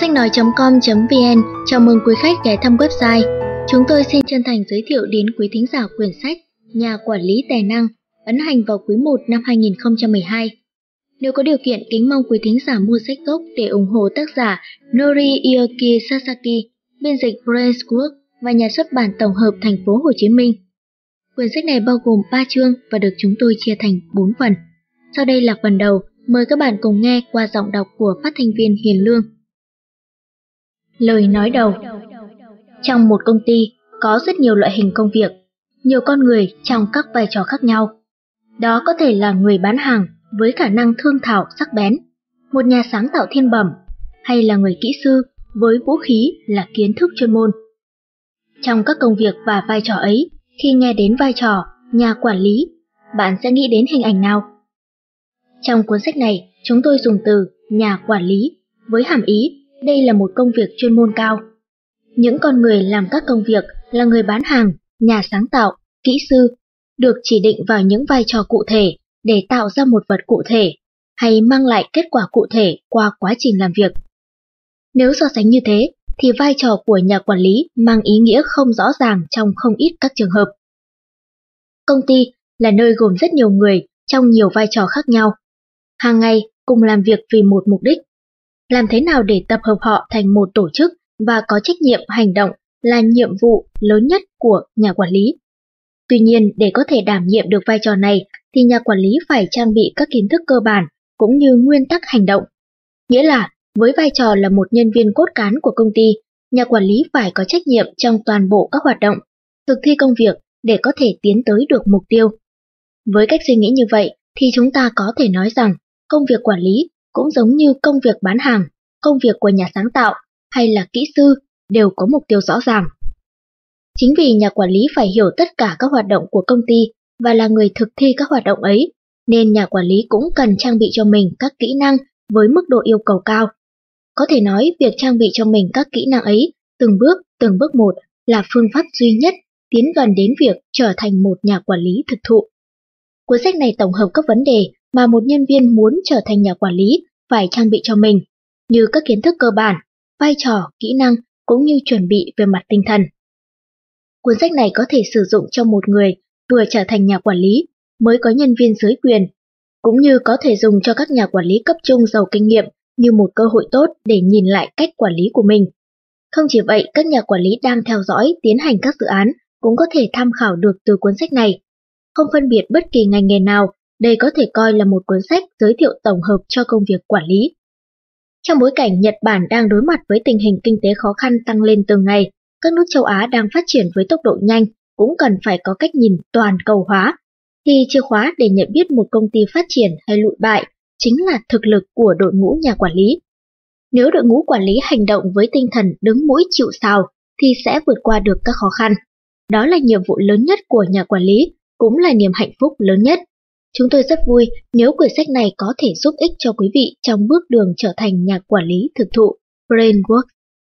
Sách nói.com.vn chào mừng quý khách ghé thăm website. Chúng tôi xin chân thành giới thiệu đến quý thính giả quyển sách Nhà quản lý tài năng ấn hành vào quý 1 năm 2012. Nếu có điều kiện, kính mong quý thính giả mua sách gốc để ủng hộ tác giả Noriyuki Sasaki, biên dịch Brains Work và nhà xuất bản tổng hợp thành phố Hồ Chí Minh. Quyển sách này bao gồm 3 chương và được chúng tôi chia thành 4 phần. Sau đây là phần đầu, mời các bạn cùng nghe qua giọng đọc của phát thanh viên Hiền Lương. Lời nói đầu Trong một công ty có rất nhiều loại hình công việc, nhiều con người trong các vai trò khác nhau. Đó có thể là người bán hàng với khả năng thương thảo sắc bén, một nhà sáng tạo thiên bẩm, hay là người kỹ sư với vũ khí là kiến thức chuyên môn. Trong các công việc và vai trò ấy, khi nghe đến vai trò nhà quản lý, bạn sẽ nghĩ đến hình ảnh nào? Trong cuốn sách này, chúng tôi dùng từ nhà quản lý với hàm ý đây là một công việc chuyên môn cao. Những con người làm các công việc là người bán hàng, nhà sáng tạo, kỹ sư, được chỉ định vào những vai trò cụ thể để tạo ra một vật cụ thể hay mang lại kết quả cụ thể qua quá trình làm việc. Nếu so sánh như thế, thì vai trò của nhà quản lý mang ý nghĩa không rõ ràng trong không ít các trường hợp. Công ty là nơi gồm rất nhiều người trong nhiều vai trò khác nhau. Hàng ngày cùng làm việc vì một mục đích. Làm thế nào để tập hợp họ thành một tổ chức và có trách nhiệm hành động là nhiệm vụ lớn nhất của nhà quản lý. Tuy nhiên, để có thể đảm nhiệm được vai trò này thì nhà quản lý phải trang bị các kiến thức cơ bản cũng như nguyên tắc hành động. Nghĩa là, với vai trò là một nhân viên cốt cán của công ty, nhà quản lý phải có trách nhiệm trong toàn bộ các hoạt động, thực thi công việc để có thể tiến tới được mục tiêu. Với cách suy nghĩ như vậy thì chúng ta có thể nói rằng công việc quản lý cũng giống như công việc bán hàng, công việc của nhà sáng tạo hay là kỹ sư đều có mục tiêu rõ ràng. Chính vì nhà quản lý phải hiểu tất cả các hoạt động của công ty và là người thực thi các hoạt động ấy, nên nhà quản lý cũng cần trang bị cho mình các kỹ năng với mức độ yêu cầu cao. Có thể nói việc trang bị cho mình các kỹ năng ấy từng bước, từng bước một là phương pháp duy nhất tiến gần đến việc trở thành một nhà quản lý thực thụ. Cuốn sách này tổng hợp các vấn đề mà một nhân viên muốn trở thành nhà quản lý phải trang bị cho mình, như các kiến thức cơ bản, vai trò, kỹ năng cũng như chuẩn bị về mặt tinh thần. Cuốn sách này có thể sử dụng cho một người vừa trở thành nhà quản lý, mới có nhân viên dưới quyền, cũng như có thể dùng cho các nhà quản lý cấp trung giàu kinh nghiệm như một cơ hội tốt để nhìn lại cách quản lý của mình. Không chỉ vậy, các nhà quản lý đang theo dõi, tiến hành các dự án cũng có thể tham khảo được từ cuốn sách này. Không phân biệt bất kỳ ngành nghề nào, đây có thể coi là một cuốn sách giới thiệu tổng hợp cho công việc quản lý. Trong bối cảnh Nhật Bản đang đối mặt với tình hình kinh tế khó khăn tăng lên từng ngày, các nước châu Á đang phát triển với tốc độ nhanh cũng cần phải có cách nhìn toàn cầu hóa. Thì chìa khóa để nhận biết một công ty phát triển hay lụi bại chính là thực lực của đội ngũ nhà quản lý. Nếu đội ngũ quản lý hành động với tinh thần đứng mũi chịu sào thì sẽ vượt qua được các khó khăn. Đó là nhiệm vụ lớn nhất của nhà quản lý, cũng là niềm hạnh phúc lớn nhất. Chúng tôi rất vui nếu quyển sách này có thể giúp ích cho quý vị trong bước đường trở thành nhà quản lý thực thụ Brainwork.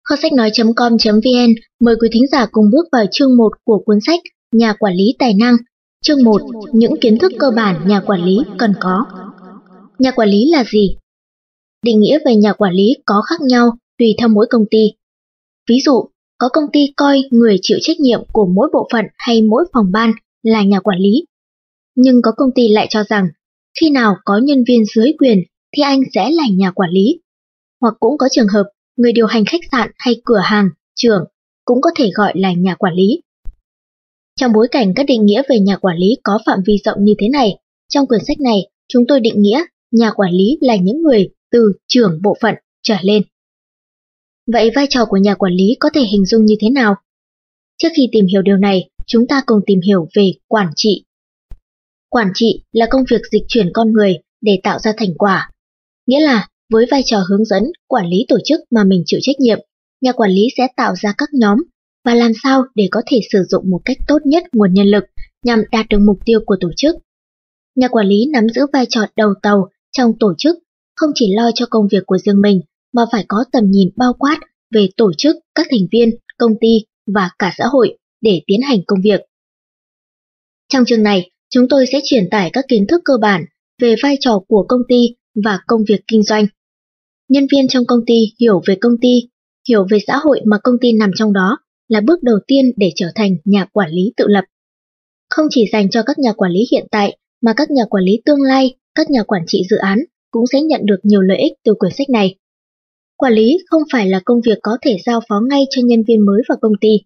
Kho sách nói.com.vn mời quý thính giả cùng bước vào chương 1 của cuốn sách Nhà quản lý tài năng. Chương 1. Những kiến thức cơ bản nhà quản lý cần có. Nhà quản lý là gì? Định nghĩa về nhà quản lý có khác nhau tùy theo mỗi công ty. Ví dụ, có công ty coi người chịu trách nhiệm của mỗi bộ phận hay mỗi phòng ban là nhà quản lý. Nhưng có công ty lại cho rằng, khi nào có nhân viên dưới quyền thì anh sẽ là nhà quản lý. Hoặc cũng có trường hợp người điều hành khách sạn hay cửa hàng, trưởng cũng có thể gọi là nhà quản lý. Trong bối cảnh các định nghĩa về nhà quản lý có phạm vi rộng như thế này, trong quyển sách này chúng tôi định nghĩa nhà quản lý là những người từ trưởng bộ phận trở lên. Vậy vai trò của nhà quản lý có thể hình dung như thế nào? Trước khi tìm hiểu điều này, chúng ta cùng tìm hiểu về quản trị. Quản trị là công việc dịch chuyển con người để tạo ra thành quả. Nghĩa là với vai trò hướng dẫn, quản lý tổ chức mà mình chịu trách nhiệm, nhà quản lý sẽ tạo ra các nhóm và làm sao để có thể sử dụng một cách tốt nhất nguồn nhân lực nhằm đạt được mục tiêu của tổ chức. Nhà quản lý nắm giữ vai trò đầu tàu trong tổ chức, không chỉ lo cho công việc của riêng mình mà phải có tầm nhìn bao quát về tổ chức, các thành viên, công ty và cả xã hội để tiến hành công việc. Trong chương này, chúng tôi sẽ truyền tải các kiến thức cơ bản về vai trò của công ty và công việc kinh doanh. nhân viên trong công ty hiểu về công ty, hiểu về xã hội mà công ty nằm trong đó là bước đầu tiên để trở thành nhà quản lý tự lập. Không chỉ dành cho các nhà quản lý hiện tại mà các nhà quản lý tương lai, các nhà quản trị dự án cũng sẽ nhận được nhiều lợi ích từ quyển sách này. Quản lý không phải là công việc có thể giao phó ngay cho nhân viên mới vào công ty.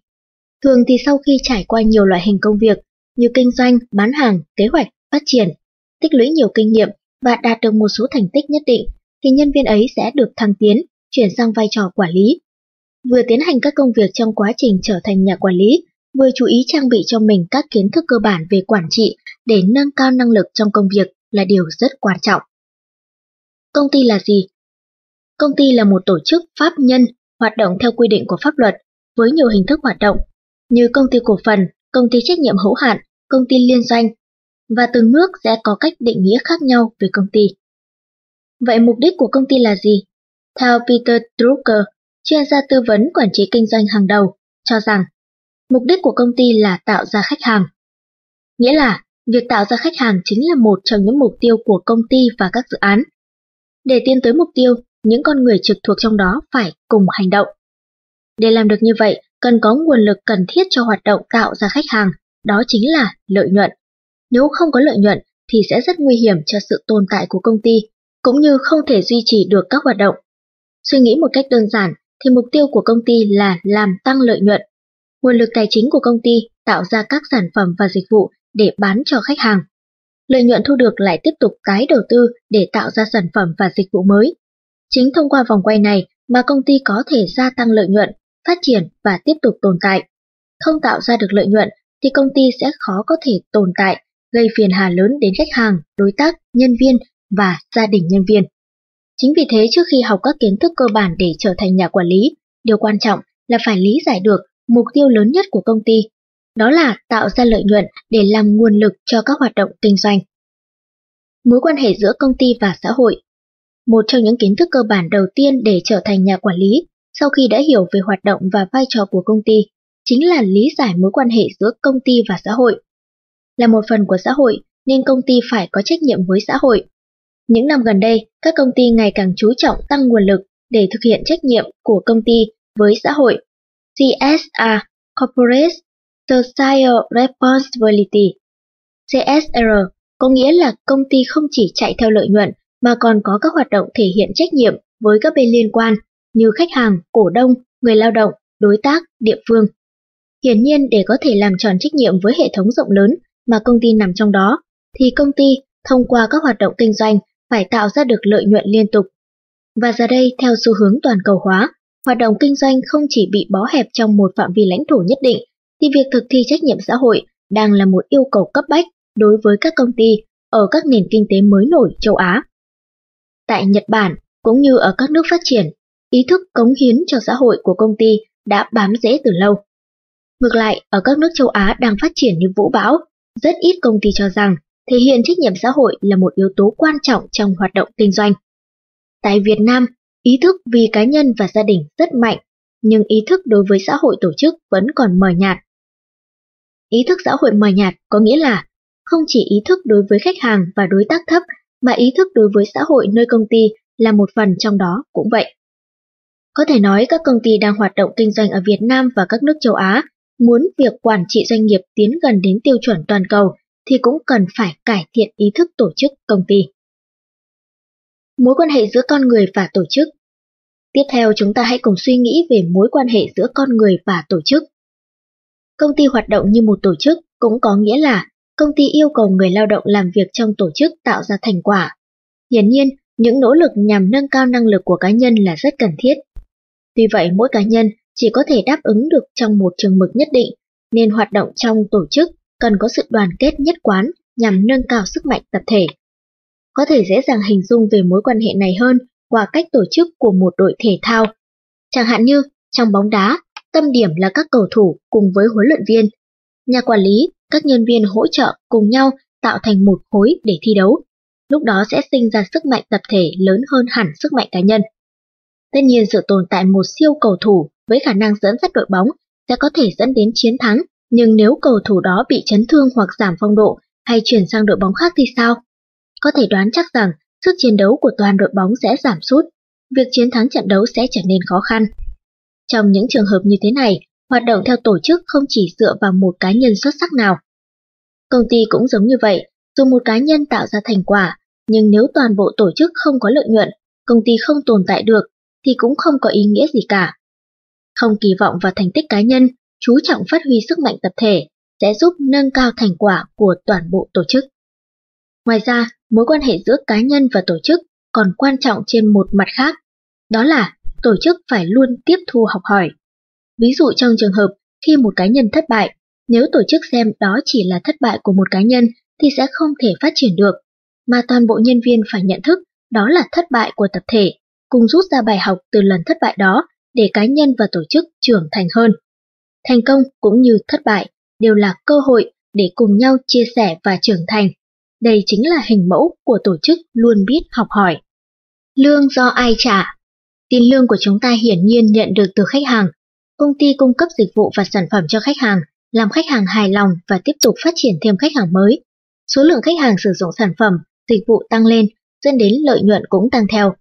Thường thì sau khi trải qua nhiều loại hình công việc như kinh doanh, bán hàng, kế hoạch, phát triển, tích lũy nhiều kinh nghiệm và đạt được một số thành tích nhất định, thì nhân viên ấy sẽ được thăng tiến, chuyển sang vai trò quản lý. Vừa tiến hành các công việc trong quá trình trở thành nhà quản lý, vừa chú ý trang bị cho mình các kiến thức cơ bản về quản trị để nâng cao năng lực trong công việc là điều rất quan trọng. Công ty là gì? Công ty là một tổ chức pháp nhân hoạt động theo quy định của pháp luật với nhiều hình thức hoạt động như công ty cổ phần, công ty trách nhiệm hữu hạn, công ty liên doanh và từng nước sẽ có cách định nghĩa khác nhau về công ty. Vậy mục đích của công ty là gì? Theo Peter Drucker, chuyên gia tư vấn quản trị kinh doanh hàng đầu, cho rằng mục đích của công ty là tạo ra khách hàng. Nghĩa là việc tạo ra khách hàng chính là một trong những mục tiêu của công ty và các dự án. Để tiến tới mục tiêu, những con người trực thuộc trong đó phải cùng hành động. Để làm được như vậy, cần có nguồn lực cần thiết cho hoạt động tạo ra khách hàng, đó chính là lợi nhuận. Nếu không có lợi nhuận thì sẽ rất nguy hiểm cho sự tồn tại của công ty, cũng như không thể duy trì được các hoạt động. Suy nghĩ một cách đơn giản thì mục tiêu của công ty là làm tăng lợi nhuận. Nguồn lực tài chính của công ty tạo ra các sản phẩm và dịch vụ để bán cho khách hàng. Lợi nhuận thu được lại tiếp tục tái đầu tư để tạo ra sản phẩm và dịch vụ mới. Chính thông qua vòng quay này mà công ty có thể gia tăng lợi nhuận, phát triển và tiếp tục tồn tại. Không tạo ra được lợi nhuận thì công ty sẽ khó có thể tồn tại, gây phiền hà lớn đến khách hàng, đối tác, nhân viên và gia đình nhân viên. Chính vì thế trước khi học các kiến thức cơ bản để trở thành nhà quản lý, điều quan trọng là phải lý giải được mục tiêu lớn nhất của công ty, đó là tạo ra lợi nhuận để làm nguồn lực cho các hoạt động kinh doanh. Mối quan hệ giữa công ty và xã hội Một trong những kiến thức cơ bản đầu tiên để trở thành nhà quản lý sau khi đã hiểu về hoạt động và vai trò của công ty chính là lý giải mối quan hệ giữa công ty và xã hội. Là một phần của xã hội nên công ty phải có trách nhiệm với xã hội. Những năm gần đây, các công ty ngày càng chú trọng tăng nguồn lực để thực hiện trách nhiệm của công ty với xã hội. CSR, Corporate Social Responsibility. CSR có nghĩa là công ty không chỉ chạy theo lợi nhuận mà còn có các hoạt động thể hiện trách nhiệm với các bên liên quan như khách hàng, cổ đông, người lao động, đối tác, địa phương. Hiển nhiên để có thể làm tròn trách nhiệm với hệ thống rộng lớn mà công ty nằm trong đó, thì công ty thông qua các hoạt động kinh doanh phải tạo ra được lợi nhuận liên tục. Và giờ đây theo xu hướng toàn cầu hóa, hoạt động kinh doanh không chỉ bị bó hẹp trong một phạm vi lãnh thổ nhất định, thì việc thực thi trách nhiệm xã hội đang là một yêu cầu cấp bách đối với các công ty ở các nền kinh tế mới nổi châu Á. Tại Nhật Bản, cũng như ở các nước phát triển, ý thức cống hiến cho xã hội của công ty đã bám rễ từ lâu. Ngược lại, ở các nước châu Á đang phát triển như vũ bão, rất ít công ty cho rằng thể hiện trách nhiệm xã hội là một yếu tố quan trọng trong hoạt động kinh doanh. Tại Việt Nam, ý thức vì cá nhân và gia đình rất mạnh, nhưng ý thức đối với xã hội tổ chức vẫn còn mờ nhạt. Ý thức xã hội mờ nhạt có nghĩa là không chỉ ý thức đối với khách hàng và đối tác thấp, mà ý thức đối với xã hội nơi công ty là một phần trong đó cũng vậy. Có thể nói các công ty đang hoạt động kinh doanh ở Việt Nam và các nước châu Á muốn việc quản trị doanh nghiệp tiến gần đến tiêu chuẩn toàn cầu thì cũng cần phải cải thiện ý thức tổ chức công ty. Mối quan hệ giữa con người và tổ chức Tiếp theo chúng ta hãy cùng suy nghĩ về mối quan hệ giữa con người và tổ chức. Công ty hoạt động như một tổ chức cũng có nghĩa là công ty yêu cầu người lao động làm việc trong tổ chức tạo ra thành quả. Hiển nhiên, những nỗ lực nhằm nâng cao năng lực của cá nhân là rất cần thiết. Tuy vậy mỗi cá nhân chỉ có thể đáp ứng được trong một trường mực nhất định, nên hoạt động trong tổ chức cần có sự đoàn kết nhất quán nhằm nâng cao sức mạnh tập thể. Có thể dễ dàng hình dung về mối quan hệ này hơn qua cách tổ chức của một đội thể thao. Chẳng hạn như, trong bóng đá, tâm điểm là các cầu thủ cùng với huấn luyện viên. Nhà quản lý, các nhân viên hỗ trợ cùng nhau tạo thành một khối để thi đấu. Lúc đó sẽ sinh ra sức mạnh tập thể lớn hơn hẳn sức mạnh cá nhân. Tất nhiên sự tồn tại một siêu cầu thủ với khả năng dẫn dắt đội bóng sẽ có thể dẫn đến chiến thắng, nhưng nếu cầu thủ đó bị chấn thương hoặc giảm phong độ hay chuyển sang đội bóng khác thì sao? Có thể đoán chắc rằng sức chiến đấu của toàn đội bóng sẽ giảm sút. việc chiến thắng trận đấu sẽ trở nên khó khăn. Trong những trường hợp như thế này, hoạt động theo tổ chức không chỉ dựa vào một cá nhân xuất sắc nào. Công ty cũng giống như vậy, dù một cá nhân tạo ra thành quả, nhưng nếu toàn bộ tổ chức không có lợi nhuận, công ty không tồn tại được, thì cũng không có ý nghĩa gì cả. Không kỳ vọng vào thành tích cá nhân, chú trọng phát huy sức mạnh tập thể, sẽ giúp nâng cao thành quả của toàn bộ tổ chức. Ngoài ra, mối quan hệ giữa cá nhân và tổ chức còn quan trọng trên một mặt khác, đó là tổ chức phải luôn tiếp thu học hỏi. Ví dụ trong trường hợp khi một cá nhân thất bại, nếu tổ chức xem đó chỉ là thất bại của một cá nhân thì sẽ không thể phát triển được, mà toàn bộ nhân viên phải nhận thức đó là thất bại của tập thể, cùng rút ra bài học từ lần thất bại đó để cá nhân và tổ chức trưởng thành hơn. Thành công cũng như thất bại đều là cơ hội để cùng nhau chia sẻ và trưởng thành. Đây chính là hình mẫu của tổ chức luôn biết học hỏi. Lương do ai trả? Tiền lương của chúng ta hiển nhiên nhận được từ khách hàng. Công ty cung cấp dịch vụ và sản phẩm cho khách hàng, làm khách hàng hài lòng và tiếp tục phát triển thêm khách hàng mới. Số lượng khách hàng sử dụng sản phẩm, dịch vụ tăng lên, dẫn đến lợi nhuận cũng tăng theo.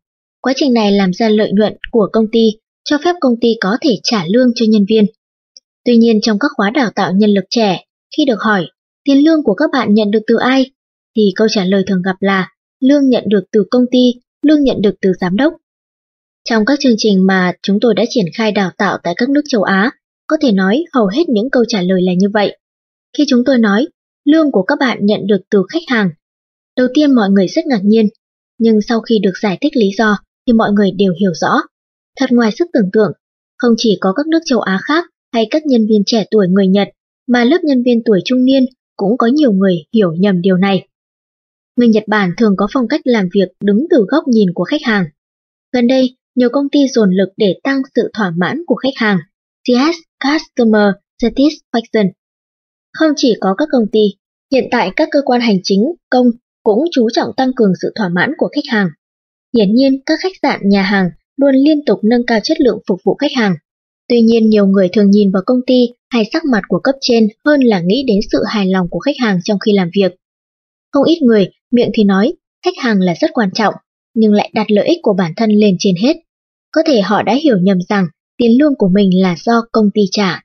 Quá trình này làm ra lợi nhuận của công ty, cho phép công ty có thể trả lương cho nhân viên. Tuy nhiên trong các khóa đào tạo nhân lực trẻ, khi được hỏi tiền lương của các bạn nhận được từ ai, thì câu trả lời thường gặp là lương nhận được từ công ty, lương nhận được từ giám đốc. Trong các chương trình mà chúng tôi đã triển khai đào tạo tại các nước châu Á, có thể nói hầu hết những câu trả lời là như vậy. Khi chúng tôi nói, lương của các bạn nhận được từ khách hàng, đầu tiên mọi người rất ngạc nhiên, nhưng sau khi được giải thích lý do thì mọi người đều hiểu rõ. Thật ngoài sức tưởng tượng, không chỉ có các nước châu Á khác hay các nhân viên trẻ tuổi người Nhật, mà lớp nhân viên tuổi trung niên cũng có nhiều người hiểu nhầm điều này. Người Nhật Bản thường có phong cách làm việc đứng từ góc nhìn của khách hàng. Gần đây, nhiều công ty dồn lực để tăng sự thỏa mãn của khách hàng, CS Customer Satisfaction. Không chỉ có các công ty, hiện tại các cơ quan hành chính, công cũng chú trọng tăng cường sự thỏa mãn của khách hàng. Hiển nhiên, các khách sạn, nhà hàng luôn liên tục nâng cao chất lượng phục vụ khách hàng. Tuy nhiên, nhiều người thường nhìn vào công ty hay sắc mặt của cấp trên hơn là nghĩ đến sự hài lòng của khách hàng trong khi làm việc. Không ít người, miệng thì nói, khách hàng là rất quan trọng, nhưng lại đặt lợi ích của bản thân lên trên hết. Có thể họ đã hiểu nhầm rằng tiền lương của mình là do công ty trả.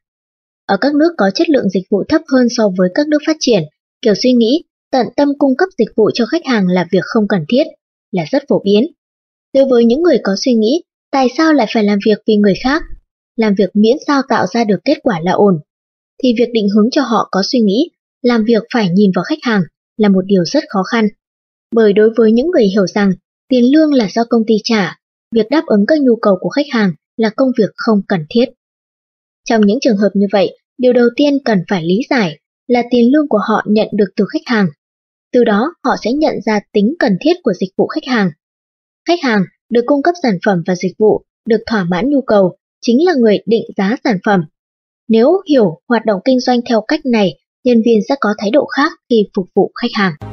Ở các nước có chất lượng dịch vụ thấp hơn so với các nước phát triển, kiểu suy nghĩ tận tâm cung cấp dịch vụ cho khách hàng là việc không cần thiết, là rất phổ biến. Đối với những người có suy nghĩ, tại sao lại phải làm việc vì người khác? Làm việc miễn sao tạo ra được kết quả là ổn. Thì việc định hướng cho họ có suy nghĩ, làm việc phải nhìn vào khách hàng là một điều rất khó khăn. Bởi đối với những người hiểu rằng tiền lương là do công ty trả, việc đáp ứng các nhu cầu của khách hàng là công việc không cần thiết. Trong những trường hợp như vậy, điều đầu tiên cần phải lý giải là tiền lương của họ nhận được từ khách hàng. Từ đó họ sẽ nhận ra tính cần thiết của dịch vụ khách hàng. Khách hàng được cung cấp sản phẩm và dịch vụ, được thỏa mãn nhu cầu, chính là người định giá sản phẩm. Nếu hiểu hoạt động kinh doanh theo cách này, nhân viên sẽ có thái độ khác khi phục vụ khách hàng.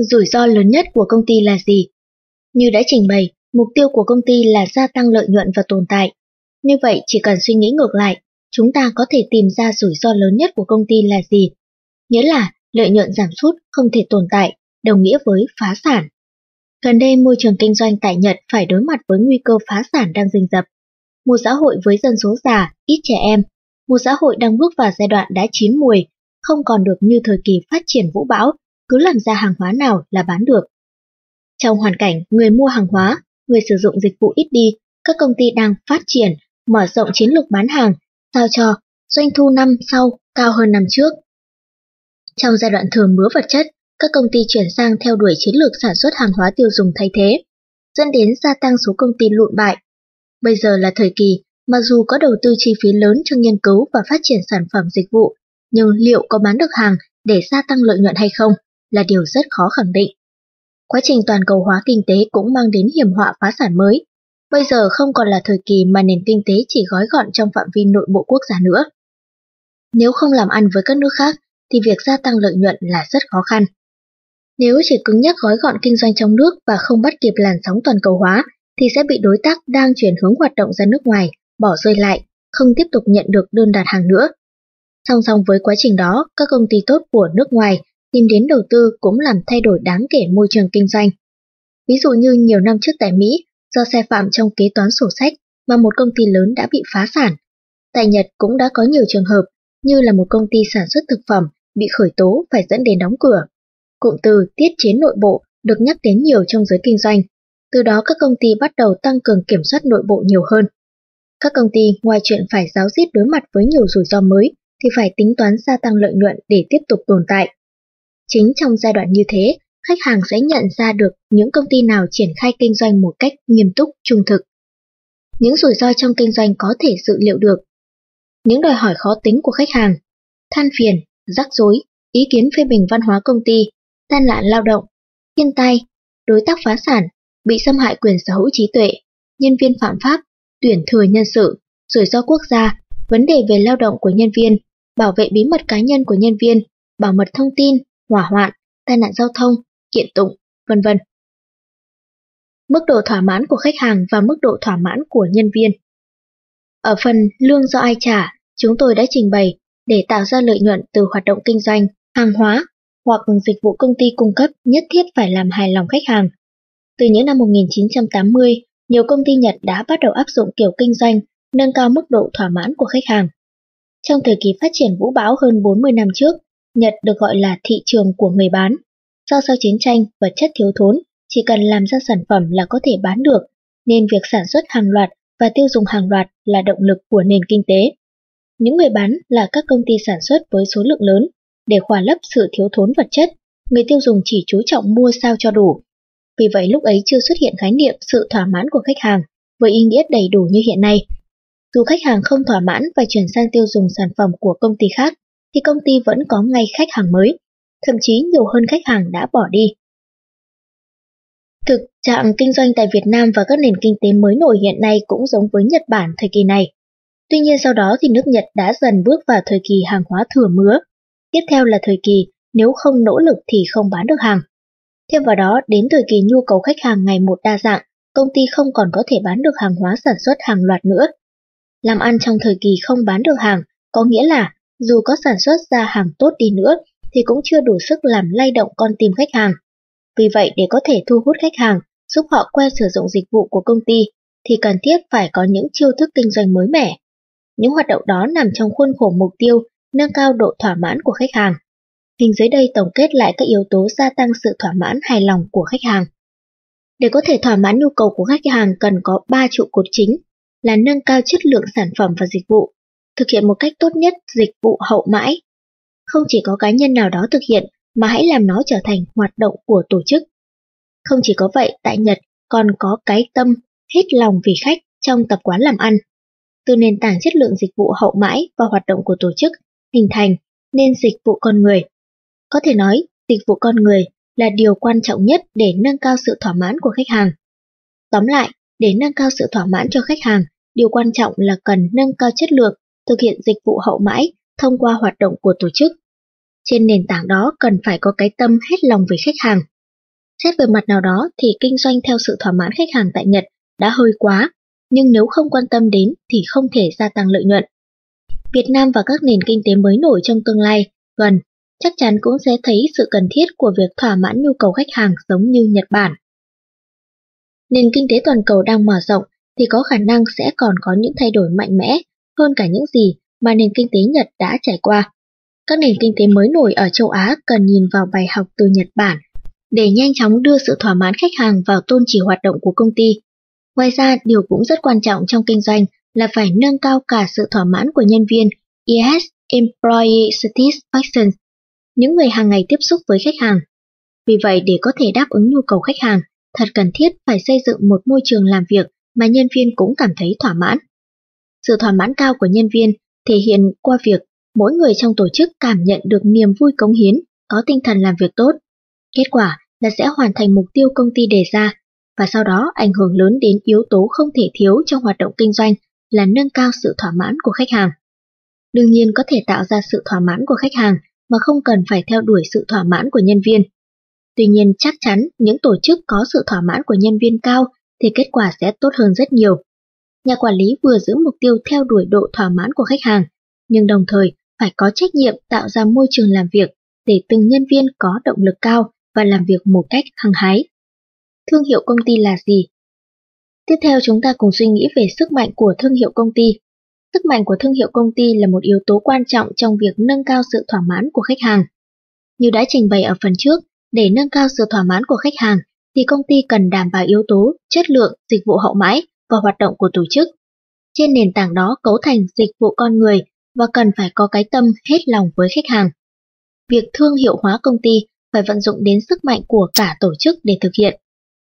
Rủi ro lớn nhất của công ty là gì? Như đã trình bày, mục tiêu của công ty là gia tăng lợi nhuận và tồn tại. Như vậy, chỉ cần suy nghĩ ngược lại, chúng ta có thể tìm ra rủi ro lớn nhất của công ty là gì? Nghĩa là lợi nhuận giảm sút không thể tồn tại, đồng nghĩa với phá sản. Gần đây môi trường kinh doanh tại Nhật phải đối mặt với nguy cơ phá sản đang rình rập. Một xã hội với dân số già, ít trẻ em, một xã hội đang bước vào giai đoạn đã chín mùi, không còn được như thời kỳ phát triển vũ bão cứ làm ra hàng hóa nào là bán được. Trong hoàn cảnh người mua hàng hóa, người sử dụng dịch vụ ít đi, các công ty đang phát triển, mở rộng chiến lược bán hàng, sao cho doanh thu năm sau cao hơn năm trước. Trong giai đoạn thừa mứa vật chất, các công ty chuyển sang theo đuổi chiến lược sản xuất hàng hóa tiêu dùng thay thế, dẫn đến gia tăng số công ty lụn bại. Bây giờ là thời kỳ, mặc dù có đầu tư chi phí lớn cho nghiên cứu và phát triển sản phẩm dịch vụ, nhưng liệu có bán được hàng để gia tăng lợi nhuận hay không là điều rất khó khẳng định. Quá trình toàn cầu hóa kinh tế cũng mang đến hiểm họa phá sản mới. Bây giờ không còn là thời kỳ mà nền kinh tế chỉ gói gọn trong phạm vi nội bộ quốc gia nữa. Nếu không làm ăn với các nước khác, thì việc gia tăng lợi nhuận là rất khó khăn. Nếu chỉ cứng nhắc gói gọn kinh doanh trong nước và không bắt kịp làn sóng toàn cầu hóa, thì sẽ bị đối tác đang chuyển hướng hoạt động ra nước ngoài, bỏ rơi lại, không tiếp tục nhận được đơn đặt hàng nữa. Song song với quá trình đó, các công ty tốt của nước ngoài tìm đến đầu tư cũng làm thay đổi đáng kể môi trường kinh doanh. Ví dụ như nhiều năm trước tại Mỹ, do sai phạm trong kế toán sổ sách mà một công ty lớn đã bị phá sản. Tại Nhật cũng đã có nhiều trường hợp như là một công ty sản xuất thực phẩm bị khởi tố phải dẫn đến đóng cửa. Cụm từ tiết chế nội bộ được nhắc đến nhiều trong giới kinh doanh. Từ đó các công ty bắt đầu tăng cường kiểm soát nội bộ nhiều hơn. Các công ty ngoài chuyện phải giáo diết đối mặt với nhiều rủi ro mới thì phải tính toán gia tăng lợi nhuận để tiếp tục tồn tại. Chính trong giai đoạn như thế, khách hàng sẽ nhận ra được những công ty nào triển khai kinh doanh một cách nghiêm túc, trung thực. Những rủi ro trong kinh doanh có thể dự liệu được. Những đòi hỏi khó tính của khách hàng, than phiền, rắc rối, ý kiến phê bình văn hóa công ty, tai nạn lao động, thiên tai, đối tác phá sản, bị xâm hại quyền sở hữu trí tuệ, nhân viên phạm pháp, tuyển thừa nhân sự, rủi ro quốc gia, vấn đề về lao động của nhân viên, bảo vệ bí mật cá nhân của nhân viên, bảo mật thông tin, hỏa hoạn, tai nạn giao thông, kiện tụng, vân vân. Mức độ thỏa mãn của khách hàng và mức độ thỏa mãn của nhân viên. Ở phần lương do ai trả, chúng tôi đã trình bày để tạo ra lợi nhuận từ hoạt động kinh doanh, hàng hóa hoặc dịch vụ công ty cung cấp nhất thiết phải làm hài lòng khách hàng. Từ những năm 1980, nhiều công ty Nhật đã bắt đầu áp dụng kiểu kinh doanh nâng cao mức độ thỏa mãn của khách hàng. Trong thời kỳ phát triển vũ bão hơn 40 năm trước, Nhật được gọi là thị trường của người bán. Do sau chiến tranh, vật chất thiếu thốn, chỉ cần làm ra sản phẩm là có thể bán được, nên việc sản xuất hàng loạt và tiêu dùng hàng loạt là động lực của nền kinh tế. Những người bán là các công ty sản xuất với số lượng lớn, để khỏa lấp sự thiếu thốn vật chất, người tiêu dùng chỉ chú trọng mua sao cho đủ. Vì vậy lúc ấy chưa xuất hiện khái niệm sự thỏa mãn của khách hàng, với ý nghĩa đầy đủ như hiện nay. Dù khách hàng không thỏa mãn và chuyển sang tiêu dùng sản phẩm của công ty khác, thì công ty vẫn có ngay khách hàng mới, thậm chí nhiều hơn khách hàng đã bỏ đi. Thực trạng kinh doanh tại Việt Nam và các nền kinh tế mới nổi hiện nay cũng giống với Nhật Bản thời kỳ này. Tuy nhiên sau đó thì nước Nhật đã dần bước vào thời kỳ hàng hóa thừa mứa. Tiếp theo là thời kỳ nếu không nỗ lực thì không bán được hàng. Thêm vào đó, đến thời kỳ nhu cầu khách hàng ngày một đa dạng, công ty không còn có thể bán được hàng hóa sản xuất hàng loạt nữa. Làm ăn trong thời kỳ không bán được hàng có nghĩa là dù có sản xuất ra hàng tốt đi nữa thì cũng chưa đủ sức làm lay động con tim khách hàng. Vì vậy để có thể thu hút khách hàng, giúp họ quen sử dụng dịch vụ của công ty thì cần thiết phải có những chiêu thức kinh doanh mới mẻ. Những hoạt động đó nằm trong khuôn khổ mục tiêu nâng cao độ thỏa mãn của khách hàng. Hình dưới đây tổng kết lại các yếu tố gia tăng sự thỏa mãn hài lòng của khách hàng. Để có thể thỏa mãn nhu cầu của khách hàng cần có 3 trụ cột chính là nâng cao chất lượng sản phẩm và dịch vụ, thực hiện một cách tốt nhất dịch vụ hậu mãi. Không chỉ có cá nhân nào đó thực hiện mà hãy làm nó trở thành hoạt động của tổ chức. Không chỉ có vậy, tại Nhật còn có cái tâm hết lòng vì khách trong tập quán làm ăn. Từ nền tảng chất lượng dịch vụ hậu mãi và hoạt động của tổ chức hình thành nên dịch vụ con người. Có thể nói, dịch vụ con người là điều quan trọng nhất để nâng cao sự thỏa mãn của khách hàng. Tóm lại, để nâng cao sự thỏa mãn cho khách hàng, điều quan trọng là cần nâng cao chất lượng, thực hiện dịch vụ hậu mãi thông qua hoạt động của tổ chức. Trên nền tảng đó cần phải có cái tâm hết lòng với khách hàng. Xét về mặt nào đó thì kinh doanh theo sự thỏa mãn khách hàng tại Nhật đã hơi quá, nhưng nếu không quan tâm đến thì không thể gia tăng lợi nhuận. Việt Nam và các nền kinh tế mới nổi trong tương lai gần chắc chắn cũng sẽ thấy sự cần thiết của việc thỏa mãn nhu cầu khách hàng giống như Nhật Bản. Nền kinh tế toàn cầu đang mở rộng thì có khả năng sẽ còn có những thay đổi mạnh mẽ hơn cả những gì mà nền kinh tế Nhật đã trải qua. Các nền kinh tế mới nổi ở châu Á cần nhìn vào bài học từ Nhật Bản để nhanh chóng đưa sự thỏa mãn khách hàng vào tôn chỉ hoạt động của công ty. Ngoài ra, điều cũng rất quan trọng trong kinh doanh là phải nâng cao cả sự thỏa mãn của nhân viên ES Employee Satisfaction, những người hàng ngày tiếp xúc với khách hàng. Vì vậy, để có thể đáp ứng nhu cầu khách hàng, thật cần thiết phải xây dựng một môi trường làm việc mà nhân viên cũng cảm thấy thỏa mãn. Sự thỏa mãn cao của nhân viên thể hiện qua việc mỗi người trong tổ chức cảm nhận được niềm vui cống hiến, có tinh thần làm việc tốt, Kết quả là sẽ hoàn thành mục tiêu công ty đề ra, và sau đó ảnh hưởng lớn đến yếu tố không thể thiếu trong hoạt động kinh doanh là nâng cao sự thỏa mãn của khách hàng. Đương nhiên có thể tạo ra sự thỏa mãn của khách hàng mà không cần phải theo đuổi sự thỏa mãn của nhân viên. Tuy nhiên chắc chắn những tổ chức có sự thỏa mãn của nhân viên cao thì kết quả sẽ tốt hơn rất nhiều. Nhà quản lý vừa giữ mục tiêu theo đuổi độ thỏa mãn của khách hàng, nhưng đồng thời phải có trách nhiệm tạo ra môi trường làm việc để từng nhân viên có động lực cao và làm việc một cách hăng hái. Thương hiệu công ty là gì? Tiếp theo chúng ta cùng suy nghĩ về sức mạnh của thương hiệu công ty. Sức mạnh của thương hiệu công ty là một yếu tố quan trọng trong việc nâng cao sự thỏa mãn của khách hàng. Như đã trình bày ở phần trước, để nâng cao sự thỏa mãn của khách hàng thì công ty cần đảm bảo yếu tố chất lượng dịch vụ hậu mãi và hoạt động của tổ chức. Trên nền tảng đó cấu thành dịch vụ con người và cần phải có cái tâm hết lòng với khách hàng. Việc thương hiệu hóa công ty phải vận dụng đến sức mạnh của cả tổ chức để thực hiện.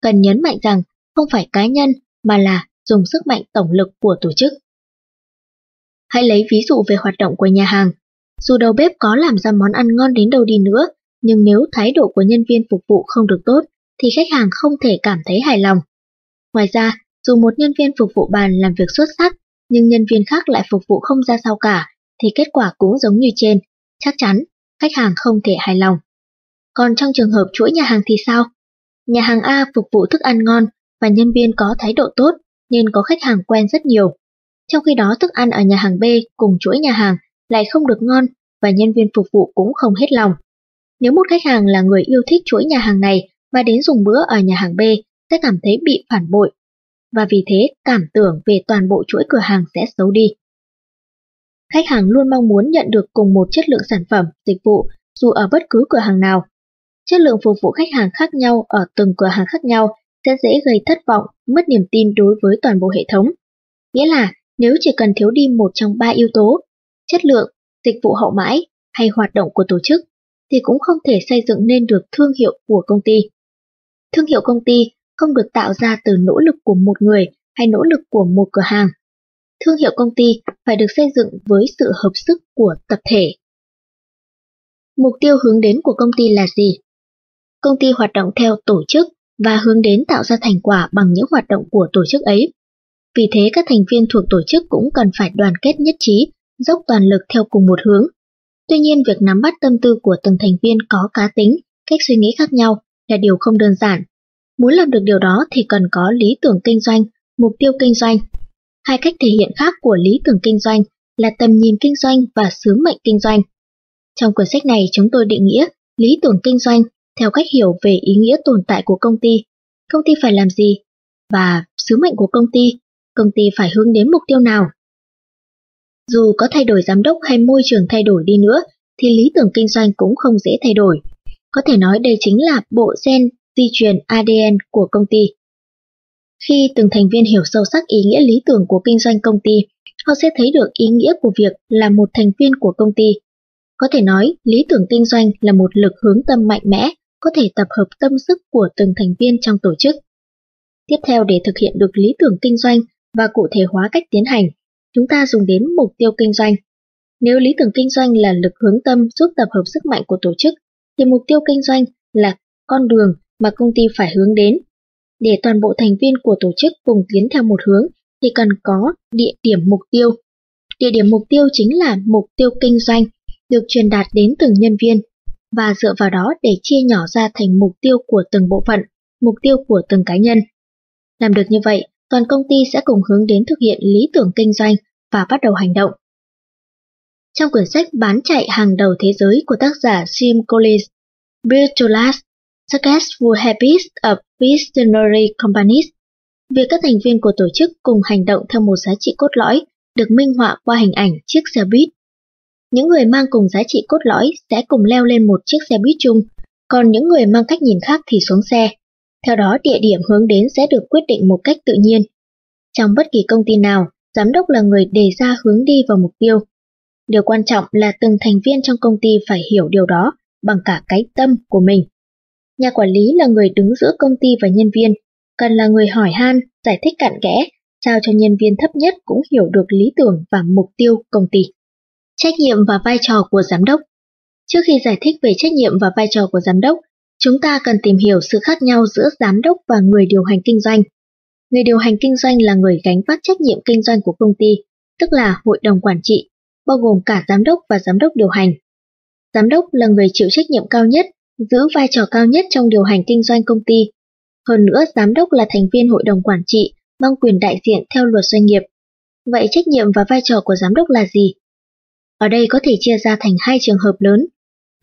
Cần nhấn mạnh rằng không phải cá nhân mà là dùng sức mạnh tổng lực của tổ chức. Hãy lấy ví dụ về hoạt động của nhà hàng. Dù đầu bếp có làm ra món ăn ngon đến đâu đi nữa, nhưng nếu thái độ của nhân viên phục vụ không được tốt, thì khách hàng không thể cảm thấy hài lòng. Ngoài ra, dù một nhân viên phục vụ bàn làm việc xuất sắc, nhưng nhân viên khác lại phục vụ không ra sao cả, thì kết quả cũng giống như trên, chắc chắn khách hàng không thể hài lòng. Còn trong trường hợp chuỗi nhà hàng thì sao? Nhà hàng A phục vụ thức ăn ngon và nhân viên có thái độ tốt nên có khách hàng quen rất nhiều. Trong khi đó thức ăn ở nhà hàng B cùng chuỗi nhà hàng lại không được ngon và nhân viên phục vụ cũng không hết lòng. Nếu một khách hàng là người yêu thích chuỗi nhà hàng này và đến dùng bữa ở nhà hàng B sẽ cảm thấy bị phản bội và vì thế cảm tưởng về toàn bộ chuỗi cửa hàng sẽ xấu đi. Khách hàng luôn mong muốn nhận được cùng một chất lượng sản phẩm, dịch vụ dù ở bất cứ cửa hàng nào. Chất lượng phục vụ khách hàng khác nhau ở từng cửa hàng khác nhau sẽ dễ gây thất vọng, mất niềm tin đối với toàn bộ hệ thống. Nghĩa là nếu chỉ cần thiếu đi một trong ba yếu tố, chất lượng, dịch vụ hậu mãi hay hoạt động của tổ chức, thì cũng không thể xây dựng nên được thương hiệu của công ty. Thương hiệu công ty không được tạo ra từ nỗ lực của một người hay nỗ lực của một cửa hàng. Thương hiệu công ty phải được xây dựng với sự hợp sức của tập thể. Mục tiêu hướng đến của công ty là gì? Công ty hoạt động theo tổ chức và hướng đến tạo ra thành quả bằng những hoạt động của tổ chức ấy. Vì thế các thành viên thuộc tổ chức cũng cần phải đoàn kết nhất trí, dốc toàn lực theo cùng một hướng. Tuy nhiên việc nắm bắt tâm tư của từng thành viên có cá tính, cách suy nghĩ khác nhau là điều không đơn giản. Muốn làm được điều đó thì cần có lý tưởng kinh doanh, mục tiêu kinh doanh. Hai cách thể hiện khác của lý tưởng kinh doanh là tầm nhìn kinh doanh và sứ mệnh kinh doanh. Trong cuốn sách này chúng tôi định nghĩa lý tưởng kinh doanh theo cách hiểu về ý nghĩa tồn tại của công ty, công ty phải làm gì, và sứ mệnh của công ty, công ty phải hướng đến mục tiêu nào. Dù có thay đổi giám đốc hay môi trường thay đổi đi nữa, thì lý tưởng kinh doanh cũng không dễ thay đổi. Có thể nói đây chính là bộ gen di truyền ADN của công ty. Khi từng thành viên hiểu sâu sắc ý nghĩa lý tưởng của kinh doanh công ty, họ sẽ thấy được ý nghĩa của việc là một thành viên của công ty. Có thể nói, lý tưởng kinh doanh là một lực hướng tâm mạnh mẽ, có thể tập hợp tâm sức của từng thành viên trong tổ chức. Tiếp theo để thực hiện được lý tưởng kinh doanh và cụ thể hóa cách tiến hành, chúng ta dùng đến mục tiêu kinh doanh. Nếu lý tưởng kinh doanh là lực hướng tâm giúp tập hợp sức mạnh của tổ chức, thì mục tiêu kinh doanh là con đường mà công ty phải hướng đến. Để toàn bộ thành viên của tổ chức cùng tiến theo một hướng thì cần có địa điểm mục tiêu. Địa điểm mục tiêu chính là mục tiêu kinh doanh được truyền đạt đến từng nhân viên và dựa vào đó để chia nhỏ ra thành mục tiêu của từng bộ phận, mục tiêu của từng cá nhân. Làm được như vậy, toàn công ty sẽ cùng hướng đến thực hiện lý tưởng kinh doanh và bắt đầu hành động. Trong quyển sách bán chạy hàng đầu thế giới của tác giả Jim Collins, Build to Last, Successful Habits of Visionary Companies, việc các thành viên của tổ chức cùng hành động theo một giá trị cốt lõi được minh họa qua hình ảnh chiếc xe buýt. Những người mang cùng giá trị cốt lõi sẽ cùng leo lên một chiếc xe buýt chung, còn những người mang cách nhìn khác thì xuống xe. Theo đó địa điểm hướng đến sẽ được quyết định một cách tự nhiên. Trong bất kỳ công ty nào, giám đốc là người đề ra hướng đi vào mục tiêu. Điều quan trọng là từng thành viên trong công ty phải hiểu điều đó bằng cả cái tâm của mình. Nhà quản lý là người đứng giữa công ty và nhân viên, cần là người hỏi han, giải thích cặn kẽ, sao cho nhân viên thấp nhất cũng hiểu được lý tưởng và mục tiêu công ty. Trách nhiệm và vai trò của giám đốc Trước khi giải thích về trách nhiệm và vai trò của giám đốc, chúng ta cần tìm hiểu sự khác nhau giữa giám đốc và người điều hành kinh doanh. Người điều hành kinh doanh là người gánh vác trách nhiệm kinh doanh của công ty, tức là hội đồng quản trị, bao gồm cả giám đốc và giám đốc điều hành. Giám đốc là người chịu trách nhiệm cao nhất, giữ vai trò cao nhất trong điều hành kinh doanh công ty. Hơn nữa, giám đốc là thành viên hội đồng quản trị, mang quyền đại diện theo luật doanh nghiệp. Vậy trách nhiệm và vai trò của giám đốc là gì? Ở đây có thể chia ra thành hai trường hợp lớn.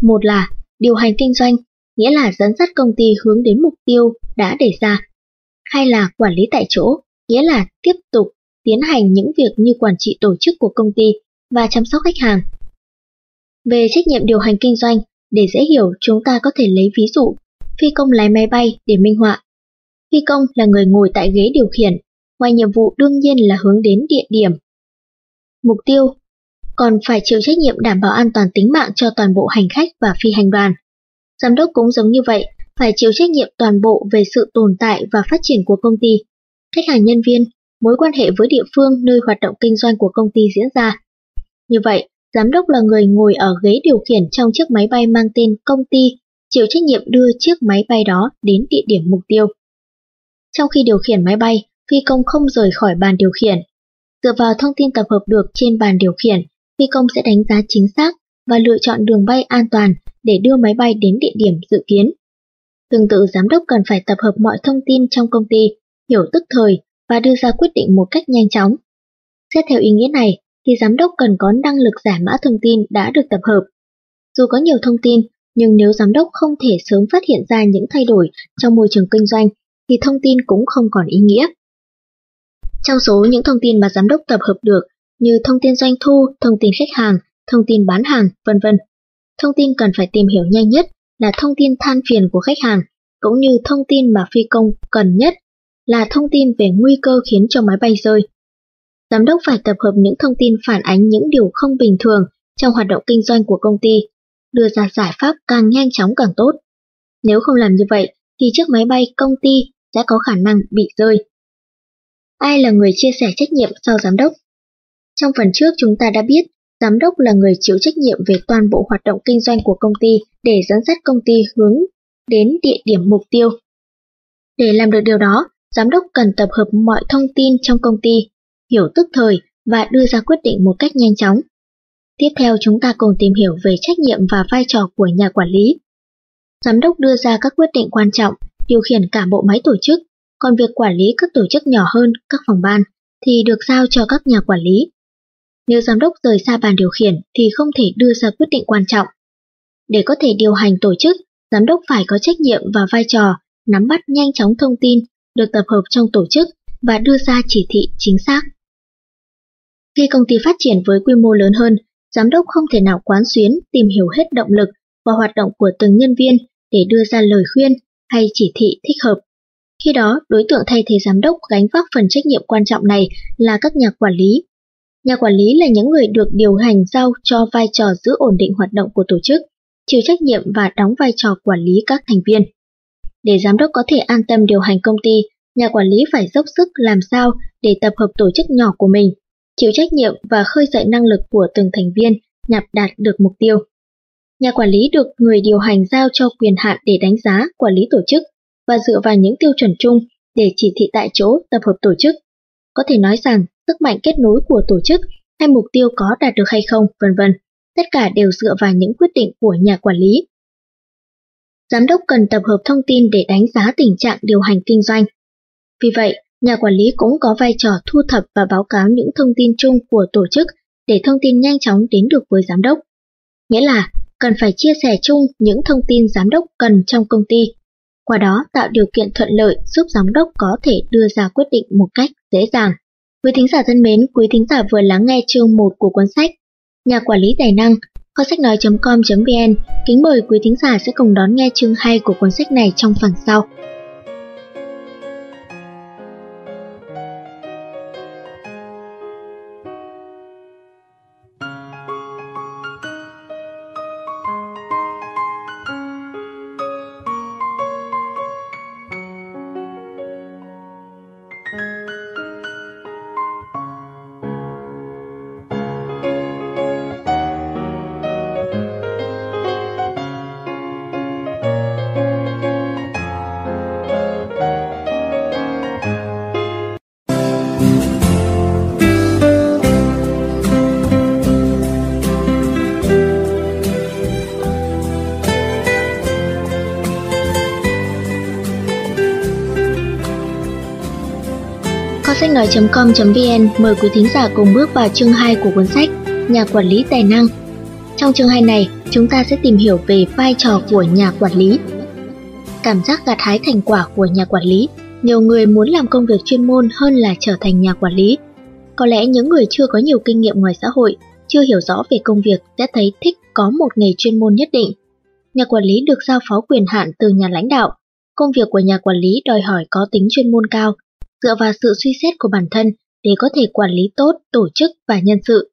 Một là điều hành kinh doanh, nghĩa là dẫn dắt công ty hướng đến mục tiêu đã đề ra. Hai là quản lý tại chỗ, nghĩa là tiếp tục tiến hành những việc như quản trị tổ chức của công ty và chăm sóc khách hàng. Về trách nhiệm điều hành kinh doanh, để dễ hiểu chúng ta có thể lấy ví dụ phi công lái máy bay để minh họa. Phi công là người ngồi tại ghế điều khiển, ngoài nhiệm vụ đương nhiên là hướng đến địa điểm. Mục tiêu còn phải chịu trách nhiệm đảm bảo an toàn tính mạng cho toàn bộ hành khách và phi hành đoàn. Giám đốc cũng giống như vậy, phải chịu trách nhiệm toàn bộ về sự tồn tại và phát triển của công ty, khách hàng nhân viên, mối quan hệ với địa phương nơi hoạt động kinh doanh của công ty diễn ra. Như vậy, giám đốc là người ngồi ở ghế điều khiển trong chiếc máy bay mang tên công ty, chịu trách nhiệm đưa chiếc máy bay đó đến địa điểm mục tiêu. Trong khi điều khiển máy bay, phi công không rời khỏi bàn điều khiển. Dựa vào thông tin tập hợp được trên bàn điều khiển, phi công sẽ đánh giá chính xác và lựa chọn đường bay an toàn để đưa máy bay đến địa điểm dự kiến. Tương tự giám đốc cần phải tập hợp mọi thông tin trong công ty, hiểu tức thời và đưa ra quyết định một cách nhanh chóng. Xét theo ý nghĩa này, thì giám đốc cần có năng lực giải mã thông tin đã được tập hợp. Dù có nhiều thông tin, nhưng nếu giám đốc không thể sớm phát hiện ra những thay đổi trong môi trường kinh doanh, thì thông tin cũng không còn ý nghĩa. Trong số những thông tin mà giám đốc tập hợp được như thông tin doanh thu, thông tin khách hàng, thông tin bán hàng, vân vân. Thông tin cần phải tìm hiểu nhanh nhất là thông tin than phiền của khách hàng, cũng như thông tin mà phi công cần nhất là thông tin về nguy cơ khiến cho máy bay rơi. Giám đốc phải tập hợp những thông tin phản ánh những điều không bình thường trong hoạt động kinh doanh của công ty, đưa ra giải pháp càng nhanh chóng càng tốt. Nếu không làm như vậy, thì chiếc máy bay công ty sẽ có khả năng bị rơi. Ai là người chia sẻ trách nhiệm sau giám đốc? Trong phần trước chúng ta đã biết, giám đốc là người chịu trách nhiệm về toàn bộ hoạt động kinh doanh của công ty để dẫn dắt công ty hướng đến địa điểm mục tiêu. Để làm được điều đó, giám đốc cần tập hợp mọi thông tin trong công ty, hiểu tức thời và đưa ra quyết định một cách nhanh chóng. Tiếp theo chúng ta cùng tìm hiểu về trách nhiệm và vai trò của nhà quản lý. Giám đốc đưa ra các quyết định quan trọng, điều khiển cả bộ máy tổ chức, còn việc quản lý các tổ chức nhỏ hơn, các phòng ban, thì được giao cho các nhà quản lý. Nếu giám đốc rời xa bàn điều khiển thì không thể đưa ra quyết định quan trọng. Để có thể điều hành tổ chức, giám đốc phải có trách nhiệm và vai trò nắm bắt nhanh chóng thông tin được tập hợp trong tổ chức và đưa ra chỉ thị chính xác. Khi công ty phát triển với quy mô lớn hơn, giám đốc không thể nào quán xuyến tìm hiểu hết động lực và hoạt động của từng nhân viên để đưa ra lời khuyên hay chỉ thị thích hợp. Khi đó, đối tượng thay thế giám đốc gánh vác phần trách nhiệm quan trọng này là các nhà quản lý Nhà quản lý là những người được điều hành giao cho vai trò giữ ổn định hoạt động của tổ chức, chịu trách nhiệm và đóng vai trò quản lý các thành viên. Để giám đốc có thể an tâm điều hành công ty, nhà quản lý phải dốc sức làm sao để tập hợp tổ chức nhỏ của mình, chịu trách nhiệm và khơi dậy năng lực của từng thành viên nhằm đạt được mục tiêu. Nhà quản lý được người điều hành giao cho quyền hạn để đánh giá, quản lý tổ chức và dựa vào những tiêu chuẩn chung để chỉ thị tại chỗ tập hợp tổ chức. Có thể nói rằng sức mạnh kết nối của tổ chức hay mục tiêu có đạt được hay không, vân vân. Tất cả đều dựa vào những quyết định của nhà quản lý. Giám đốc cần tập hợp thông tin để đánh giá tình trạng điều hành kinh doanh. Vì vậy, nhà quản lý cũng có vai trò thu thập và báo cáo những thông tin chung của tổ chức để thông tin nhanh chóng đến được với giám đốc. Nghĩa là cần phải chia sẻ chung những thông tin giám đốc cần trong công ty, qua đó tạo điều kiện thuận lợi giúp giám đốc có thể đưa ra quyết định một cách dễ dàng. Quý thính giả thân mến, quý thính giả vừa lắng nghe chương 1 của cuốn sách Nhà quản lý tài năng, kho sách nói.com.vn. Kính mời quý thính giả sẽ cùng đón nghe chương 2 của cuốn sách này trong phần sau. nói.com.vn mời quý thính giả cùng bước vào chương 2 của cuốn sách Nhà quản lý tài năng. Trong chương 2 này, chúng ta sẽ tìm hiểu về vai trò của nhà quản lý. Cảm giác gặt hái thành quả của nhà quản lý, nhiều người muốn làm công việc chuyên môn hơn là trở thành nhà quản lý. Có lẽ những người chưa có nhiều kinh nghiệm ngoài xã hội, chưa hiểu rõ về công việc sẽ thấy thích có một nghề chuyên môn nhất định. Nhà quản lý được giao phó quyền hạn từ nhà lãnh đạo. Công việc của nhà quản lý đòi hỏi có tính chuyên môn cao, dựa vào sự suy xét của bản thân để có thể quản lý tốt tổ chức và nhân sự.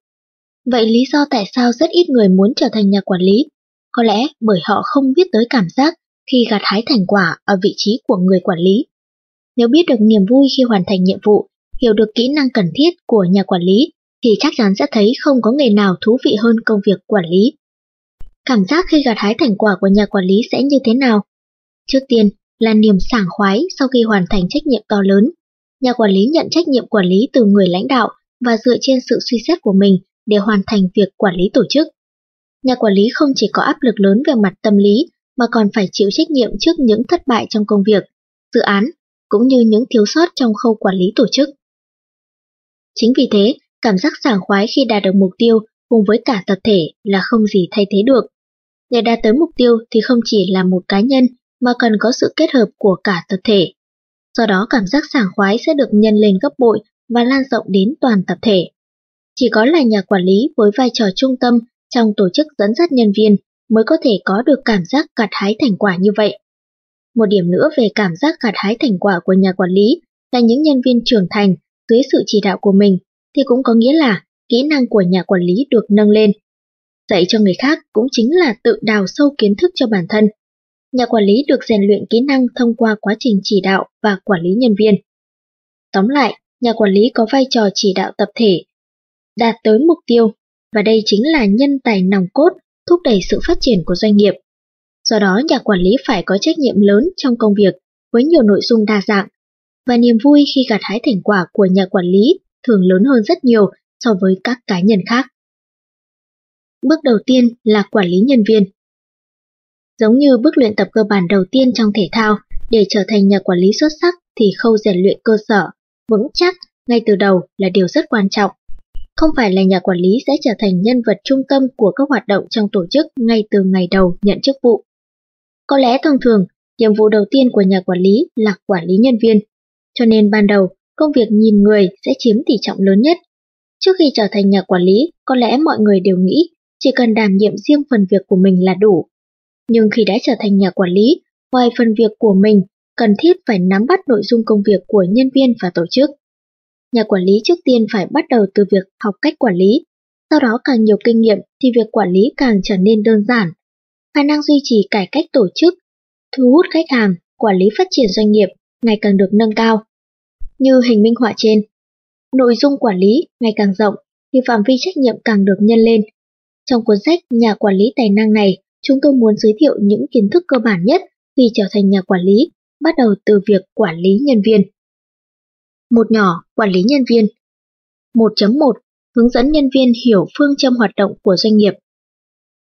Vậy lý do tại sao rất ít người muốn trở thành nhà quản lý? Có lẽ bởi họ không biết tới cảm giác khi gặt hái thành quả ở vị trí của người quản lý. Nếu biết được niềm vui khi hoàn thành nhiệm vụ, hiểu được kỹ năng cần thiết của nhà quản lý, thì chắc chắn sẽ thấy không có nghề nào thú vị hơn công việc quản lý. Cảm giác khi gặt hái thành quả của nhà quản lý sẽ như thế nào? Trước tiên là niềm sảng khoái sau khi hoàn thành trách nhiệm to lớn. Nhà quản lý nhận trách nhiệm quản lý từ người lãnh đạo và dựa trên sự suy xét của mình để hoàn thành việc quản lý tổ chức. Nhà quản lý không chỉ có áp lực lớn về mặt tâm lý mà còn phải chịu trách nhiệm trước những thất bại trong công việc, dự án, cũng như những thiếu sót trong khâu quản lý tổ chức. Chính vì thế, cảm giác sảng khoái khi đạt được mục tiêu cùng với cả tập thể là không gì thay thế được. Để đạt tới mục tiêu thì không chỉ là một cá nhân mà cần có sự kết hợp của cả tập thể. Do đó cảm giác sảng khoái sẽ được nhân lên gấp bội và lan rộng đến toàn tập thể. Chỉ có là nhà quản lý với vai trò trung tâm trong tổ chức dẫn dắt nhân viên mới có thể có được cảm giác gặt hái thành quả như vậy. Một điểm nữa về cảm giác gặt hái thành quả của nhà quản lý là những nhân viên trưởng thành dưới sự chỉ đạo của mình thì cũng có nghĩa là kỹ năng của nhà quản lý được nâng lên. Dạy cho người khác cũng chính là tự đào sâu kiến thức cho bản thân. Nhà quản lý được rèn luyện kỹ năng thông qua quá trình chỉ đạo và quản lý nhân viên. Tóm lại, nhà quản lý có vai trò chỉ đạo tập thể, đạt tới mục tiêu, và đây chính là nhân tài nòng cốt thúc đẩy sự phát triển của doanh nghiệp. Do đó, nhà quản lý phải có trách nhiệm lớn trong công việc với nhiều nội dung đa dạng, và niềm vui khi gặt hái thành quả của nhà quản lý thường lớn hơn rất nhiều so với các cá nhân khác. Bước đầu tiên là quản lý nhân viên. Giống như bước luyện tập cơ bản đầu tiên trong thể thao, để trở thành nhà quản lý xuất sắc thì khâu rèn luyện cơ sở, vững chắc ngay từ đầu là điều rất quan trọng. Không phải là nhà quản lý sẽ trở thành nhân vật trung tâm của các hoạt động trong tổ chức ngay từ ngày đầu nhận chức vụ. Có lẽ thông thường, nhiệm vụ đầu tiên của nhà quản lý là quản lý nhân viên, cho nên ban đầu công việc nhìn người sẽ chiếm tỷ trọng lớn nhất. Trước khi trở thành nhà quản lý, có lẽ mọi người đều nghĩ chỉ cần đảm nhiệm riêng phần việc của mình là đủ. Nhưng khi đã trở thành nhà quản lý, ngoài phần việc của mình, cần thiết phải nắm bắt nội dung công việc của nhân viên và tổ chức. Nhà quản lý trước tiên phải bắt đầu từ việc học cách quản lý, sau đó càng nhiều kinh nghiệm thì việc quản lý càng trở nên đơn giản. Khả năng duy trì cải cách tổ chức, thu hút khách hàng, quản lý phát triển doanh nghiệp ngày càng được nâng cao như hình minh họa trên. Nội dung quản lý ngày càng rộng thì phạm vi trách nhiệm càng được nhân lên. Trong cuốn sách Nhà quản lý tài năng này, chúng tôi muốn giới thiệu những kiến thức cơ bản nhất khi trở thành nhà quản lý, bắt đầu từ việc quản lý nhân viên. Một nhỏ, quản lý nhân viên. 1.1 Hướng dẫn nhân viên hiểu phương châm hoạt động của doanh nghiệp.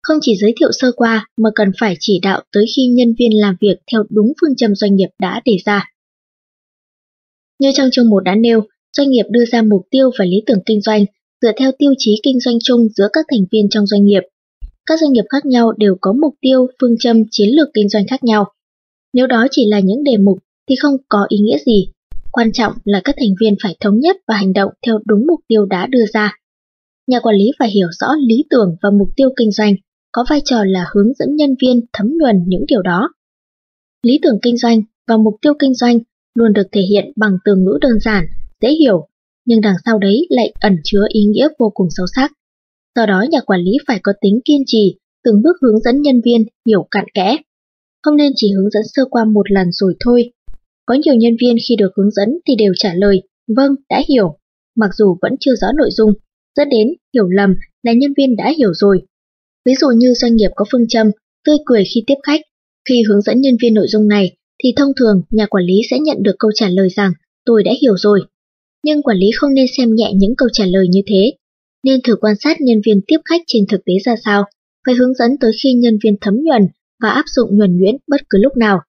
Không chỉ giới thiệu sơ qua mà cần phải chỉ đạo tới khi nhân viên làm việc theo đúng phương châm doanh nghiệp đã đề ra. Như trong chương 1 đã nêu, doanh nghiệp đưa ra mục tiêu và lý tưởng kinh doanh dựa theo tiêu chí kinh doanh chung giữa các thành viên trong doanh nghiệp. Các doanh nghiệp khác nhau đều có mục tiêu, phương châm, chiến lược kinh doanh khác nhau. Nếu đó chỉ là những đề mục thì không có ý nghĩa gì. Quan trọng là các thành viên phải thống nhất và hành động theo đúng mục tiêu đã đưa ra. Nhà quản lý phải hiểu rõ lý tưởng và mục tiêu kinh doanh, có vai trò là hướng dẫn nhân viên thấm nhuần những điều đó. Lý tưởng kinh doanh và mục tiêu kinh doanh luôn được thể hiện bằng từ ngữ đơn giản, dễ hiểu, nhưng đằng sau đấy lại ẩn chứa ý nghĩa vô cùng sâu sắc. Do đó nhà quản lý phải có tính kiên trì, từng bước hướng dẫn nhân viên hiểu cặn kẽ. Không nên chỉ hướng dẫn sơ qua một lần rồi thôi. Có nhiều nhân viên khi được hướng dẫn thì đều trả lời, vâng, đã hiểu, mặc dù vẫn chưa rõ nội dung, dẫn đến hiểu lầm là nhân viên đã hiểu rồi. Ví dụ như doanh nghiệp có phương châm, tươi cười khi tiếp khách, khi hướng dẫn nhân viên nội dung này thì thông thường nhà quản lý sẽ nhận được câu trả lời rằng tôi đã hiểu rồi. Nhưng quản lý không nên xem nhẹ những câu trả lời như thế, nên thử quan sát nhân viên tiếp khách trên thực tế ra sao, phải hướng dẫn tới khi nhân viên thấm nhuần và áp dụng nhuần nhuyễn bất cứ lúc nào.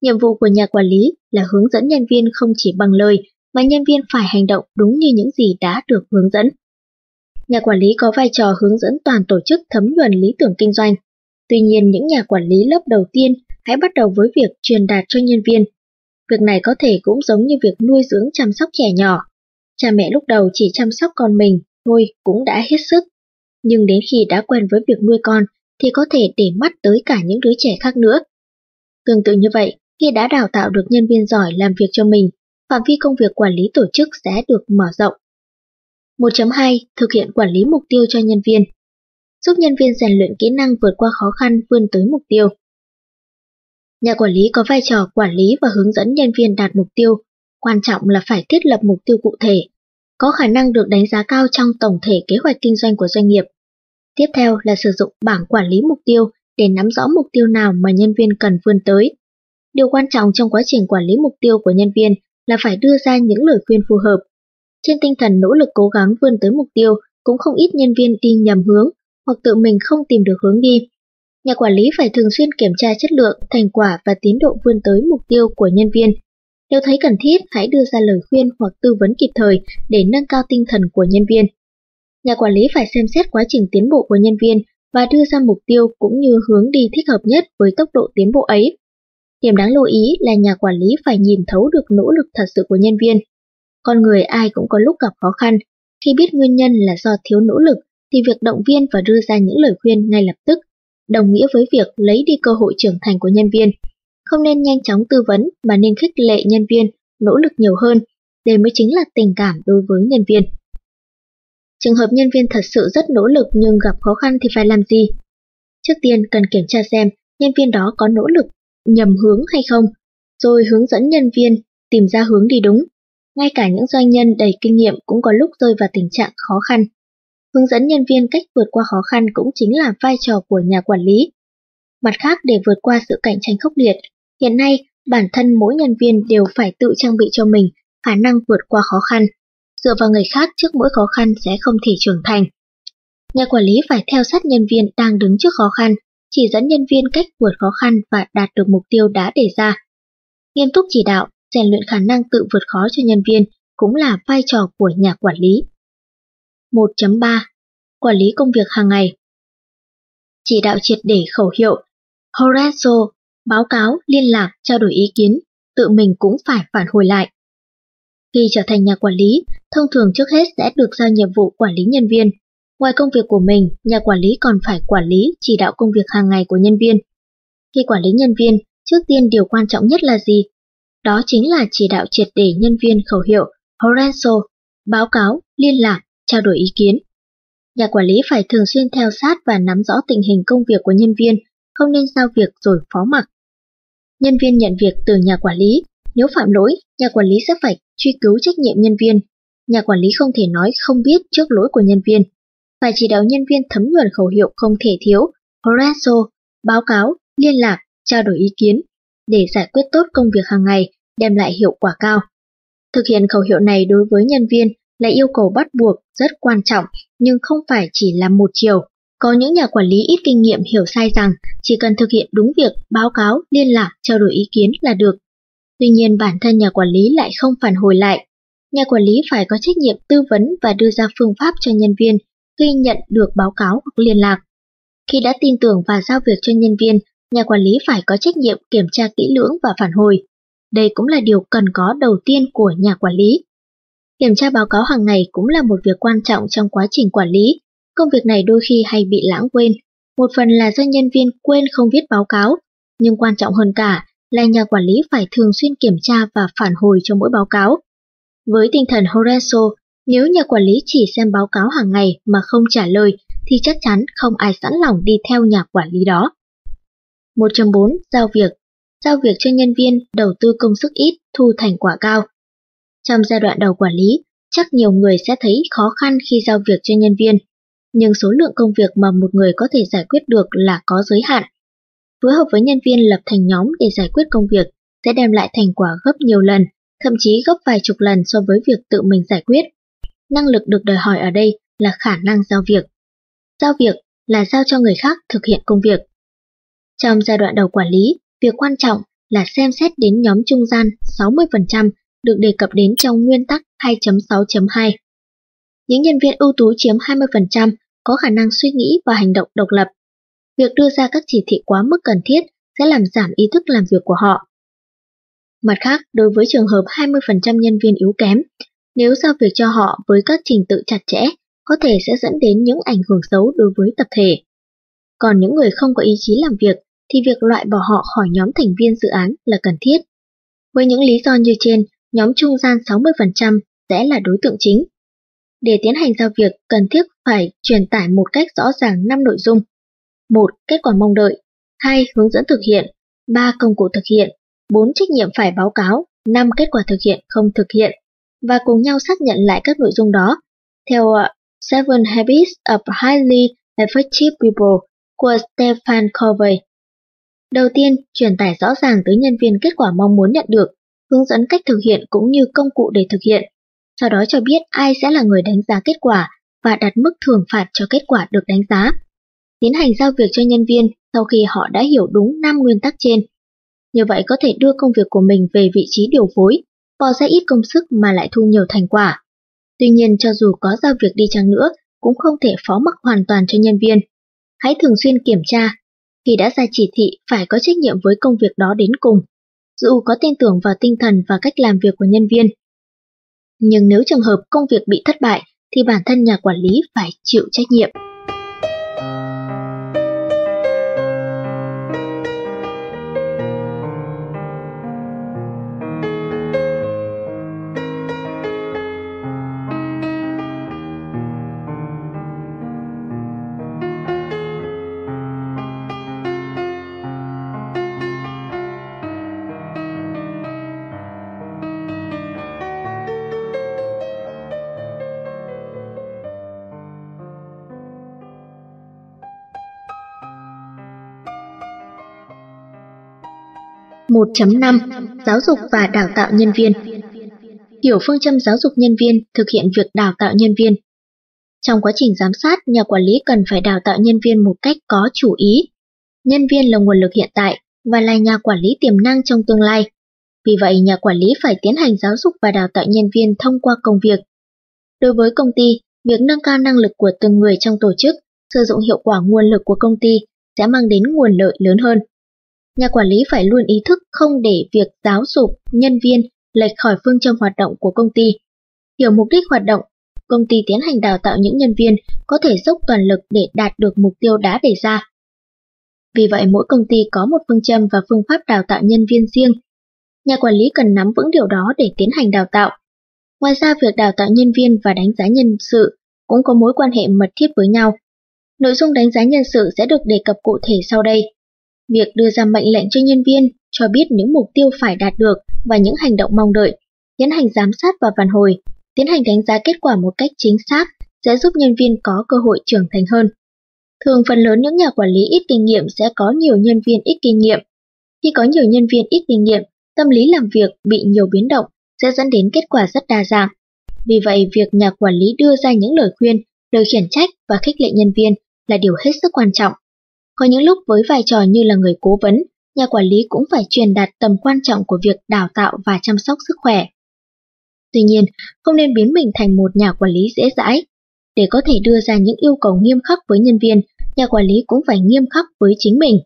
Nhiệm vụ của nhà quản lý là hướng dẫn nhân viên không chỉ bằng lời mà nhân viên phải hành động đúng như những gì đã được hướng dẫn. Nhà quản lý có vai trò hướng dẫn toàn tổ chức thấm nhuần lý tưởng kinh doanh. Tuy nhiên những nhà quản lý lớp đầu tiên hãy bắt đầu với việc truyền đạt cho nhân viên. Việc này có thể cũng giống như việc nuôi dưỡng chăm sóc trẻ nhỏ. Cha mẹ lúc đầu chỉ chăm sóc con mình thôi cũng đã hết sức. Nhưng đến khi đã quen với việc nuôi con thì có thể để mắt tới cả những đứa trẻ khác nữa. Tương tự như vậy, khi đã đào tạo được nhân viên giỏi làm việc cho mình, phạm vi công việc quản lý tổ chức sẽ được mở rộng. 1.2. Thực hiện quản lý mục tiêu cho nhân viên Giúp nhân viên rèn luyện kỹ năng vượt qua khó khăn vươn tới mục tiêu. Nhà quản lý có vai trò quản lý và hướng dẫn nhân viên đạt mục tiêu, quan trọng là phải thiết lập mục tiêu cụ thể, có khả năng được đánh giá cao trong tổng thể kế hoạch kinh doanh của doanh nghiệp. Tiếp theo là sử dụng bảng quản lý mục tiêu để nắm rõ mục tiêu nào mà nhân viên cần vươn tới. Điều quan trọng trong quá trình quản lý mục tiêu của nhân viên là phải đưa ra những lời khuyên phù hợp. Trên tinh thần nỗ lực cố gắng vươn tới mục tiêu, cũng không ít nhân viên đi nhầm hướng hoặc tự mình không tìm được hướng đi. Nhà quản lý phải thường xuyên kiểm tra chất lượng, thành quả và tiến độ vươn tới mục tiêu của nhân viên. Nếu thấy cần thiết, hãy đưa ra lời khuyên hoặc tư vấn kịp thời để nâng cao tinh thần của nhân viên. Nhà quản lý phải xem xét quá trình tiến bộ của nhân viên và đưa ra mục tiêu cũng như hướng đi thích hợp nhất với tốc độ tiến bộ ấy. Điểm đáng lưu ý là nhà quản lý phải nhìn thấu được nỗ lực thật sự của nhân viên. Con người ai cũng có lúc gặp khó khăn, khi biết nguyên nhân là do thiếu nỗ lực thì việc động viên và đưa ra những lời khuyên ngay lập tức đồng nghĩa với việc lấy đi cơ hội trưởng thành của nhân viên. Không nên nhanh chóng tư vấn mà nên khích lệ nhân viên nỗ lực nhiều hơn, đây mới chính là tình cảm đối với nhân viên. Trường hợp nhân viên thật sự rất nỗ lực nhưng gặp khó khăn thì phải làm gì? Trước tiên cần kiểm tra xem nhân viên đó có nỗ lực nhầm hướng hay không, rồi hướng dẫn nhân viên tìm ra hướng đi đúng. Ngay cả những doanh nhân đầy kinh nghiệm cũng có lúc rơi vào tình trạng khó khăn. Hướng dẫn nhân viên cách vượt qua khó khăn cũng chính là vai trò của nhà quản lý. Mặt khác để vượt qua sự cạnh tranh khốc liệt, hiện nay bản thân mỗi nhân viên đều phải tự trang bị cho mình khả năng vượt qua khó khăn. Dựa vào người khác trước mỗi khó khăn sẽ không thể trưởng thành. Nhà quản lý phải theo sát nhân viên đang đứng trước khó khăn, chỉ dẫn nhân viên cách vượt khó khăn và đạt được mục tiêu đã đề ra. Nghiêm túc chỉ đạo, rèn luyện khả năng tự vượt khó cho nhân viên cũng là vai trò của nhà quản lý. 1.3 Quản lý công việc hàng ngày Chỉ đạo triệt để khẩu hiệu Horatio, báo cáo, liên lạc, trao đổi ý kiến, tự mình cũng phải phản hồi lại. Khi trở thành nhà quản lý, thông thường trước hết sẽ được giao nhiệm vụ quản lý nhân viên. Ngoài công việc của mình, nhà quản lý còn phải quản lý, chỉ đạo công việc hàng ngày của nhân viên. Khi quản lý nhân viên, trước tiên điều quan trọng nhất là gì? Đó chính là chỉ đạo triệt để nhân viên khẩu hiệu Horenso, báo cáo, liên lạc, trao đổi ý kiến. Nhà quản lý phải thường xuyên theo sát và nắm rõ tình hình công việc của nhân viên, không nên giao việc rồi phó mặc. Nhân viên nhận việc từ nhà quản lý, nếu phạm lỗi, nhà quản lý sẽ phải truy cứu trách nhiệm nhân viên. Nhà quản lý không thể nói không biết trước lỗi của nhân viên. Phải chỉ đạo nhân viên thấm nhuần khẩu hiệu không thể thiếu, Horatio, báo cáo, liên lạc, trao đổi ý kiến, để giải quyết tốt công việc hàng ngày, đem lại hiệu quả cao. Thực hiện khẩu hiệu này đối với nhân viên là yêu cầu bắt buộc rất quan trọng nhưng không phải chỉ là một chiều. Có những nhà quản lý ít kinh nghiệm hiểu sai rằng chỉ cần thực hiện đúng việc báo cáo, liên lạc, trao đổi ý kiến là được. Tuy nhiên bản thân nhà quản lý lại không phản hồi lại. Nhà quản lý phải có trách nhiệm tư vấn và đưa ra phương pháp cho nhân viên khi nhận được báo cáo hoặc liên lạc. Khi đã tin tưởng và giao việc cho nhân viên, nhà quản lý phải có trách nhiệm kiểm tra kỹ lưỡng và phản hồi. Đây cũng là điều cần có đầu tiên của nhà quản lý. Kiểm tra báo cáo hàng ngày cũng là một việc quan trọng trong quá trình quản lý. Công việc này đôi khi hay bị lãng quên. Một phần là do nhân viên quên không viết báo cáo, nhưng quan trọng hơn cả là nhà quản lý phải thường xuyên kiểm tra và phản hồi cho mỗi báo cáo. Với tinh thần Horatio, nếu nhà quản lý chỉ xem báo cáo hàng ngày mà không trả lời thì chắc chắn không ai sẵn lòng đi theo nhà quản lý đó. 1.4. Giao việc Giao việc cho nhân viên đầu tư công sức ít, thu thành quả cao. Trong giai đoạn đầu quản lý, chắc nhiều người sẽ thấy khó khăn khi giao việc cho nhân viên, nhưng số lượng công việc mà một người có thể giải quyết được là có giới hạn. Phối hợp với nhân viên lập thành nhóm để giải quyết công việc sẽ đem lại thành quả gấp nhiều lần, thậm chí gấp vài chục lần so với việc tự mình giải quyết. Năng lực được đòi hỏi ở đây là khả năng giao việc. Giao việc là giao cho người khác thực hiện công việc. Trong giai đoạn đầu quản lý, việc quan trọng là xem xét đến nhóm trung gian 60% được đề cập đến trong nguyên tắc 2.6.2. Những nhân viên ưu tú chiếm 20% có khả năng suy nghĩ và hành động độc lập. Việc đưa ra các chỉ thị quá mức cần thiết sẽ làm giảm ý thức làm việc của họ. Mặt khác, đối với trường hợp 20% nhân viên yếu kém, nếu giao việc cho họ với các trình tự chặt chẽ, có thể sẽ dẫn đến những ảnh hưởng xấu đối với tập thể. Còn những người không có ý chí làm việc, thì việc loại bỏ họ khỏi nhóm thành viên dự án là cần thiết. Với những lý do như trên, nhóm trung gian 60% sẽ là đối tượng chính. Để tiến hành giao việc, cần thiết phải truyền tải một cách rõ ràng 5 nội dung. 1. Kết quả mong đợi 2. Hướng dẫn thực hiện 3. Công cụ thực hiện 4. Trách nhiệm phải báo cáo 5. Kết quả thực hiện không thực hiện và cùng nhau xác nhận lại các nội dung đó. Theo ờ, Seven Habits of Highly Effective People của Stephen Covey. Đầu tiên, truyền tải rõ ràng tới nhân viên kết quả mong muốn nhận được, hướng dẫn cách thực hiện cũng như công cụ để thực hiện. Sau đó cho biết ai sẽ là người đánh giá kết quả và đặt mức thưởng phạt cho kết quả được đánh giá. Tiến hành giao việc cho nhân viên sau khi họ đã hiểu đúng 5 nguyên tắc trên. Như vậy có thể đưa công việc của mình về vị trí điều phối, bỏ ra ít công sức mà lại thu nhiều thành quả. Tuy nhiên cho dù có giao việc đi chăng nữa, cũng không thể phó mặc hoàn toàn cho nhân viên. Hãy thường xuyên kiểm tra, khi đã ra chỉ thị phải có trách nhiệm với công việc đó đến cùng, dù có tin tưởng vào tinh thần và cách làm việc của nhân viên. Nhưng nếu trường hợp công việc bị thất bại, thì bản thân nhà quản lý phải chịu trách nhiệm. 1.5 Giáo dục và đào tạo nhân viên Hiểu phương châm giáo dục nhân viên, thực hiện việc đào tạo nhân viên. Trong quá trình giám sát, nhà quản lý cần phải đào tạo nhân viên một cách có chủ ý. Nhân viên là nguồn lực hiện tại và là nhà quản lý tiềm năng trong tương lai. Vì vậy, nhà quản lý phải tiến hành giáo dục và đào tạo nhân viên thông qua công việc. Đối với công ty, việc nâng cao năng lực của từng người trong tổ chức, sử dụng hiệu quả nguồn lực của công ty sẽ mang đến nguồn lợi lớn hơn nhà quản lý phải luôn ý thức không để việc giáo dục nhân viên lệch khỏi phương châm hoạt động của công ty. Hiểu mục đích hoạt động, công ty tiến hành đào tạo những nhân viên có thể dốc toàn lực để đạt được mục tiêu đã đề ra. Vì vậy mỗi công ty có một phương châm và phương pháp đào tạo nhân viên riêng. Nhà quản lý cần nắm vững điều đó để tiến hành đào tạo. Ngoài ra việc đào tạo nhân viên và đánh giá nhân sự cũng có mối quan hệ mật thiết với nhau. Nội dung đánh giá nhân sự sẽ được đề cập cụ thể sau đây. Việc đưa ra mệnh lệnh cho nhân viên cho biết những mục tiêu phải đạt được và những hành động mong đợi, tiến hành giám sát và phản hồi, tiến hành đánh giá kết quả một cách chính xác sẽ giúp nhân viên có cơ hội trưởng thành hơn. Thường phần lớn những nhà quản lý ít kinh nghiệm sẽ có nhiều nhân viên ít kinh nghiệm. Khi có nhiều nhân viên ít kinh nghiệm, tâm lý làm việc bị nhiều biến động sẽ dẫn đến kết quả rất đa dạng. Vì vậy, việc nhà quản lý đưa ra những lời khuyên, lời khiển trách và khích lệ nhân viên là điều hết sức quan trọng. Có những lúc với vai trò như là người cố vấn, nhà quản lý cũng phải truyền đạt tầm quan trọng của việc đào tạo và chăm sóc sức khỏe. Tuy nhiên, không nên biến mình thành một nhà quản lý dễ dãi. Để có thể đưa ra những yêu cầu nghiêm khắc với nhân viên, nhà quản lý cũng phải nghiêm khắc với chính mình.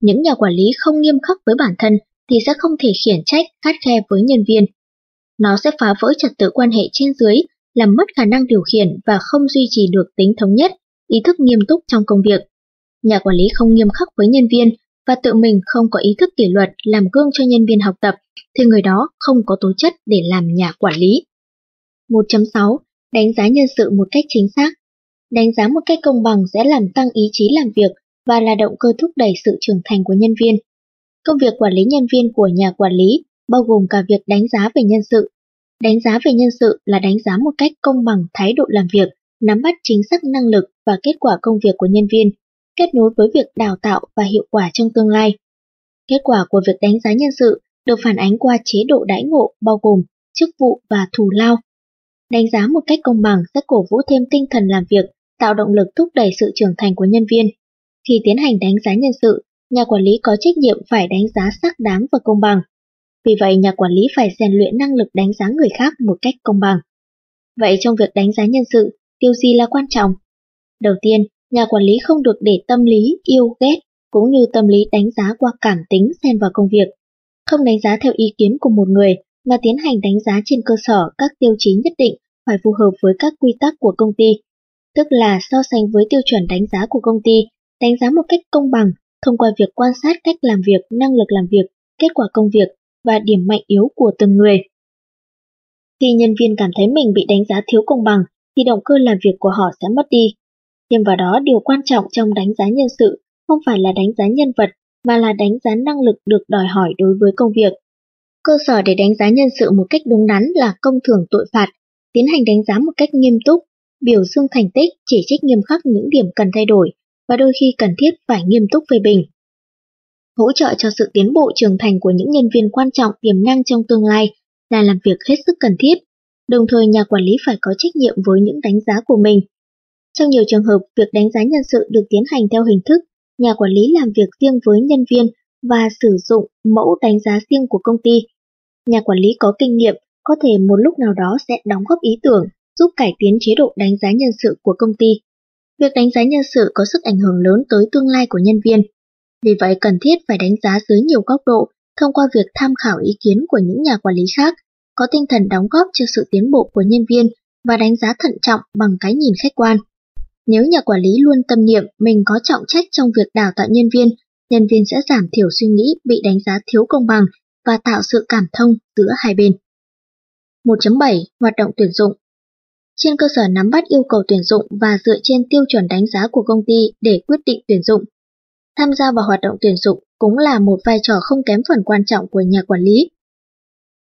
Những nhà quản lý không nghiêm khắc với bản thân thì sẽ không thể khiển trách, khát khe với nhân viên. Nó sẽ phá vỡ trật tự quan hệ trên dưới, làm mất khả năng điều khiển và không duy trì được tính thống nhất, ý thức nghiêm túc trong công việc nhà quản lý không nghiêm khắc với nhân viên và tự mình không có ý thức kỷ luật làm gương cho nhân viên học tập, thì người đó không có tố chất để làm nhà quản lý. 1.6. Đánh giá nhân sự một cách chính xác Đánh giá một cách công bằng sẽ làm tăng ý chí làm việc và là động cơ thúc đẩy sự trưởng thành của nhân viên. Công việc quản lý nhân viên của nhà quản lý bao gồm cả việc đánh giá về nhân sự. Đánh giá về nhân sự là đánh giá một cách công bằng thái độ làm việc, nắm bắt chính xác năng lực và kết quả công việc của nhân viên kết nối với việc đào tạo và hiệu quả trong tương lai. Kết quả của việc đánh giá nhân sự được phản ánh qua chế độ đãi ngộ bao gồm chức vụ và thù lao. Đánh giá một cách công bằng sẽ cổ vũ thêm tinh thần làm việc, tạo động lực thúc đẩy sự trưởng thành của nhân viên. Khi tiến hành đánh giá nhân sự, nhà quản lý có trách nhiệm phải đánh giá xác đáng và công bằng. Vì vậy nhà quản lý phải rèn luyện năng lực đánh giá người khác một cách công bằng. Vậy trong việc đánh giá nhân sự, điều gì là quan trọng? Đầu tiên, nhà quản lý không được để tâm lý yêu ghét cũng như tâm lý đánh giá qua cảm tính xen vào công việc. Không đánh giá theo ý kiến của một người mà tiến hành đánh giá trên cơ sở các tiêu chí nhất định phải phù hợp với các quy tắc của công ty, tức là so sánh với tiêu chuẩn đánh giá của công ty, đánh giá một cách công bằng thông qua việc quan sát cách làm việc, năng lực làm việc, kết quả công việc và điểm mạnh yếu của từng người. Khi nhân viên cảm thấy mình bị đánh giá thiếu công bằng thì động cơ làm việc của họ sẽ mất đi. Thêm vào đó, điều quan trọng trong đánh giá nhân sự không phải là đánh giá nhân vật mà là đánh giá năng lực được đòi hỏi đối với công việc. Cơ sở để đánh giá nhân sự một cách đúng đắn là công thưởng tội phạt, tiến hành đánh giá một cách nghiêm túc, biểu dương thành tích, chỉ trích nghiêm khắc những điểm cần thay đổi và đôi khi cần thiết phải nghiêm túc phê bình. Hỗ trợ cho sự tiến bộ trưởng thành của những nhân viên quan trọng tiềm năng trong tương lai là làm việc hết sức cần thiết, đồng thời nhà quản lý phải có trách nhiệm với những đánh giá của mình. Trong nhiều trường hợp, việc đánh giá nhân sự được tiến hành theo hình thức nhà quản lý làm việc riêng với nhân viên và sử dụng mẫu đánh giá riêng của công ty. Nhà quản lý có kinh nghiệm có thể một lúc nào đó sẽ đóng góp ý tưởng giúp cải tiến chế độ đánh giá nhân sự của công ty. Việc đánh giá nhân sự có sức ảnh hưởng lớn tới tương lai của nhân viên. Vì vậy cần thiết phải đánh giá dưới nhiều góc độ thông qua việc tham khảo ý kiến của những nhà quản lý khác, có tinh thần đóng góp cho sự tiến bộ của nhân viên và đánh giá thận trọng bằng cái nhìn khách quan. Nếu nhà quản lý luôn tâm niệm mình có trọng trách trong việc đào tạo nhân viên, nhân viên sẽ giảm thiểu suy nghĩ bị đánh giá thiếu công bằng và tạo sự cảm thông giữa hai bên. 1.7 Hoạt động tuyển dụng Trên cơ sở nắm bắt yêu cầu tuyển dụng và dựa trên tiêu chuẩn đánh giá của công ty để quyết định tuyển dụng. Tham gia vào hoạt động tuyển dụng cũng là một vai trò không kém phần quan trọng của nhà quản lý.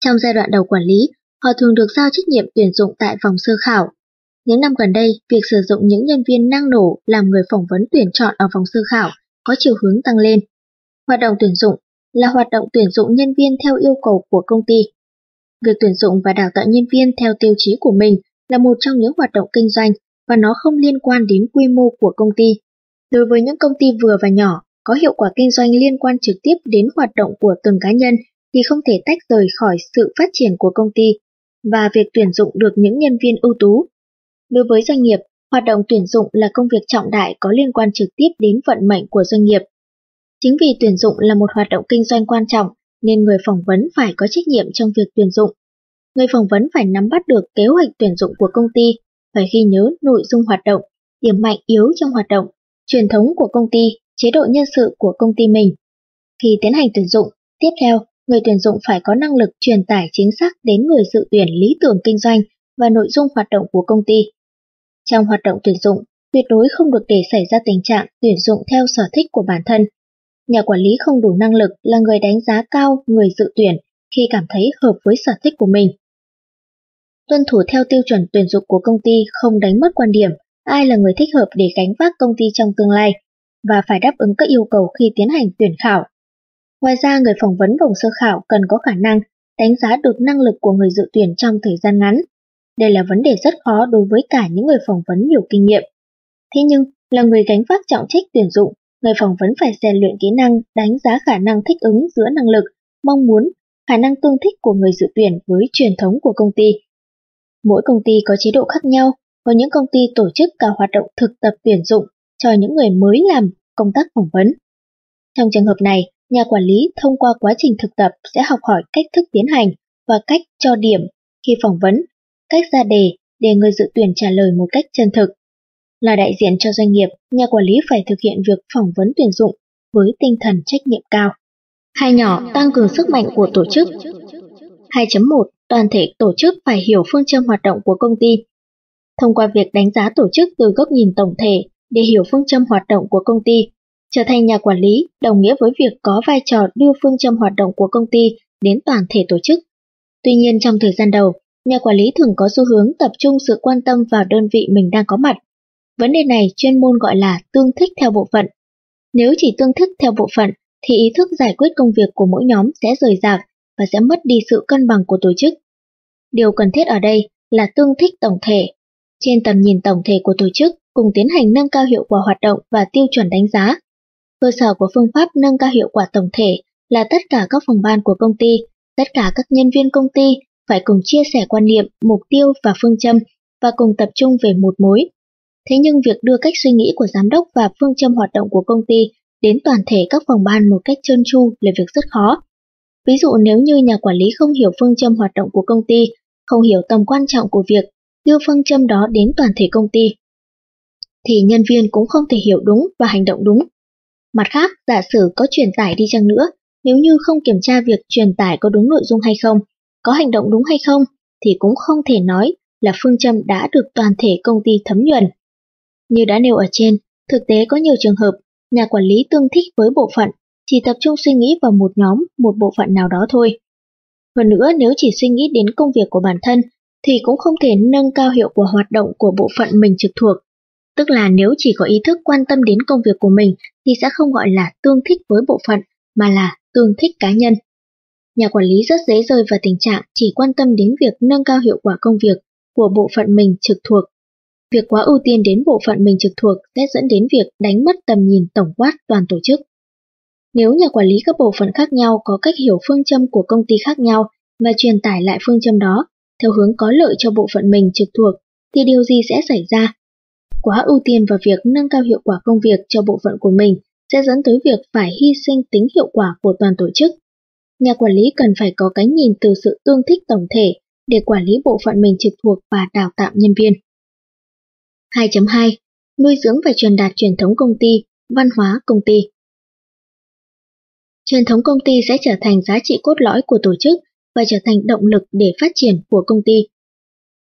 Trong giai đoạn đầu quản lý, họ thường được giao trách nhiệm tuyển dụng tại vòng sơ khảo, những năm gần đây, việc sử dụng những nhân viên năng nổ làm người phỏng vấn tuyển chọn ở vòng sơ khảo có chiều hướng tăng lên. Hoạt động tuyển dụng là hoạt động tuyển dụng nhân viên theo yêu cầu của công ty. Việc tuyển dụng và đào tạo nhân viên theo tiêu chí của mình là một trong những hoạt động kinh doanh và nó không liên quan đến quy mô của công ty. Đối với những công ty vừa và nhỏ, có hiệu quả kinh doanh liên quan trực tiếp đến hoạt động của từng cá nhân thì không thể tách rời khỏi sự phát triển của công ty và việc tuyển dụng được những nhân viên ưu tú Đối với doanh nghiệp, hoạt động tuyển dụng là công việc trọng đại có liên quan trực tiếp đến vận mệnh của doanh nghiệp. Chính vì tuyển dụng là một hoạt động kinh doanh quan trọng, nên người phỏng vấn phải có trách nhiệm trong việc tuyển dụng. Người phỏng vấn phải nắm bắt được kế hoạch tuyển dụng của công ty, phải ghi nhớ nội dung hoạt động, điểm mạnh yếu trong hoạt động, truyền thống của công ty, chế độ nhân sự của công ty mình. Khi tiến hành tuyển dụng, tiếp theo, người tuyển dụng phải có năng lực truyền tải chính xác đến người dự tuyển lý tưởng kinh doanh và nội dung hoạt động của công ty. Trong hoạt động tuyển dụng, tuyệt đối không được để xảy ra tình trạng tuyển dụng theo sở thích của bản thân. Nhà quản lý không đủ năng lực là người đánh giá cao người dự tuyển khi cảm thấy hợp với sở thích của mình. Tuân thủ theo tiêu chuẩn tuyển dụng của công ty không đánh mất quan điểm ai là người thích hợp để gánh vác công ty trong tương lai và phải đáp ứng các yêu cầu khi tiến hành tuyển khảo. Ngoài ra, người phỏng vấn vòng sơ khảo cần có khả năng đánh giá được năng lực của người dự tuyển trong thời gian ngắn đây là vấn đề rất khó đối với cả những người phỏng vấn nhiều kinh nghiệm. Thế nhưng, là người gánh vác trọng trách tuyển dụng, người phỏng vấn phải rèn luyện kỹ năng đánh giá khả năng thích ứng giữa năng lực, mong muốn, khả năng tương thích của người dự tuyển với truyền thống của công ty. Mỗi công ty có chế độ khác nhau, có những công ty tổ chức cả hoạt động thực tập tuyển dụng cho những người mới làm công tác phỏng vấn. Trong trường hợp này, nhà quản lý thông qua quá trình thực tập sẽ học hỏi cách thức tiến hành và cách cho điểm khi phỏng vấn cách ra đề để người dự tuyển trả lời một cách chân thực. Là đại diện cho doanh nghiệp, nhà quản lý phải thực hiện việc phỏng vấn tuyển dụng với tinh thần trách nhiệm cao. Hai nhỏ tăng cường sức mạnh của tổ chức. 2.1 Toàn thể tổ chức phải hiểu phương châm hoạt động của công ty. Thông qua việc đánh giá tổ chức từ góc nhìn tổng thể để hiểu phương châm hoạt động của công ty, trở thành nhà quản lý đồng nghĩa với việc có vai trò đưa phương châm hoạt động của công ty đến toàn thể tổ chức. Tuy nhiên trong thời gian đầu, nhà quản lý thường có xu hướng tập trung sự quan tâm vào đơn vị mình đang có mặt. Vấn đề này chuyên môn gọi là tương thích theo bộ phận. Nếu chỉ tương thích theo bộ phận, thì ý thức giải quyết công việc của mỗi nhóm sẽ rời rạc và sẽ mất đi sự cân bằng của tổ chức. Điều cần thiết ở đây là tương thích tổng thể. Trên tầm nhìn tổng thể của tổ chức, cùng tiến hành nâng cao hiệu quả hoạt động và tiêu chuẩn đánh giá. Cơ sở của phương pháp nâng cao hiệu quả tổng thể là tất cả các phòng ban của công ty Tất cả các nhân viên công ty phải cùng chia sẻ quan niệm, mục tiêu và phương châm và cùng tập trung về một mối. Thế nhưng việc đưa cách suy nghĩ của giám đốc và phương châm hoạt động của công ty đến toàn thể các phòng ban một cách trơn tru là việc rất khó. Ví dụ nếu như nhà quản lý không hiểu phương châm hoạt động của công ty, không hiểu tầm quan trọng của việc đưa phương châm đó đến toàn thể công ty, thì nhân viên cũng không thể hiểu đúng và hành động đúng. Mặt khác, giả sử có truyền tải đi chăng nữa, nếu như không kiểm tra việc truyền tải có đúng nội dung hay không, có hành động đúng hay không, thì cũng không thể nói là phương châm đã được toàn thể công ty thấm nhuần. Như đã nêu ở trên, thực tế có nhiều trường hợp, nhà quản lý tương thích với bộ phận, chỉ tập trung suy nghĩ vào một nhóm, một bộ phận nào đó thôi. Hơn nữa nếu chỉ suy nghĩ đến công việc của bản thân, thì cũng không thể nâng cao hiệu quả hoạt động của bộ phận mình trực thuộc. Tức là nếu chỉ có ý thức quan tâm đến công việc của mình thì sẽ không gọi là tương thích với bộ phận, mà là tương thích cá nhân. Nhà quản lý rất dễ rơi vào tình trạng chỉ quan tâm đến việc nâng cao hiệu quả công việc của bộ phận mình trực thuộc. Việc quá ưu tiên đến bộ phận mình trực thuộc sẽ dẫn đến việc đánh mất tầm nhìn tổng quát toàn tổ chức. Nếu nhà quản lý các bộ phận khác nhau có cách hiểu phương châm của công ty khác nhau và truyền tải lại phương châm đó theo hướng có lợi cho bộ phận mình trực thuộc, thì điều gì sẽ xảy ra? Quá ưu tiên vào việc nâng cao hiệu quả công việc cho bộ phận của mình sẽ dẫn tới việc phải hy sinh tính hiệu quả của toàn tổ chức. Nhà quản lý cần phải có cái nhìn từ sự tương thích tổng thể để quản lý bộ phận mình trực thuộc và đào tạo nhân viên. 2.2. Nuôi dưỡng và truyền đạt truyền thống công ty, văn hóa công ty. Truyền thống công ty sẽ trở thành giá trị cốt lõi của tổ chức và trở thành động lực để phát triển của công ty.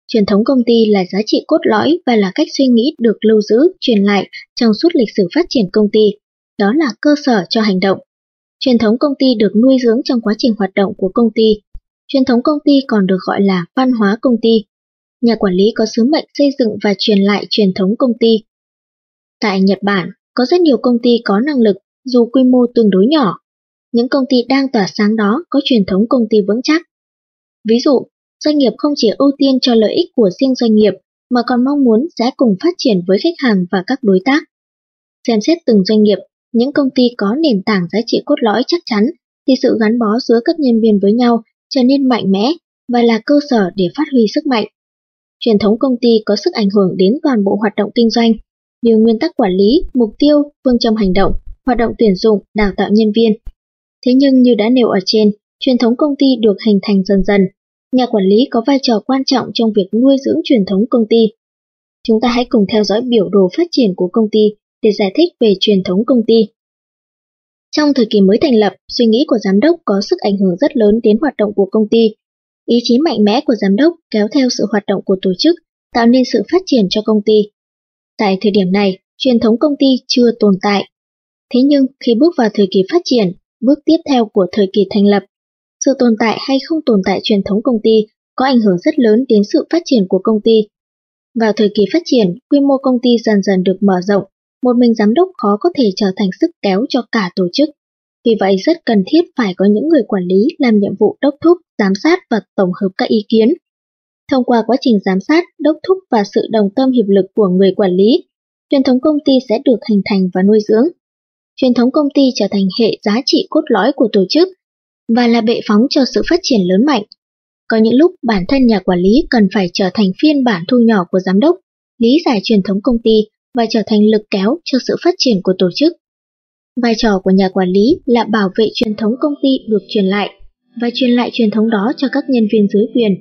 Truyền thống công ty là giá trị cốt lõi và là cách suy nghĩ được lưu giữ, truyền lại trong suốt lịch sử phát triển công ty. Đó là cơ sở cho hành động. Truyền thống công ty được nuôi dưỡng trong quá trình hoạt động của công ty. Truyền thống công ty còn được gọi là văn hóa công ty. Nhà quản lý có sứ mệnh xây dựng và truyền lại truyền thống công ty. Tại Nhật Bản, có rất nhiều công ty có năng lực dù quy mô tương đối nhỏ. Những công ty đang tỏa sáng đó có truyền thống công ty vững chắc. Ví dụ, doanh nghiệp không chỉ ưu tiên cho lợi ích của riêng doanh nghiệp mà còn mong muốn sẽ cùng phát triển với khách hàng và các đối tác. Xem xét từng doanh nghiệp, những công ty có nền tảng giá trị cốt lõi chắc chắn thì sự gắn bó giữa các nhân viên với nhau trở nên mạnh mẽ và là cơ sở để phát huy sức mạnh. Truyền thống công ty có sức ảnh hưởng đến toàn bộ hoạt động kinh doanh, như nguyên tắc quản lý, mục tiêu, phương châm hành động, hoạt động tuyển dụng, đào tạo nhân viên. Thế nhưng như đã nêu ở trên, truyền thống công ty được hình thành dần dần. Nhà quản lý có vai trò quan trọng trong việc nuôi dưỡng truyền thống công ty. Chúng ta hãy cùng theo dõi biểu đồ phát triển của công ty để giải thích về truyền thống công ty. Trong thời kỳ mới thành lập, suy nghĩ của giám đốc có sức ảnh hưởng rất lớn đến hoạt động của công ty. Ý chí mạnh mẽ của giám đốc kéo theo sự hoạt động của tổ chức, tạo nên sự phát triển cho công ty. Tại thời điểm này, truyền thống công ty chưa tồn tại. Thế nhưng khi bước vào thời kỳ phát triển, bước tiếp theo của thời kỳ thành lập, sự tồn tại hay không tồn tại truyền thống công ty có ảnh hưởng rất lớn đến sự phát triển của công ty. Vào thời kỳ phát triển, quy mô công ty dần dần được mở rộng, một mình giám đốc khó có thể trở thành sức kéo cho cả tổ chức. Vì vậy rất cần thiết phải có những người quản lý làm nhiệm vụ đốc thúc, giám sát và tổng hợp các ý kiến. Thông qua quá trình giám sát, đốc thúc và sự đồng tâm hiệp lực của người quản lý, truyền thống công ty sẽ được hình thành và nuôi dưỡng. Truyền thống công ty trở thành hệ giá trị cốt lõi của tổ chức và là bệ phóng cho sự phát triển lớn mạnh. Có những lúc bản thân nhà quản lý cần phải trở thành phiên bản thu nhỏ của giám đốc, lý giải truyền thống công ty và trở thành lực kéo cho sự phát triển của tổ chức. Vai trò của nhà quản lý là bảo vệ truyền thống công ty được truyền lại và truyền lại truyền thống đó cho các nhân viên dưới quyền.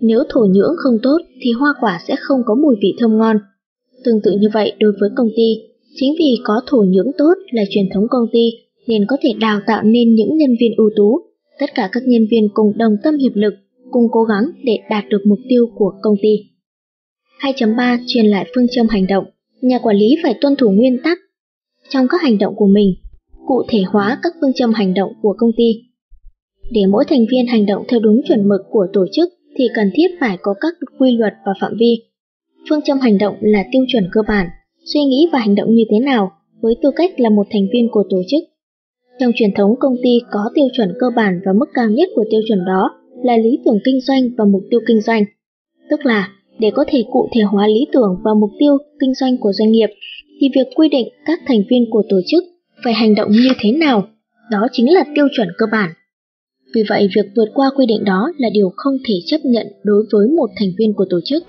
Nếu thổ nhưỡng không tốt thì hoa quả sẽ không có mùi vị thơm ngon. Tương tự như vậy đối với công ty, chính vì có thổ nhưỡng tốt là truyền thống công ty nên có thể đào tạo nên những nhân viên ưu tú. Tất cả các nhân viên cùng đồng tâm hiệp lực, cùng cố gắng để đạt được mục tiêu của công ty. 2.3 truyền lại phương châm hành động nhà quản lý phải tuân thủ nguyên tắc trong các hành động của mình, cụ thể hóa các phương châm hành động của công ty. Để mỗi thành viên hành động theo đúng chuẩn mực của tổ chức thì cần thiết phải có các quy luật và phạm vi. Phương châm hành động là tiêu chuẩn cơ bản, suy nghĩ và hành động như thế nào với tư cách là một thành viên của tổ chức. Trong truyền thống công ty có tiêu chuẩn cơ bản và mức cao nhất của tiêu chuẩn đó là lý tưởng kinh doanh và mục tiêu kinh doanh, tức là để có thể cụ thể hóa lý tưởng và mục tiêu kinh doanh của doanh nghiệp, thì việc quy định các thành viên của tổ chức phải hành động như thế nào, đó chính là tiêu chuẩn cơ bản. Vì vậy, việc vượt qua quy định đó là điều không thể chấp nhận đối với một thành viên của tổ chức.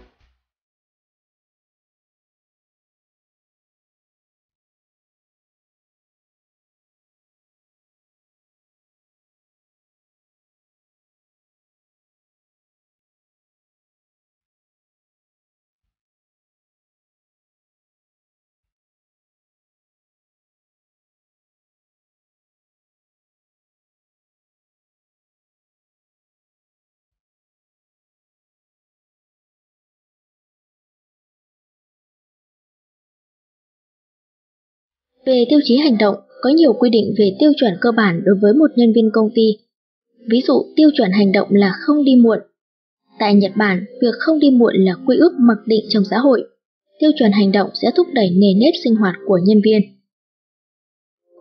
Về tiêu chí hành động, có nhiều quy định về tiêu chuẩn cơ bản đối với một nhân viên công ty. Ví dụ, tiêu chuẩn hành động là không đi muộn. Tại Nhật Bản, việc không đi muộn là quy ước mặc định trong xã hội. Tiêu chuẩn hành động sẽ thúc đẩy nề nếp sinh hoạt của nhân viên.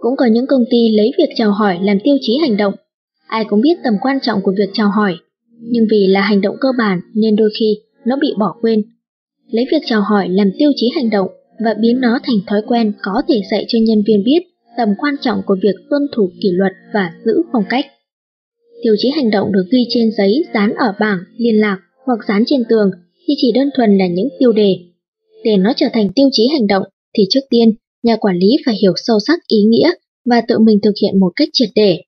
Cũng có những công ty lấy việc chào hỏi làm tiêu chí hành động. Ai cũng biết tầm quan trọng của việc chào hỏi, nhưng vì là hành động cơ bản nên đôi khi nó bị bỏ quên. Lấy việc chào hỏi làm tiêu chí hành động và biến nó thành thói quen có thể dạy cho nhân viên biết tầm quan trọng của việc tuân thủ kỷ luật và giữ phong cách. Tiêu chí hành động được ghi trên giấy dán ở bảng, liên lạc hoặc dán trên tường thì chỉ đơn thuần là những tiêu đề. Để nó trở thành tiêu chí hành động thì trước tiên nhà quản lý phải hiểu sâu sắc ý nghĩa và tự mình thực hiện một cách triệt để.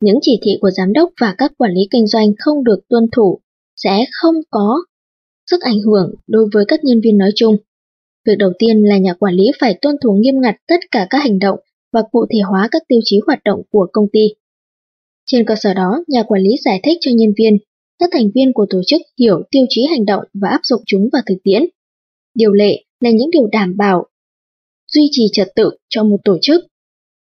Những chỉ thị của giám đốc và các quản lý kinh doanh không được tuân thủ sẽ không có sức ảnh hưởng đối với các nhân viên nói chung Việc đầu tiên là nhà quản lý phải tuân thủ nghiêm ngặt tất cả các hành động và cụ thể hóa các tiêu chí hoạt động của công ty. Trên cơ sở đó, nhà quản lý giải thích cho nhân viên, các thành viên của tổ chức hiểu tiêu chí hành động và áp dụng chúng vào thực tiễn. Điều lệ là những điều đảm bảo duy trì trật tự cho một tổ chức.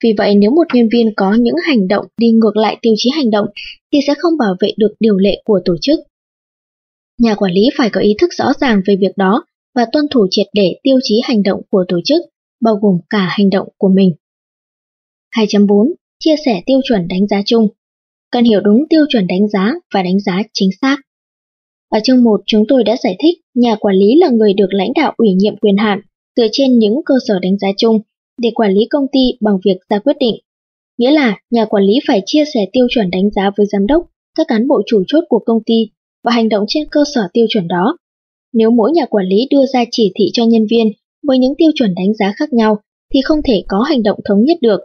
Vì vậy nếu một nhân viên có những hành động đi ngược lại tiêu chí hành động thì sẽ không bảo vệ được điều lệ của tổ chức. Nhà quản lý phải có ý thức rõ ràng về việc đó và tuân thủ triệt để tiêu chí hành động của tổ chức, bao gồm cả hành động của mình. 2.4. Chia sẻ tiêu chuẩn đánh giá chung. Cần hiểu đúng tiêu chuẩn đánh giá và đánh giá chính xác. Ở chương 1 chúng tôi đã giải thích nhà quản lý là người được lãnh đạo ủy nhiệm quyền hạn dựa trên những cơ sở đánh giá chung để quản lý công ty bằng việc ra quyết định. Nghĩa là nhà quản lý phải chia sẻ tiêu chuẩn đánh giá với giám đốc, các cán bộ chủ chốt của công ty và hành động trên cơ sở tiêu chuẩn đó nếu mỗi nhà quản lý đưa ra chỉ thị cho nhân viên với những tiêu chuẩn đánh giá khác nhau thì không thể có hành động thống nhất được.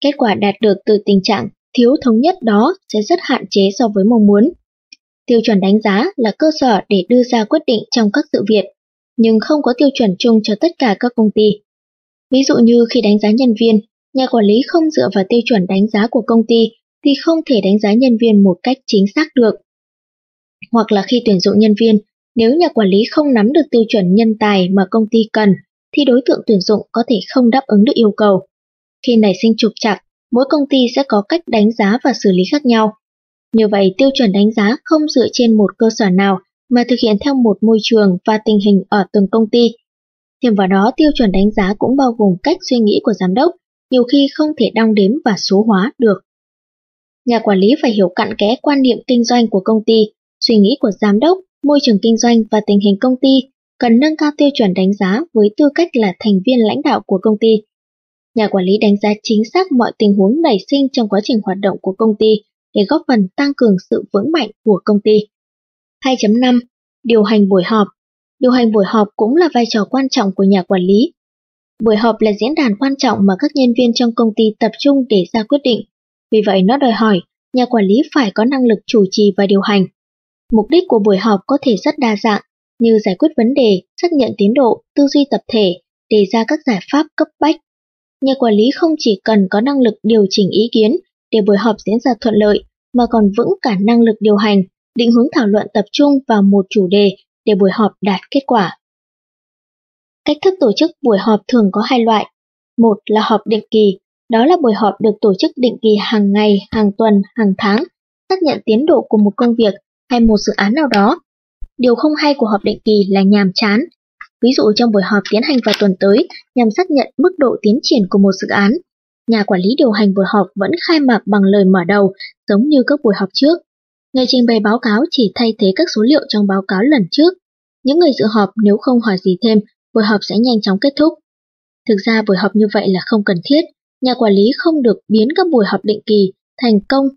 Kết quả đạt được từ tình trạng thiếu thống nhất đó sẽ rất hạn chế so với mong muốn. Tiêu chuẩn đánh giá là cơ sở để đưa ra quyết định trong các sự việc, nhưng không có tiêu chuẩn chung cho tất cả các công ty. Ví dụ như khi đánh giá nhân viên, nhà quản lý không dựa vào tiêu chuẩn đánh giá của công ty thì không thể đánh giá nhân viên một cách chính xác được. Hoặc là khi tuyển dụng nhân viên, nếu nhà quản lý không nắm được tiêu chuẩn nhân tài mà công ty cần, thì đối tượng tuyển dụng có thể không đáp ứng được yêu cầu. Khi nảy sinh trục trặc, mỗi công ty sẽ có cách đánh giá và xử lý khác nhau. Như vậy, tiêu chuẩn đánh giá không dựa trên một cơ sở nào mà thực hiện theo một môi trường và tình hình ở từng công ty. Thêm vào đó, tiêu chuẩn đánh giá cũng bao gồm cách suy nghĩ của giám đốc, nhiều khi không thể đong đếm và số hóa được. Nhà quản lý phải hiểu cặn kẽ quan niệm kinh doanh của công ty, suy nghĩ của giám đốc môi trường kinh doanh và tình hình công ty cần nâng cao tiêu chuẩn đánh giá với tư cách là thành viên lãnh đạo của công ty. Nhà quản lý đánh giá chính xác mọi tình huống nảy sinh trong quá trình hoạt động của công ty để góp phần tăng cường sự vững mạnh của công ty. 2.5. Điều hành buổi họp Điều hành buổi họp cũng là vai trò quan trọng của nhà quản lý. Buổi họp là diễn đàn quan trọng mà các nhân viên trong công ty tập trung để ra quyết định. Vì vậy, nó đòi hỏi nhà quản lý phải có năng lực chủ trì và điều hành. Mục đích của buổi họp có thể rất đa dạng, như giải quyết vấn đề, xác nhận tiến độ, tư duy tập thể, đề ra các giải pháp cấp bách. Nhà quản lý không chỉ cần có năng lực điều chỉnh ý kiến để buổi họp diễn ra thuận lợi, mà còn vững cả năng lực điều hành, định hướng thảo luận tập trung vào một chủ đề để buổi họp đạt kết quả. Cách thức tổ chức buổi họp thường có hai loại. Một là họp định kỳ, đó là buổi họp được tổ chức định kỳ hàng ngày, hàng tuần, hàng tháng, xác nhận tiến độ của một công việc hay một dự án nào đó. Điều không hay của họp định kỳ là nhàm chán. Ví dụ trong buổi họp tiến hành vào tuần tới nhằm xác nhận mức độ tiến triển của một dự án, nhà quản lý điều hành buổi họp vẫn khai mạc bằng lời mở đầu giống như các buổi họp trước. Người trình bày báo cáo chỉ thay thế các số liệu trong báo cáo lần trước. Những người dự họp nếu không hỏi gì thêm, buổi họp sẽ nhanh chóng kết thúc. Thực ra buổi họp như vậy là không cần thiết, nhà quản lý không được biến các buổi họp định kỳ thành công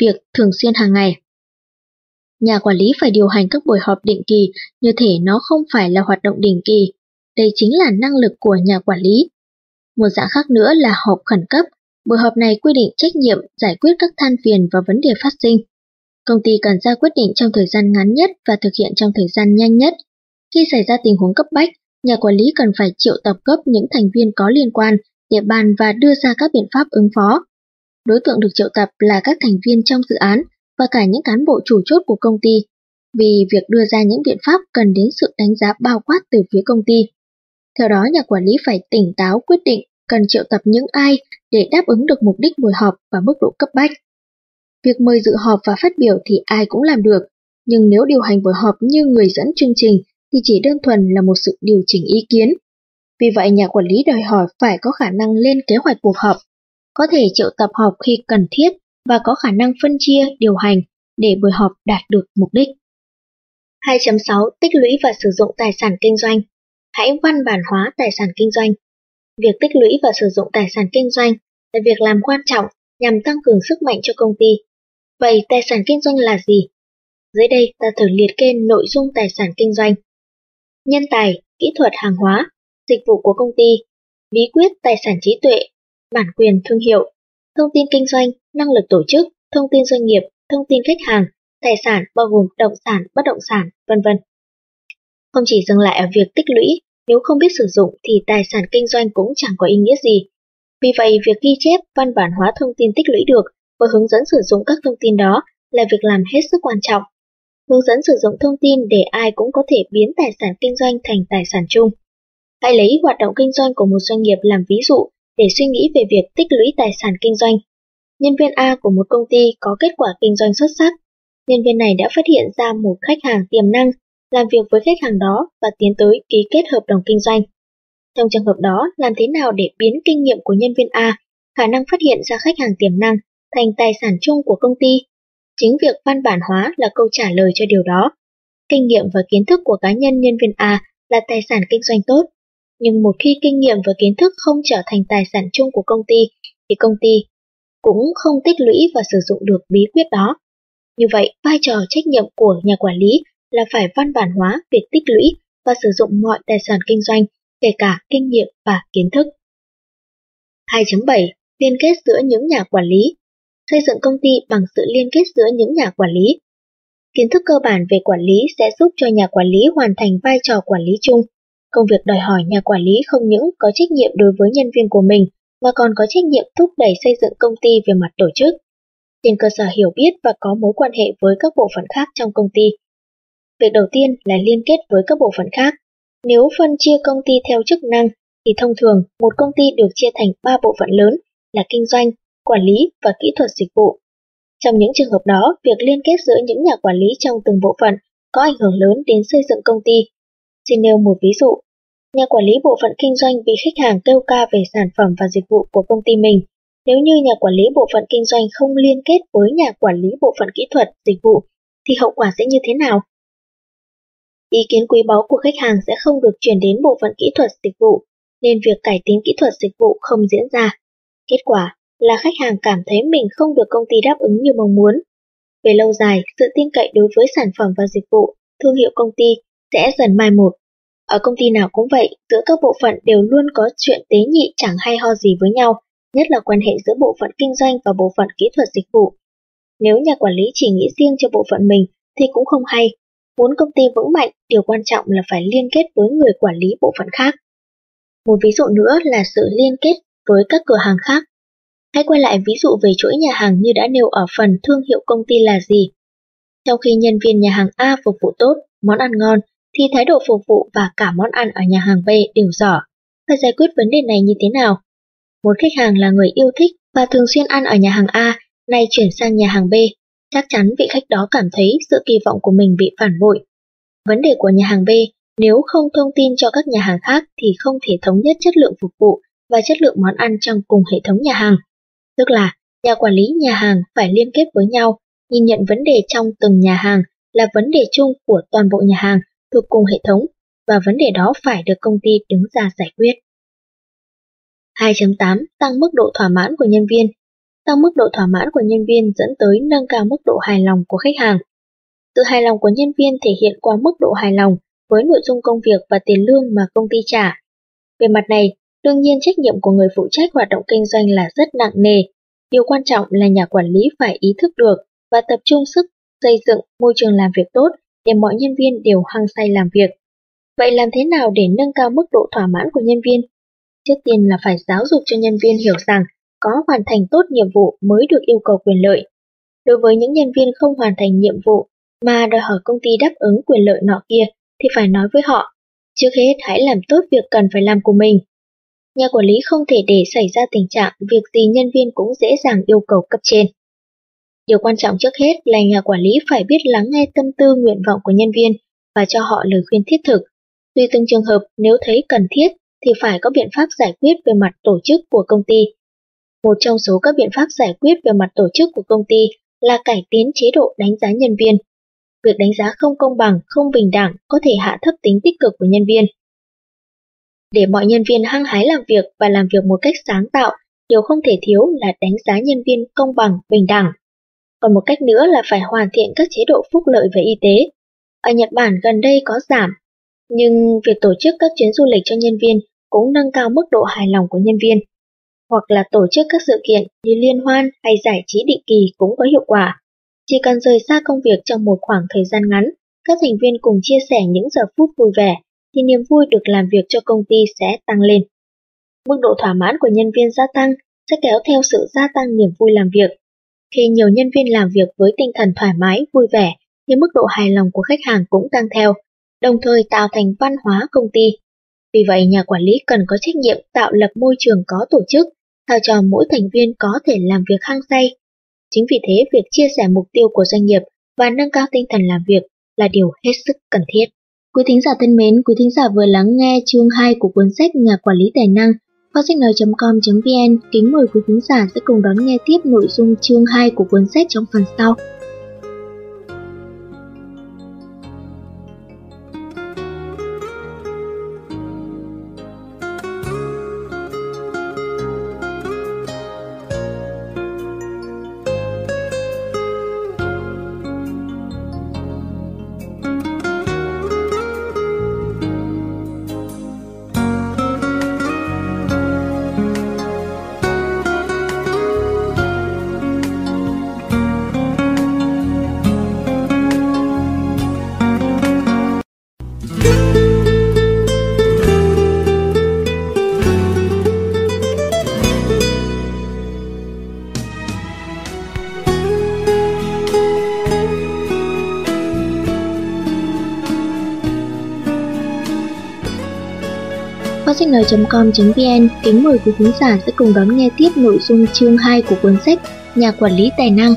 việc thường xuyên hàng ngày. Nhà quản lý phải điều hành các buổi họp định kỳ, như thể nó không phải là hoạt động định kỳ. Đây chính là năng lực của nhà quản lý. Một dạng khác nữa là họp khẩn cấp. Buổi họp này quy định trách nhiệm giải quyết các than phiền và vấn đề phát sinh. Công ty cần ra quyết định trong thời gian ngắn nhất và thực hiện trong thời gian nhanh nhất. Khi xảy ra tình huống cấp bách, nhà quản lý cần phải triệu tập gấp những thành viên có liên quan để bàn và đưa ra các biện pháp ứng phó. Đối tượng được triệu tập là các thành viên trong dự án và cả những cán bộ chủ chốt của công ty, vì việc đưa ra những biện pháp cần đến sự đánh giá bao quát từ phía công ty. Theo đó, nhà quản lý phải tỉnh táo quyết định cần triệu tập những ai để đáp ứng được mục đích buổi họp và mức độ cấp bách. Việc mời dự họp và phát biểu thì ai cũng làm được, nhưng nếu điều hành buổi họp như người dẫn chương trình thì chỉ đơn thuần là một sự điều chỉnh ý kiến. Vì vậy nhà quản lý đòi hỏi phải có khả năng lên kế hoạch cuộc họp, có thể triệu tập họp khi cần thiết và có khả năng phân chia, điều hành để buổi họp đạt được mục đích. 2.6 Tích lũy và sử dụng tài sản kinh doanh Hãy văn bản hóa tài sản kinh doanh. Việc tích lũy và sử dụng tài sản kinh doanh là việc làm quan trọng nhằm tăng cường sức mạnh cho công ty. Vậy tài sản kinh doanh là gì? Dưới đây ta thử liệt kê nội dung tài sản kinh doanh. Nhân tài, kỹ thuật hàng hóa, dịch vụ của công ty, bí quyết tài sản trí tuệ, bản quyền thương hiệu, thông tin kinh doanh, năng lực tổ chức, thông tin doanh nghiệp, thông tin khách hàng, tài sản bao gồm động sản, bất động sản, vân vân. Không chỉ dừng lại ở việc tích lũy, nếu không biết sử dụng thì tài sản kinh doanh cũng chẳng có ý nghĩa gì. Vì vậy, việc ghi chép văn bản hóa thông tin tích lũy được và hướng dẫn sử dụng các thông tin đó là việc làm hết sức quan trọng. Hướng dẫn sử dụng thông tin để ai cũng có thể biến tài sản kinh doanh thành tài sản chung. Hãy lấy hoạt động kinh doanh của một doanh nghiệp làm ví dụ để suy nghĩ về việc tích lũy tài sản kinh doanh. Nhân viên A của một công ty có kết quả kinh doanh xuất sắc. Nhân viên này đã phát hiện ra một khách hàng tiềm năng, làm việc với khách hàng đó và tiến tới ký kết hợp đồng kinh doanh. Trong trường hợp đó, làm thế nào để biến kinh nghiệm của nhân viên A, khả năng phát hiện ra khách hàng tiềm năng, thành tài sản chung của công ty? Chính việc văn bản hóa là câu trả lời cho điều đó. Kinh nghiệm và kiến thức của cá nhân nhân viên A là tài sản kinh doanh tốt, nhưng một khi kinh nghiệm và kiến thức không trở thành tài sản chung của công ty, thì công ty cũng không tích lũy và sử dụng được bí quyết đó. Như vậy, vai trò trách nhiệm của nhà quản lý là phải văn bản hóa việc tích lũy và sử dụng mọi tài sản kinh doanh, kể cả kinh nghiệm và kiến thức. 2.7. Liên kết giữa những nhà quản lý Xây dựng công ty bằng sự liên kết giữa những nhà quản lý. Kiến thức cơ bản về quản lý sẽ giúp cho nhà quản lý hoàn thành vai trò quản lý chung. Công việc đòi hỏi nhà quản lý không những có trách nhiệm đối với nhân viên của mình, mà còn có trách nhiệm thúc đẩy xây dựng công ty về mặt tổ chức. Trên cơ sở hiểu biết và có mối quan hệ với các bộ phận khác trong công ty. Việc đầu tiên là liên kết với các bộ phận khác. Nếu phân chia công ty theo chức năng, thì thông thường một công ty được chia thành 3 bộ phận lớn là kinh doanh, quản lý và kỹ thuật dịch vụ. Trong những trường hợp đó, việc liên kết giữa những nhà quản lý trong từng bộ phận có ảnh hưởng lớn đến xây dựng công ty. Xin nêu một ví dụ. Nhà quản lý bộ phận kinh doanh bị khách hàng kêu ca về sản phẩm và dịch vụ của công ty mình. Nếu như nhà quản lý bộ phận kinh doanh không liên kết với nhà quản lý bộ phận kỹ thuật, dịch vụ, thì hậu quả sẽ như thế nào? Ý kiến quý báu của khách hàng sẽ không được chuyển đến bộ phận kỹ thuật dịch vụ, nên việc cải tiến kỹ thuật dịch vụ không diễn ra. Kết quả là khách hàng cảm thấy mình không được công ty đáp ứng như mong muốn. Về lâu dài, sự tin cậy đối với sản phẩm và dịch vụ, thương hiệu công ty sẽ dần mai một. Ở công ty nào cũng vậy, giữa các bộ phận đều luôn có chuyện tế nhị chẳng hay ho gì với nhau, nhất là quan hệ giữa bộ phận kinh doanh và bộ phận kỹ thuật dịch vụ. Nếu nhà quản lý chỉ nghĩ riêng cho bộ phận mình thì cũng không hay. Muốn công ty vững mạnh, điều quan trọng là phải liên kết với người quản lý bộ phận khác. Một ví dụ nữa là sự liên kết với các cửa hàng khác. Hãy quay lại ví dụ về chuỗi nhà hàng như đã nêu ở phần thương hiệu công ty là gì. Trong khi nhân viên nhà hàng A phục vụ tốt, món ăn ngon, thì thái độ phục vụ và cả món ăn ở nhà hàng B đều dở. Phải giải quyết vấn đề này như thế nào? Một khách hàng là người yêu thích và thường xuyên ăn ở nhà hàng A, nay chuyển sang nhà hàng B, chắc chắn vị khách đó cảm thấy sự kỳ vọng của mình bị phản bội. Vấn đề của nhà hàng B, nếu không thông tin cho các nhà hàng khác thì không thể thống nhất chất lượng phục vụ và chất lượng món ăn trong cùng hệ thống nhà hàng. Tức là, nhà quản lý nhà hàng phải liên kết với nhau, nhìn nhận vấn đề trong từng nhà hàng là vấn đề chung của toàn bộ nhà hàng thuộc cùng hệ thống và vấn đề đó phải được công ty đứng ra giải quyết. 2.8 Tăng mức độ thỏa mãn của nhân viên tăng mức độ thỏa mãn của nhân viên dẫn tới nâng cao mức độ hài lòng của khách hàng. Sự hài lòng của nhân viên thể hiện qua mức độ hài lòng với nội dung công việc và tiền lương mà công ty trả. Về mặt này, đương nhiên trách nhiệm của người phụ trách hoạt động kinh doanh là rất nặng nề. Điều quan trọng là nhà quản lý phải ý thức được và tập trung sức xây dựng môi trường làm việc tốt để mọi nhân viên đều hăng say làm việc. Vậy làm thế nào để nâng cao mức độ thỏa mãn của nhân viên? Trước tiên là phải giáo dục cho nhân viên hiểu rằng có hoàn thành tốt nhiệm vụ mới được yêu cầu quyền lợi. Đối với những nhân viên không hoàn thành nhiệm vụ mà đòi hỏi công ty đáp ứng quyền lợi nọ kia thì phải nói với họ, trước hết hãy làm tốt việc cần phải làm của mình. Nhà quản lý không thể để xảy ra tình trạng việc gì nhân viên cũng dễ dàng yêu cầu cấp trên. Điều quan trọng trước hết là nhà quản lý phải biết lắng nghe tâm tư nguyện vọng của nhân viên và cho họ lời khuyên thiết thực. Tùy từng trường hợp nếu thấy cần thiết thì phải có biện pháp giải quyết về mặt tổ chức của công ty. Một trong số các biện pháp giải quyết về mặt tổ chức của công ty là cải tiến chế độ đánh giá nhân viên. Việc đánh giá không công bằng, không bình đẳng có thể hạ thấp tính tích cực của nhân viên. Để mọi nhân viên hăng hái làm việc và làm việc một cách sáng tạo, điều không thể thiếu là đánh giá nhân viên công bằng, bình đẳng. Còn một cách nữa là phải hoàn thiện các chế độ phúc lợi về y tế. Ở Nhật Bản gần đây có giảm, nhưng việc tổ chức các chuyến du lịch cho nhân viên cũng nâng cao mức độ hài lòng của nhân viên. Hoặc là tổ chức các sự kiện như liên hoan hay giải trí định kỳ cũng có hiệu quả. Chỉ cần rời xa công việc trong một khoảng thời gian ngắn, các thành viên cùng chia sẻ những giờ phút vui vẻ, thì niềm vui được làm việc cho công ty sẽ tăng lên. Mức độ thỏa mãn của nhân viên gia tăng sẽ kéo theo sự gia tăng niềm vui làm việc. Khi nhiều nhân viên làm việc với tinh thần thoải mái, vui vẻ, thì mức độ hài lòng của khách hàng cũng tăng theo, đồng thời tạo thành văn hóa công ty. Vì vậy, nhà quản lý cần có trách nhiệm tạo lập môi trường có tổ chức, sao cho mỗi thành viên có thể làm việc hăng say. Chính vì thế, việc chia sẻ mục tiêu của doanh nghiệp và nâng cao tinh thần làm việc là điều hết sức cần thiết. Quý thính giả thân mến, quý thính giả vừa lắng nghe chương 2 của cuốn sách Nhà quản lý tài năng Khoaseinoi.com.vn kính mời quý khán giả sẽ cùng đón nghe tiếp nội dung chương 2 của cuốn sách trong phần sau. Sách nói.com.vn kính mời quý khán giả sẽ cùng đón nghe tiếp nội dung chương 2 của cuốn sách Nhà quản lý tài năng.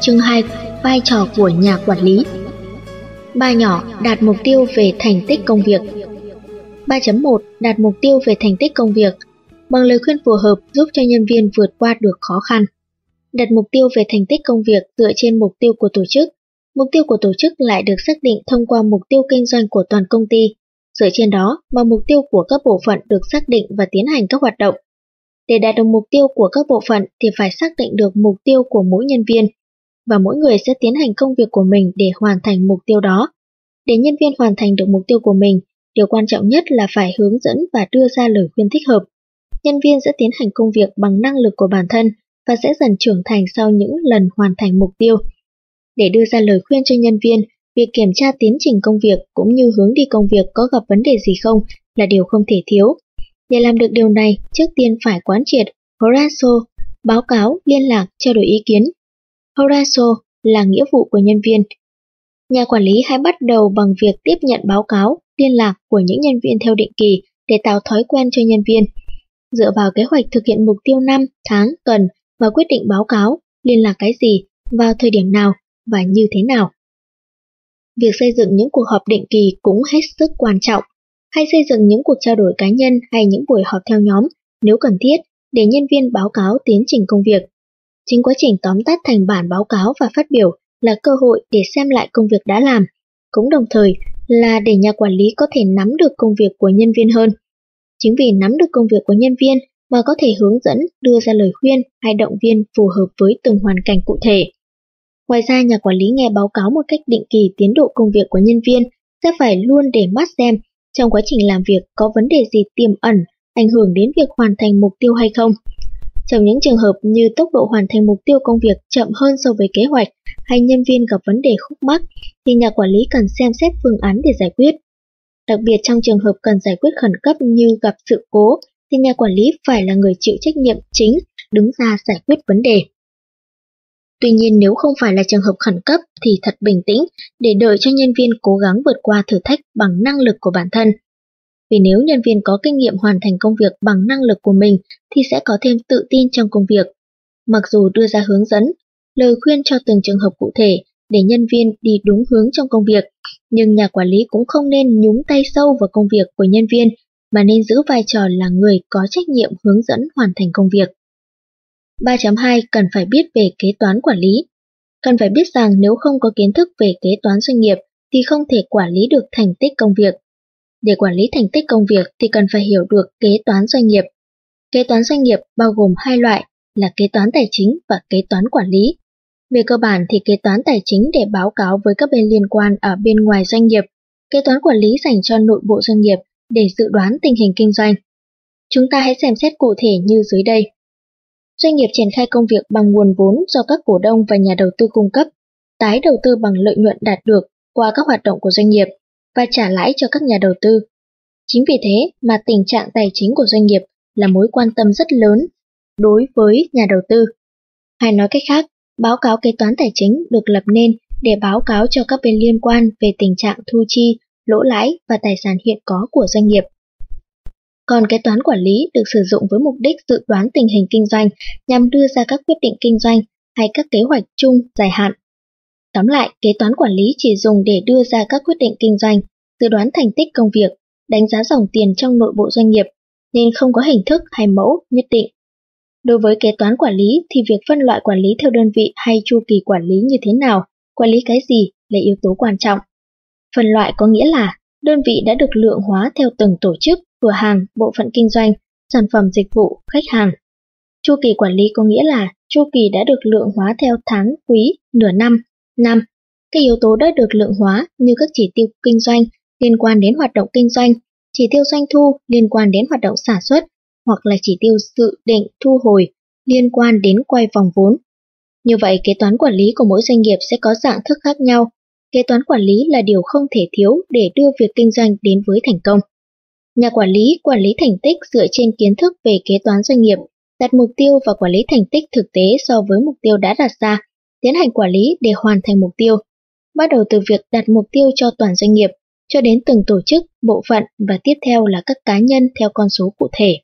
Chương 2: Vai trò của nhà quản lý. Ba nhỏ, đạt mục tiêu về thành tích công việc. 3.1 Đạt mục tiêu về thành tích công việc bằng lời khuyên phù hợp giúp cho nhân viên vượt qua được khó khăn. Đặt mục tiêu về thành tích công việc dựa trên mục tiêu của tổ chức. Mục tiêu của tổ chức lại được xác định thông qua mục tiêu kinh doanh của toàn công ty Dựa trên đó mà mục tiêu của các bộ phận được xác định và tiến hành các hoạt động. Để đạt được mục tiêu của các bộ phận thì phải xác định được mục tiêu của mỗi nhân viên và mỗi người sẽ tiến hành công việc của mình để hoàn thành mục tiêu đó. Để nhân viên hoàn thành được mục tiêu của mình, điều quan trọng nhất là phải hướng dẫn và đưa ra lời khuyên thích hợp. Nhân viên sẽ tiến hành công việc bằng năng lực của bản thân và sẽ dần trưởng thành sau những lần hoàn thành mục tiêu. Để đưa ra lời khuyên cho nhân viên, Việc kiểm tra tiến trình công việc cũng như hướng đi công việc có gặp vấn đề gì không là điều không thể thiếu. Để làm được điều này, trước tiên phải quán triệt Horaso, báo cáo, liên lạc, trao đổi ý kiến. Horaso là nghĩa vụ của nhân viên. Nhà quản lý hãy bắt đầu bằng việc tiếp nhận báo cáo, liên lạc của những nhân viên theo định kỳ để tạo thói quen cho nhân viên. Dựa vào kế hoạch thực hiện mục tiêu năm, tháng, tuần và quyết định báo cáo, liên lạc cái gì, vào thời điểm nào và như thế nào. Việc xây dựng những cuộc họp định kỳ cũng hết sức quan trọng. Hay xây dựng những cuộc trao đổi cá nhân hay những buổi họp theo nhóm nếu cần thiết để nhân viên báo cáo tiến trình công việc. Chính quá trình tóm tắt thành bản báo cáo và phát biểu là cơ hội để xem lại công việc đã làm, cũng đồng thời là để nhà quản lý có thể nắm được công việc của nhân viên hơn. Chính vì nắm được công việc của nhân viên mà có thể hướng dẫn, đưa ra lời khuyên hay động viên phù hợp với từng hoàn cảnh cụ thể. Ngoài ra, nhà quản lý nghe báo cáo một cách định kỳ tiến độ công việc của nhân viên sẽ phải luôn để mắt xem trong quá trình làm việc có vấn đề gì tiềm ẩn, ảnh hưởng đến việc hoàn thành mục tiêu hay không. Trong những trường hợp như tốc độ hoàn thành mục tiêu công việc chậm hơn so với kế hoạch hay nhân viên gặp vấn đề khúc mắc, thì nhà quản lý cần xem xét phương án để giải quyết. Đặc biệt trong trường hợp cần giải quyết khẩn cấp như gặp sự cố, thì nhà quản lý phải là người chịu trách nhiệm chính đứng ra giải quyết vấn đề. Tuy nhiên nếu không phải là trường hợp khẩn cấp thì thật bình tĩnh để đợi cho nhân viên cố gắng vượt qua thử thách bằng năng lực của bản thân. Vì nếu nhân viên có kinh nghiệm hoàn thành công việc bằng năng lực của mình thì sẽ có thêm tự tin trong công việc. Mặc dù đưa ra hướng dẫn, lời khuyên cho từng trường hợp cụ thể để nhân viên đi đúng hướng trong công việc, nhưng nhà quản lý cũng không nên nhúng tay sâu vào công việc của nhân viên mà nên giữ vai trò là người có trách nhiệm hướng dẫn hoàn thành công việc. 3.2 cần phải biết về kế toán quản lý. Cần phải biết rằng nếu không có kiến thức về kế toán doanh nghiệp thì không thể quản lý được thành tích công việc. Để quản lý thành tích công việc thì cần phải hiểu được kế toán doanh nghiệp. Kế toán doanh nghiệp bao gồm hai loại là kế toán tài chính và kế toán quản lý. Về cơ bản thì kế toán tài chính để báo cáo với các bên liên quan ở bên ngoài doanh nghiệp, kế toán quản lý dành cho nội bộ doanh nghiệp để dự đoán tình hình kinh doanh. Chúng ta hãy xem xét cụ thể như dưới đây. Doanh nghiệp triển khai công việc bằng nguồn vốn do các cổ đông và nhà đầu tư cung cấp, tái đầu tư bằng lợi nhuận đạt được qua các hoạt động của doanh nghiệp và trả lãi cho các nhà đầu tư. Chính vì thế mà tình trạng tài chính của doanh nghiệp là mối quan tâm rất lớn đối với nhà đầu tư. Hay nói cách khác, báo cáo kế toán tài chính được lập nên để báo cáo cho các bên liên quan về tình trạng thu chi, lỗ lãi và tài sản hiện có của doanh nghiệp. Còn kế toán quản lý được sử dụng với mục đích dự đoán tình hình kinh doanh nhằm đưa ra các quyết định kinh doanh hay các kế hoạch chung dài hạn. Tóm lại, kế toán quản lý chỉ dùng để đưa ra các quyết định kinh doanh, dự đoán thành tích công việc, đánh giá dòng tiền trong nội bộ doanh nghiệp, nên không có hình thức hay mẫu nhất định. Đối với kế toán quản lý thì việc phân loại quản lý theo đơn vị hay chu kỳ quản lý như thế nào, quản lý cái gì là yếu tố quan trọng. Phân loại có nghĩa là đơn vị đã được lượng hóa theo từng tổ chức, cửa hàng, bộ phận kinh doanh, sản phẩm dịch vụ, khách hàng. Chu kỳ quản lý có nghĩa là chu kỳ đã được lượng hóa theo tháng, quý, nửa năm, năm. Các yếu tố đã được lượng hóa như các chỉ tiêu kinh doanh liên quan đến hoạt động kinh doanh, chỉ tiêu doanh thu liên quan đến hoạt động sản xuất, hoặc là chỉ tiêu dự định thu hồi liên quan đến quay vòng vốn. Như vậy, kế toán quản lý của mỗi doanh nghiệp sẽ có dạng thức khác nhau. Kế toán quản lý là điều không thể thiếu để đưa việc kinh doanh đến với thành công. Nhà quản lý quản lý thành tích dựa trên kiến thức về kế toán doanh nghiệp, đặt mục tiêu và quản lý thành tích thực tế so với mục tiêu đã đặt ra, tiến hành quản lý để hoàn thành mục tiêu. Bắt đầu từ việc đặt mục tiêu cho toàn doanh nghiệp, cho đến từng tổ chức, bộ phận và tiếp theo là các cá nhân theo con số cụ thể.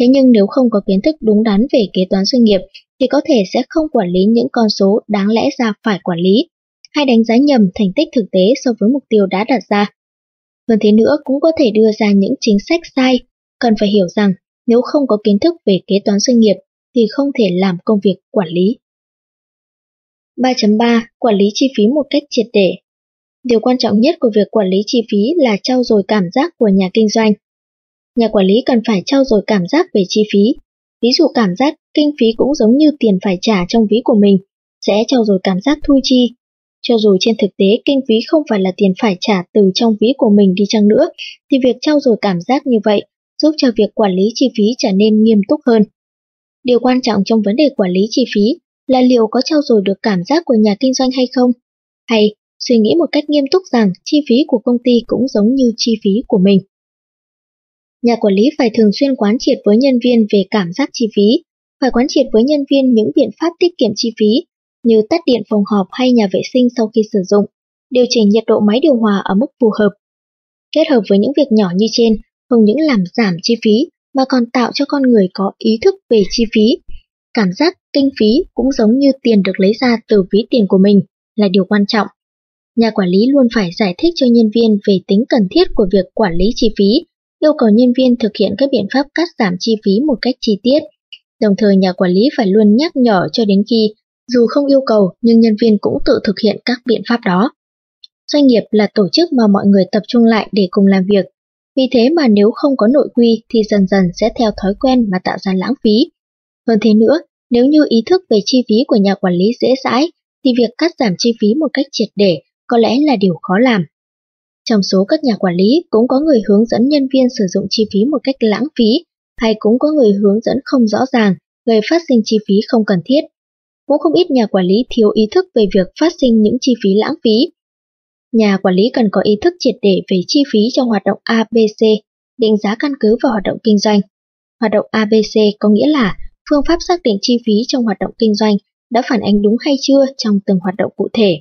Thế nhưng nếu không có kiến thức đúng đắn về kế toán doanh nghiệp thì có thể sẽ không quản lý những con số đáng lẽ ra phải quản lý, hay đánh giá nhầm thành tích thực tế so với mục tiêu đã đặt ra. Hơn thế nữa cũng có thể đưa ra những chính sách sai, cần phải hiểu rằng nếu không có kiến thức về kế toán doanh nghiệp thì không thể làm công việc quản lý. 3.3 Quản lý chi phí một cách triệt để Điều quan trọng nhất của việc quản lý chi phí là trau dồi cảm giác của nhà kinh doanh. Nhà quản lý cần phải trau dồi cảm giác về chi phí. Ví dụ cảm giác kinh phí cũng giống như tiền phải trả trong ví của mình, sẽ trau dồi cảm giác thu chi. Cho dù trên thực tế kinh phí không phải là tiền phải trả từ trong ví của mình đi chăng nữa, thì việc trao dồi cảm giác như vậy giúp cho việc quản lý chi phí trở nên nghiêm túc hơn. Điều quan trọng trong vấn đề quản lý chi phí là liệu có trao dồi được cảm giác của nhà kinh doanh hay không, hay suy nghĩ một cách nghiêm túc rằng chi phí của công ty cũng giống như chi phí của mình. Nhà quản lý phải thường xuyên quán triệt với nhân viên về cảm giác chi phí, phải quán triệt với nhân viên những biện pháp tiết kiệm chi phí như tắt điện phòng họp hay nhà vệ sinh sau khi sử dụng, điều chỉnh nhiệt độ máy điều hòa ở mức phù hợp. Kết hợp với những việc nhỏ như trên, không những làm giảm chi phí mà còn tạo cho con người có ý thức về chi phí. Cảm giác kinh phí cũng giống như tiền được lấy ra từ ví tiền của mình là điều quan trọng. Nhà quản lý luôn phải giải thích cho nhân viên về tính cần thiết của việc quản lý chi phí, yêu cầu nhân viên thực hiện các biện pháp cắt giảm chi phí một cách chi tiết. Đồng thời nhà quản lý phải luôn nhắc nhở cho đến khi, dù không yêu cầu nhưng nhân viên cũng tự thực hiện các biện pháp đó. Doanh nghiệp là tổ chức mà mọi người tập trung lại để cùng làm việc. Vì thế mà nếu không có nội quy thì dần dần sẽ theo thói quen mà tạo ra lãng phí. Hơn thế nữa, nếu như ý thức về chi phí của nhà quản lý dễ dãi, thì việc cắt giảm chi phí một cách triệt để có lẽ là điều khó làm. Trong số các nhà quản lý cũng có người hướng dẫn nhân viên sử dụng chi phí một cách lãng phí, hay cũng có người hướng dẫn không rõ ràng, gây phát sinh chi phí không cần thiết. Cũng không ít nhà quản lý thiếu ý thức về việc phát sinh những chi phí lãng phí. Nhà quản lý cần có ý thức triệt để về chi phí trong hoạt động ABC, định giá căn cứ vào hoạt động kinh doanh. Hoạt động ABC có nghĩa là phương pháp xác định chi phí trong hoạt động kinh doanh đã phản ánh đúng hay chưa trong từng hoạt động cụ thể.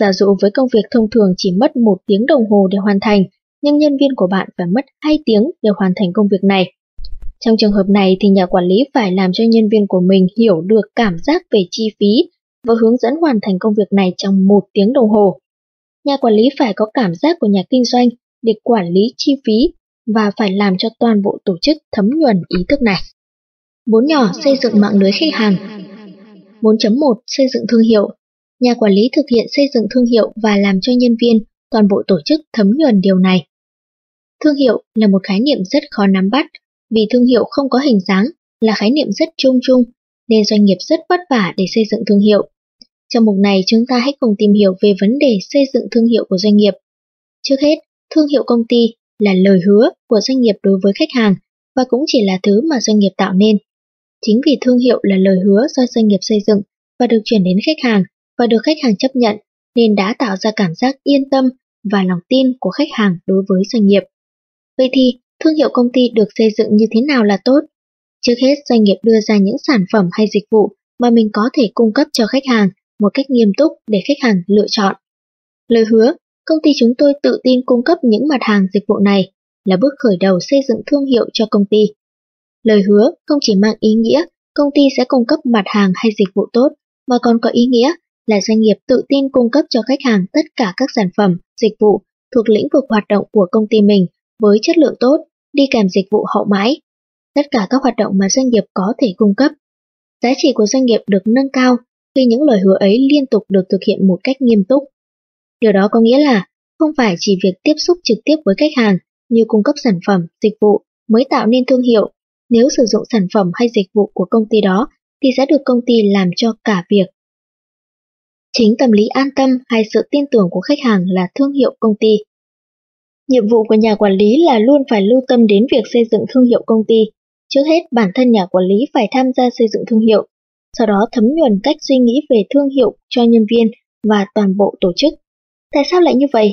Giả dụ với công việc thông thường chỉ mất một tiếng đồng hồ để hoàn thành, nhưng nhân viên của bạn phải mất 2 tiếng để hoàn thành công việc này. Trong trường hợp này thì nhà quản lý phải làm cho nhân viên của mình hiểu được cảm giác về chi phí và hướng dẫn hoàn thành công việc này trong một tiếng đồng hồ. Nhà quản lý phải có cảm giác của nhà kinh doanh để quản lý chi phí và phải làm cho toàn bộ tổ chức thấm nhuần ý thức này. Bốn nhỏ xây dựng mạng lưới khách hàng 4.1 Xây dựng thương hiệu Nhà quản lý thực hiện xây dựng thương hiệu và làm cho nhân viên, toàn bộ tổ chức thấm nhuần điều này. Thương hiệu là một khái niệm rất khó nắm bắt, vì thương hiệu không có hình dáng, là khái niệm rất chung chung, nên doanh nghiệp rất vất vả để xây dựng thương hiệu. Trong mục này chúng ta hãy cùng tìm hiểu về vấn đề xây dựng thương hiệu của doanh nghiệp. Trước hết, thương hiệu công ty là lời hứa của doanh nghiệp đối với khách hàng và cũng chỉ là thứ mà doanh nghiệp tạo nên. Chính vì thương hiệu là lời hứa do doanh nghiệp xây dựng và được chuyển đến khách hàng và được khách hàng chấp nhận nên đã tạo ra cảm giác yên tâm và lòng tin của khách hàng đối với doanh nghiệp. Vậy thì, thương hiệu công ty được xây dựng như thế nào là tốt? Trước hết, doanh nghiệp đưa ra những sản phẩm hay dịch vụ mà mình có thể cung cấp cho khách hàng một cách nghiêm túc để khách hàng lựa chọn. Lời hứa, công ty chúng tôi tự tin cung cấp những mặt hàng dịch vụ này là bước khởi đầu xây dựng thương hiệu cho công ty. Lời hứa không chỉ mang ý nghĩa công ty sẽ cung cấp mặt hàng hay dịch vụ tốt, mà còn có ý nghĩa là doanh nghiệp tự tin cung cấp cho khách hàng tất cả các sản phẩm, dịch vụ thuộc lĩnh vực hoạt động của công ty mình với chất lượng tốt, đi kèm dịch vụ hậu mãi. Tất cả các hoạt động mà doanh nghiệp có thể cung cấp. Giá trị của doanh nghiệp được nâng cao khi những lời hứa ấy liên tục được thực hiện một cách nghiêm túc. Điều đó có nghĩa là không phải chỉ việc tiếp xúc trực tiếp với khách hàng như cung cấp sản phẩm, dịch vụ mới tạo nên thương hiệu. Nếu sử dụng sản phẩm hay dịch vụ của công ty đó thì sẽ được công ty làm cho cả việc Chính tâm lý an tâm hay sự tin tưởng của khách hàng là thương hiệu công ty. Nhiệm vụ của nhà quản lý là luôn phải lưu tâm đến việc xây dựng thương hiệu công ty. Trước hết, bản thân nhà quản lý phải tham gia xây dựng thương hiệu, sau đó thấm nhuần cách suy nghĩ về thương hiệu cho nhân viên và toàn bộ tổ chức. Tại sao lại như vậy?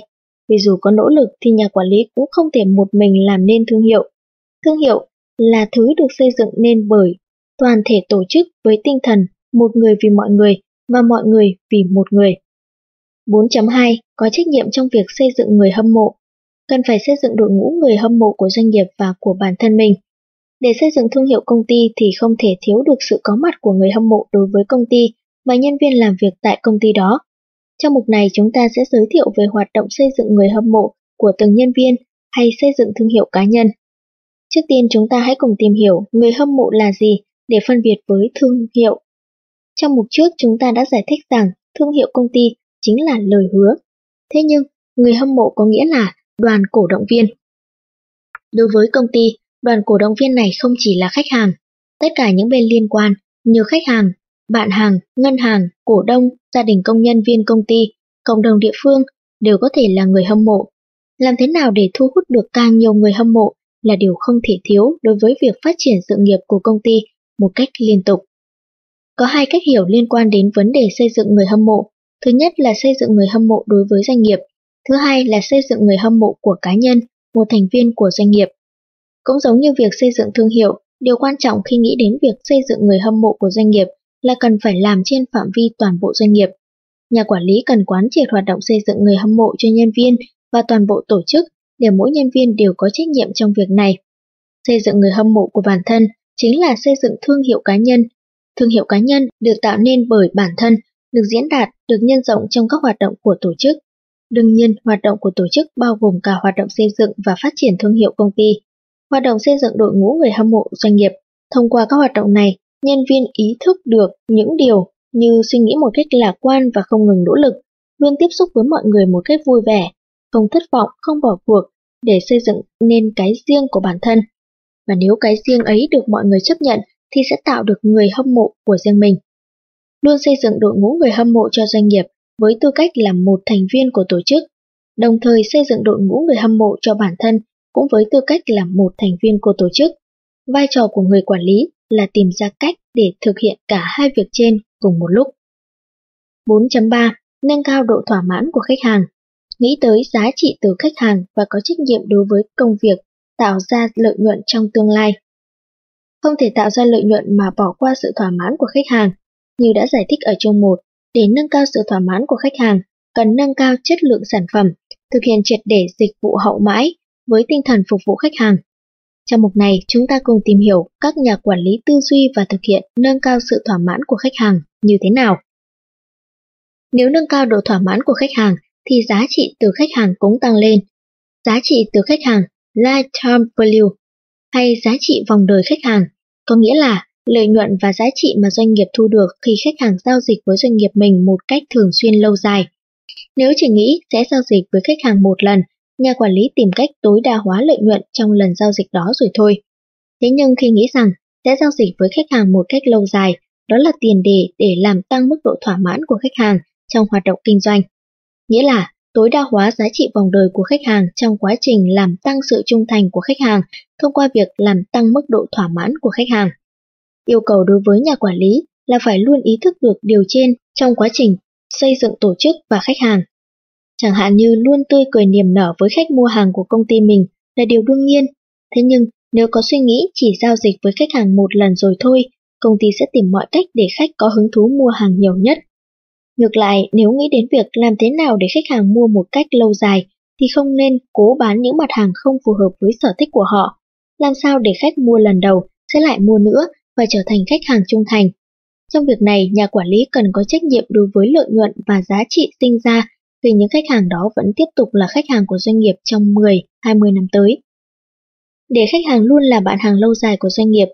Vì dù có nỗ lực thì nhà quản lý cũng không thể một mình làm nên thương hiệu. Thương hiệu là thứ được xây dựng nên bởi toàn thể tổ chức với tinh thần một người vì mọi người và mọi người vì một người. 4.2 có trách nhiệm trong việc xây dựng người hâm mộ. Cần phải xây dựng đội ngũ người hâm mộ của doanh nghiệp và của bản thân mình. Để xây dựng thương hiệu công ty thì không thể thiếu được sự có mặt của người hâm mộ đối với công ty và nhân viên làm việc tại công ty đó. Trong mục này chúng ta sẽ giới thiệu về hoạt động xây dựng người hâm mộ của từng nhân viên hay xây dựng thương hiệu cá nhân. Trước tiên chúng ta hãy cùng tìm hiểu người hâm mộ là gì để phân biệt với thương hiệu trong mục trước chúng ta đã giải thích rằng thương hiệu công ty chính là lời hứa. Thế nhưng, người hâm mộ có nghĩa là đoàn cổ động viên. Đối với công ty, đoàn cổ động viên này không chỉ là khách hàng, tất cả những bên liên quan như khách hàng, bạn hàng, ngân hàng, cổ đông, gia đình công nhân viên công ty, cộng đồng địa phương đều có thể là người hâm mộ. Làm thế nào để thu hút được càng nhiều người hâm mộ là điều không thể thiếu đối với việc phát triển sự nghiệp của công ty một cách liên tục. Có hai cách hiểu liên quan đến vấn đề xây dựng người hâm mộ. Thứ nhất là xây dựng người hâm mộ đối với doanh nghiệp. Thứ hai là xây dựng người hâm mộ của cá nhân, một thành viên của doanh nghiệp. Cũng giống như việc xây dựng thương hiệu, điều quan trọng khi nghĩ đến việc xây dựng người hâm mộ của doanh nghiệp là cần phải làm trên phạm vi toàn bộ doanh nghiệp. Nhà quản lý cần quán triệt hoạt động xây dựng người hâm mộ cho nhân viên và toàn bộ tổ chức để mỗi nhân viên đều có trách nhiệm trong việc này. Xây dựng người hâm mộ của bản thân chính là xây dựng thương hiệu cá nhân Thương hiệu cá nhân được tạo nên bởi bản thân, được diễn đạt, được nhân rộng trong các hoạt động của tổ chức. Đương nhiên, hoạt động của tổ chức bao gồm cả hoạt động xây dựng và phát triển thương hiệu công ty. Hoạt động xây dựng đội ngũ người hâm mộ doanh nghiệp. Thông qua các hoạt động này, nhân viên ý thức được những điều như suy nghĩ một cách lạc quan và không ngừng nỗ lực, luôn tiếp xúc với mọi người một cách vui vẻ, không thất vọng, không bỏ cuộc, để xây dựng nên cái riêng của bản thân. Và nếu cái riêng ấy được mọi người chấp nhận thì sẽ tạo được người hâm mộ của riêng mình. Luôn xây dựng đội ngũ người hâm mộ cho doanh nghiệp với tư cách là một thành viên của tổ chức, đồng thời xây dựng đội ngũ người hâm mộ cho bản thân cũng với tư cách là một thành viên của tổ chức. Vai trò của người quản lý là tìm ra cách để thực hiện cả hai việc trên cùng một lúc. 4.3. Nâng cao độ thỏa mãn của khách hàng Nghĩ tới giá trị từ khách hàng và có trách nhiệm đối với công việc tạo ra lợi nhuận trong tương lai. Không thể tạo ra lợi nhuận mà bỏ qua sự thỏa mãn của khách hàng. Như đã giải thích ở chương 1, để nâng cao sự thỏa mãn của khách hàng, cần nâng cao chất lượng sản phẩm, thực hiện triệt để dịch vụ hậu mãi với tinh thần phục vụ khách hàng. Trong mục này, chúng ta cùng tìm hiểu các nhà quản lý tư duy và thực hiện nâng cao sự thỏa mãn của khách hàng như thế nào. Nếu nâng cao độ thỏa mãn của khách hàng, thì giá trị từ khách hàng cũng tăng lên. Giá trị từ khách hàng, lifetime value, hay giá trị vòng đời khách hàng, có nghĩa là lợi nhuận và giá trị mà doanh nghiệp thu được khi khách hàng giao dịch với doanh nghiệp mình một cách thường xuyên lâu dài. Nếu chỉ nghĩ sẽ giao dịch với khách hàng một lần, nhà quản lý tìm cách tối đa hóa lợi nhuận trong lần giao dịch đó rồi thôi. Thế nhưng khi nghĩ rằng sẽ giao dịch với khách hàng một cách lâu dài, đó là tiền đề để làm tăng mức độ thỏa mãn của khách hàng trong hoạt động kinh doanh. Nghĩa là tối đa hóa giá trị vòng đời của khách hàng trong quá trình làm tăng sự trung thành của khách hàng thông qua việc làm tăng mức độ thỏa mãn của khách hàng. Yêu cầu đối với nhà quản lý là phải luôn ý thức được điều trên trong quá trình xây dựng tổ chức và khách hàng. Chẳng hạn như luôn tươi cười niềm nở với khách mua hàng của công ty mình là điều đương nhiên. Thế nhưng nếu có suy nghĩ chỉ giao dịch với khách hàng một lần rồi thôi, công ty sẽ tìm mọi cách để khách có hứng thú mua hàng nhiều nhất. Ngược lại, nếu nghĩ đến việc làm thế nào để khách hàng mua một cách lâu dài, thì không nên cố bán những mặt hàng không phù hợp với sở thích của họ. Làm sao để khách mua lần đầu sẽ lại mua nữa và trở thành khách hàng trung thành. Trong việc này, nhà quản lý cần có trách nhiệm đối với lợi nhuận và giá trị sinh ra vì những khách hàng đó vẫn tiếp tục là khách hàng của doanh nghiệp trong 10, 20 năm tới. Để khách hàng luôn là bạn hàng lâu dài của doanh nghiệp,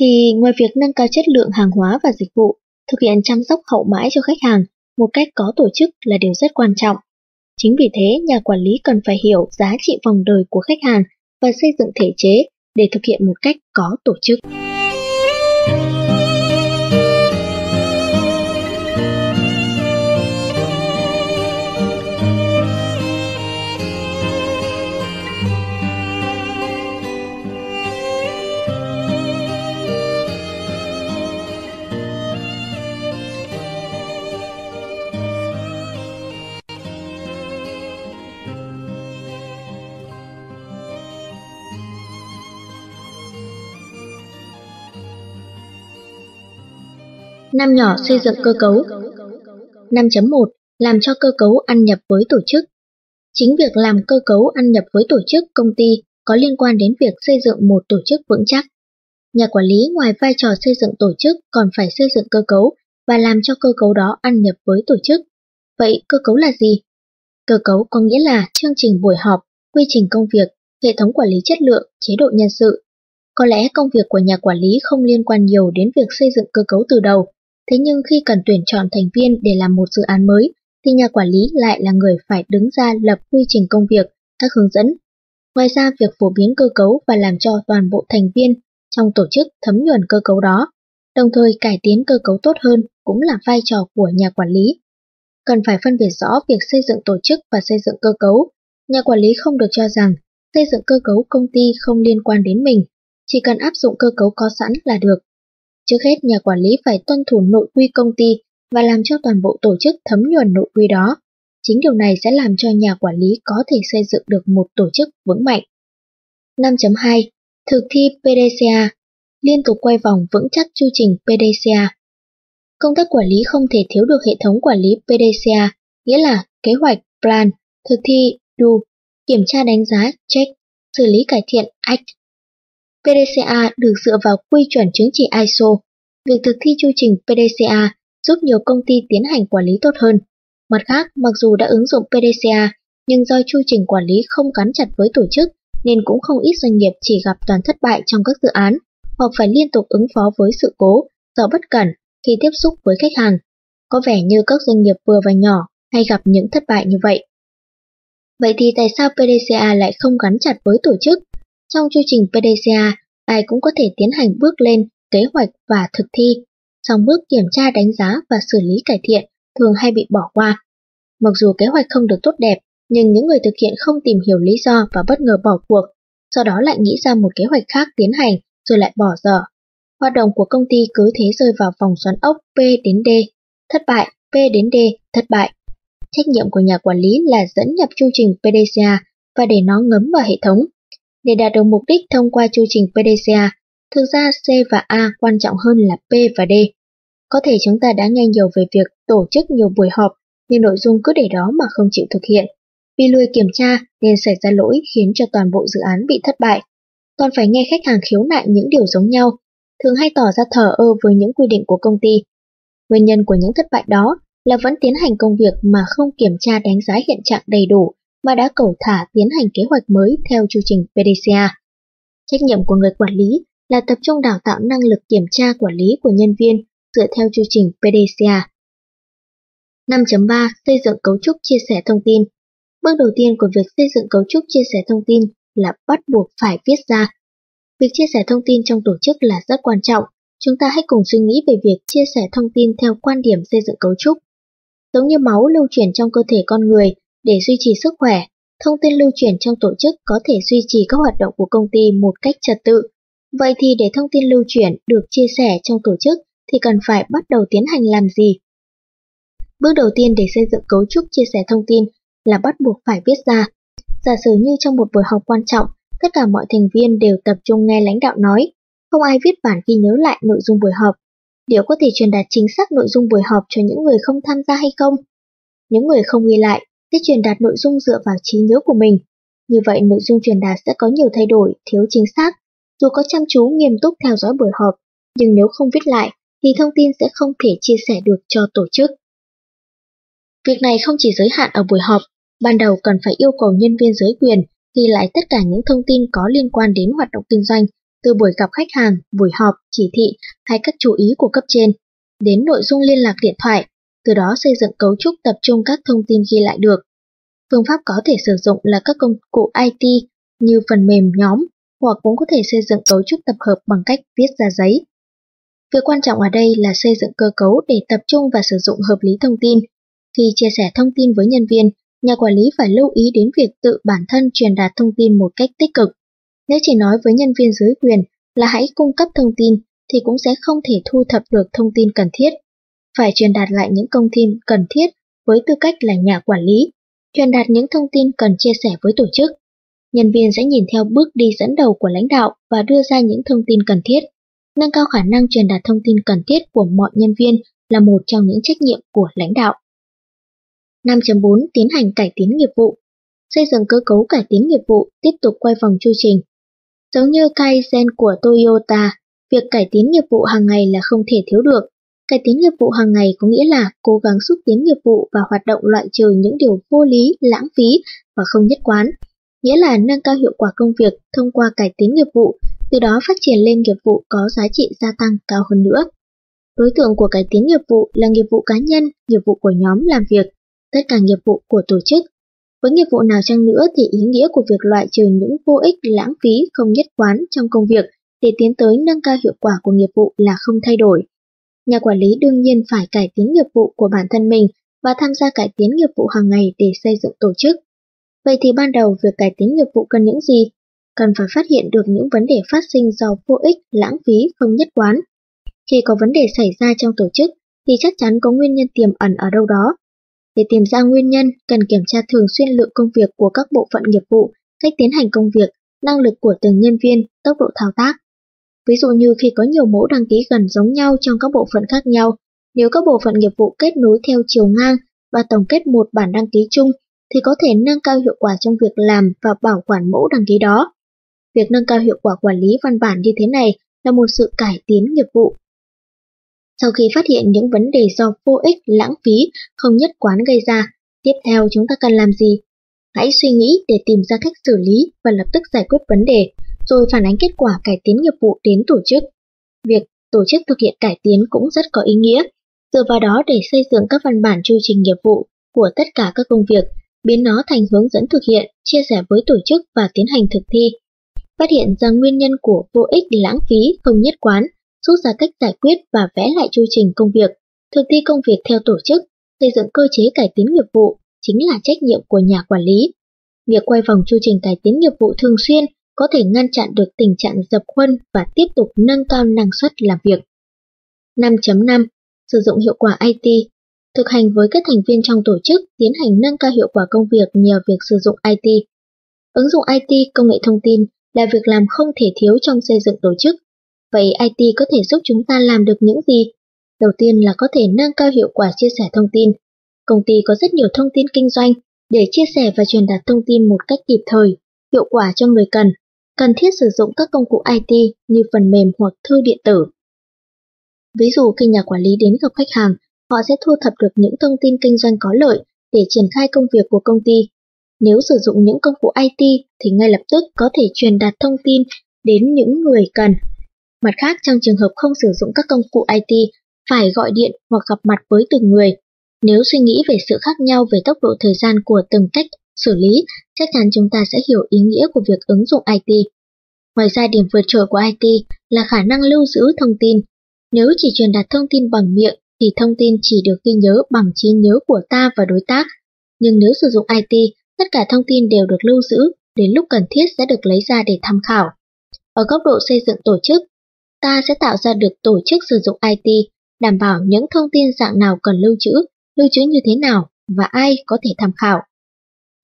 thì ngoài việc nâng cao chất lượng hàng hóa và dịch vụ, thực hiện chăm sóc hậu mãi cho khách hàng một cách có tổ chức là điều rất quan trọng. Chính vì thế, nhà quản lý cần phải hiểu giá trị vòng đời của khách hàng và xây dựng thể chế để thực hiện một cách có tổ chức. Thank you. Năm nhỏ xây dựng cơ cấu 5.1 Làm cho cơ cấu ăn nhập với tổ chức Chính việc làm cơ cấu ăn nhập với tổ chức công ty có liên quan đến việc xây dựng một tổ chức vững chắc. Nhà quản lý ngoài vai trò xây dựng tổ chức còn phải xây dựng cơ cấu và làm cho cơ cấu đó ăn nhập với tổ chức. Vậy cơ cấu là gì? Cơ cấu có nghĩa là chương trình buổi họp, quy trình công việc, hệ thống quản lý chất lượng, chế độ nhân sự. Có lẽ công việc của nhà quản lý không liên quan nhiều đến việc xây dựng cơ cấu từ đầu, Thế nhưng khi cần tuyển chọn thành viên để làm một dự án mới, thì nhà quản lý lại là người phải đứng ra lập quy trình công việc, các hướng dẫn. Ngoài ra, việc phổ biến cơ cấu và làm cho toàn bộ thành viên trong tổ chức thấm nhuần cơ cấu đó, đồng thời cải tiến cơ cấu tốt hơn cũng là vai trò của nhà quản lý. Cần phải phân biệt rõ việc xây dựng tổ chức và xây dựng cơ cấu. Nhà quản lý không được cho rằng xây dựng cơ cấu công ty không liên quan đến mình, chỉ cần áp dụng cơ cấu có sẵn là được. Trước hết nhà quản lý phải tuân thủ nội quy công ty và làm cho toàn bộ tổ chức thấm nhuần nội quy đó. Chính điều này sẽ làm cho nhà quản lý có thể xây dựng được một tổ chức vững mạnh. 5.2. Thực thi PDCA Liên tục quay vòng vững chắc chu trình PDCA Công tác quản lý không thể thiếu được hệ thống quản lý PDCA, nghĩa là kế hoạch, plan, thực thi, do, kiểm tra đánh giá, check, xử lý cải thiện, act, PDCA được dựa vào quy chuẩn chứng chỉ ISO. Việc thực thi chu trình PDCA giúp nhiều công ty tiến hành quản lý tốt hơn. Mặt khác, mặc dù đã ứng dụng PDCA, nhưng do chu trình quản lý không gắn chặt với tổ chức, nên cũng không ít doanh nghiệp chỉ gặp toàn thất bại trong các dự án, hoặc phải liên tục ứng phó với sự cố, do bất cẩn khi tiếp xúc với khách hàng. Có vẻ như các doanh nghiệp vừa và nhỏ hay gặp những thất bại như vậy. Vậy thì tại sao PDCA lại không gắn chặt với tổ chức? Trong chương trình PDCA, ai cũng có thể tiến hành bước lên, kế hoạch và thực thi. Song bước kiểm tra đánh giá và xử lý cải thiện thường hay bị bỏ qua. Mặc dù kế hoạch không được tốt đẹp, nhưng những người thực hiện không tìm hiểu lý do và bất ngờ bỏ cuộc, sau đó lại nghĩ ra một kế hoạch khác tiến hành rồi lại bỏ dở. Hoạt động của công ty cứ thế rơi vào vòng xoắn ốc P đến D, thất bại, P đến D, thất bại. Trách nhiệm của nhà quản lý là dẫn nhập chu trình PDCA và để nó ngấm vào hệ thống. Để đạt được mục đích thông qua chu trình PDCA, thực ra C và A quan trọng hơn là P và D. Có thể chúng ta đã nghe nhiều về việc tổ chức nhiều buổi họp, nhưng nội dung cứ để đó mà không chịu thực hiện. Vì lười kiểm tra nên xảy ra lỗi khiến cho toàn bộ dự án bị thất bại. Còn phải nghe khách hàng khiếu nại những điều giống nhau, thường hay tỏ ra thờ ơ với những quy định của công ty. Nguyên nhân của những thất bại đó là vẫn tiến hành công việc mà không kiểm tra đánh giá hiện trạng đầy đủ mà đã cầu thả tiến hành kế hoạch mới theo chương trình PDCA. Trách nhiệm của người quản lý là tập trung đào tạo năng lực kiểm tra quản lý của nhân viên dựa theo chương trình PDCA. 5.3 Xây dựng cấu trúc chia sẻ thông tin Bước đầu tiên của việc xây dựng cấu trúc chia sẻ thông tin là bắt buộc phải viết ra. Việc chia sẻ thông tin trong tổ chức là rất quan trọng. Chúng ta hãy cùng suy nghĩ về việc chia sẻ thông tin theo quan điểm xây dựng cấu trúc. Giống như máu lưu chuyển trong cơ thể con người để duy trì sức khỏe, thông tin lưu chuyển trong tổ chức có thể duy trì các hoạt động của công ty một cách trật tự. Vậy thì để thông tin lưu chuyển được chia sẻ trong tổ chức thì cần phải bắt đầu tiến hành làm gì? Bước đầu tiên để xây dựng cấu trúc chia sẻ thông tin là bắt buộc phải viết ra. Giả sử như trong một buổi họp quan trọng, tất cả mọi thành viên đều tập trung nghe lãnh đạo nói, không ai viết bản ghi nhớ lại nội dung buổi họp. Điều có thể truyền đạt chính xác nội dung buổi họp cho những người không tham gia hay không? Những người không ghi lại sẽ truyền đạt nội dung dựa vào trí nhớ của mình. Như vậy nội dung truyền đạt sẽ có nhiều thay đổi, thiếu chính xác. Dù có chăm chú nghiêm túc theo dõi buổi họp, nhưng nếu không viết lại thì thông tin sẽ không thể chia sẻ được cho tổ chức. Việc này không chỉ giới hạn ở buổi họp, ban đầu cần phải yêu cầu nhân viên giới quyền ghi lại tất cả những thông tin có liên quan đến hoạt động kinh doanh, từ buổi gặp khách hàng, buổi họp, chỉ thị hay các chú ý của cấp trên, đến nội dung liên lạc điện thoại, từ đó xây dựng cấu trúc tập trung các thông tin ghi lại được. Phương pháp có thể sử dụng là các công cụ IT như phần mềm nhóm, hoặc cũng có thể xây dựng cấu trúc tập hợp bằng cách viết ra giấy. Việc quan trọng ở đây là xây dựng cơ cấu để tập trung và sử dụng hợp lý thông tin. Khi chia sẻ thông tin với nhân viên, nhà quản lý phải lưu ý đến việc tự bản thân truyền đạt thông tin một cách tích cực. Nếu chỉ nói với nhân viên dưới quyền là hãy cung cấp thông tin thì cũng sẽ không thể thu thập được thông tin cần thiết. Phải truyền đạt lại những thông tin cần thiết với tư cách là nhà quản lý, truyền đạt những thông tin cần chia sẻ với tổ chức. Nhân viên sẽ nhìn theo bước đi dẫn đầu của lãnh đạo và đưa ra những thông tin cần thiết. Nâng cao khả năng truyền đạt thông tin cần thiết của mọi nhân viên là một trong những trách nhiệm của lãnh đạo. 5.4 Tiến hành cải tiến nghiệp vụ Xây dựng cơ cấu cải tiến nghiệp vụ tiếp tục quay vòng chu trình. Giống như Kaizen của Toyota, việc cải tiến nghiệp vụ hàng ngày là không thể thiếu được. Cải tiến nghiệp vụ hàng ngày có nghĩa là cố gắng xúc tiến nghiệp vụ và hoạt động loại trừ những điều vô lý, lãng phí và không nhất quán. Nghĩa là nâng cao hiệu quả công việc thông qua cải tiến nghiệp vụ, từ đó phát triển lên nghiệp vụ có giá trị gia tăng cao hơn nữa. Đối tượng của cải tiến nghiệp vụ là nghiệp vụ cá nhân, nghiệp vụ của nhóm làm việc, tất cả nghiệp vụ của tổ chức. Với nghiệp vụ nào chăng nữa thì ý nghĩa của việc loại trừ những vô ích lãng phí không nhất quán trong công việc để tiến tới nâng cao hiệu quả của nghiệp vụ là không thay đổi. Nhà quản lý đương nhiên phải cải tiến nghiệp vụ của bản thân mình và tham gia cải tiến nghiệp vụ hàng ngày để xây dựng tổ chức. Vậy thì ban đầu việc cải tiến nghiệp vụ cần những gì? Cần phải phát hiện được những vấn đề phát sinh do vô ích, lãng phí, không nhất quán. Khi có vấn đề xảy ra trong tổ chức thì chắc chắn có nguyên nhân tiềm ẩn ở đâu đó để tìm ra nguyên nhân, cần kiểm tra thường xuyên lượng công việc của các bộ phận nghiệp vụ, cách tiến hành công việc, năng lực của từng nhân viên, tốc độ thao tác. Ví dụ như khi có nhiều mẫu đăng ký gần giống nhau trong các bộ phận khác nhau, nếu các bộ phận nghiệp vụ kết nối theo chiều ngang và tổng kết một bản đăng ký chung thì có thể nâng cao hiệu quả trong việc làm và bảo quản mẫu đăng ký đó. Việc nâng cao hiệu quả quản lý văn bản như thế này là một sự cải tiến nghiệp vụ sau khi phát hiện những vấn đề do vô ích, lãng phí, không nhất quán gây ra, tiếp theo chúng ta cần làm gì? Hãy suy nghĩ để tìm ra cách xử lý và lập tức giải quyết vấn đề, rồi phản ánh kết quả cải tiến nghiệp vụ đến tổ chức. Việc tổ chức thực hiện cải tiến cũng rất có ý nghĩa, dựa vào đó để xây dựng các văn bản chu trình nghiệp vụ của tất cả các công việc, biến nó thành hướng dẫn thực hiện, chia sẻ với tổ chức và tiến hành thực thi. Phát hiện ra nguyên nhân của vô ích lãng phí không nhất quán, rút ra cách giải quyết và vẽ lại chu trình công việc, thực thi công việc theo tổ chức, xây dựng cơ chế cải tiến nghiệp vụ chính là trách nhiệm của nhà quản lý. Việc quay vòng chu trình cải tiến nghiệp vụ thường xuyên có thể ngăn chặn được tình trạng dập khuân và tiếp tục nâng cao năng suất làm việc. 5.5. Sử dụng hiệu quả IT Thực hành với các thành viên trong tổ chức tiến hành nâng cao hiệu quả công việc nhờ việc sử dụng IT. Ứng dụng IT, công nghệ thông tin là việc làm không thể thiếu trong xây dựng tổ chức. Vậy IT có thể giúp chúng ta làm được những gì? Đầu tiên là có thể nâng cao hiệu quả chia sẻ thông tin. Công ty có rất nhiều thông tin kinh doanh để chia sẻ và truyền đạt thông tin một cách kịp thời, hiệu quả cho người cần. Cần thiết sử dụng các công cụ IT như phần mềm hoặc thư điện tử. Ví dụ khi nhà quản lý đến gặp khách hàng, họ sẽ thu thập được những thông tin kinh doanh có lợi để triển khai công việc của công ty. Nếu sử dụng những công cụ IT thì ngay lập tức có thể truyền đạt thông tin đến những người cần. Mặt khác, trong trường hợp không sử dụng các công cụ IT, phải gọi điện hoặc gặp mặt với từng người. Nếu suy nghĩ về sự khác nhau về tốc độ thời gian của từng cách xử lý, chắc chắn chúng ta sẽ hiểu ý nghĩa của việc ứng dụng IT. Ngoài ra điểm vượt trội của IT là khả năng lưu giữ thông tin. Nếu chỉ truyền đạt thông tin bằng miệng thì thông tin chỉ được ghi nhớ bằng trí nhớ của ta và đối tác. Nhưng nếu sử dụng IT, tất cả thông tin đều được lưu giữ, đến lúc cần thiết sẽ được lấy ra để tham khảo. Ở góc độ xây dựng tổ chức, ta sẽ tạo ra được tổ chức sử dụng IT, đảm bảo những thông tin dạng nào cần lưu trữ, lưu trữ như thế nào và ai có thể tham khảo.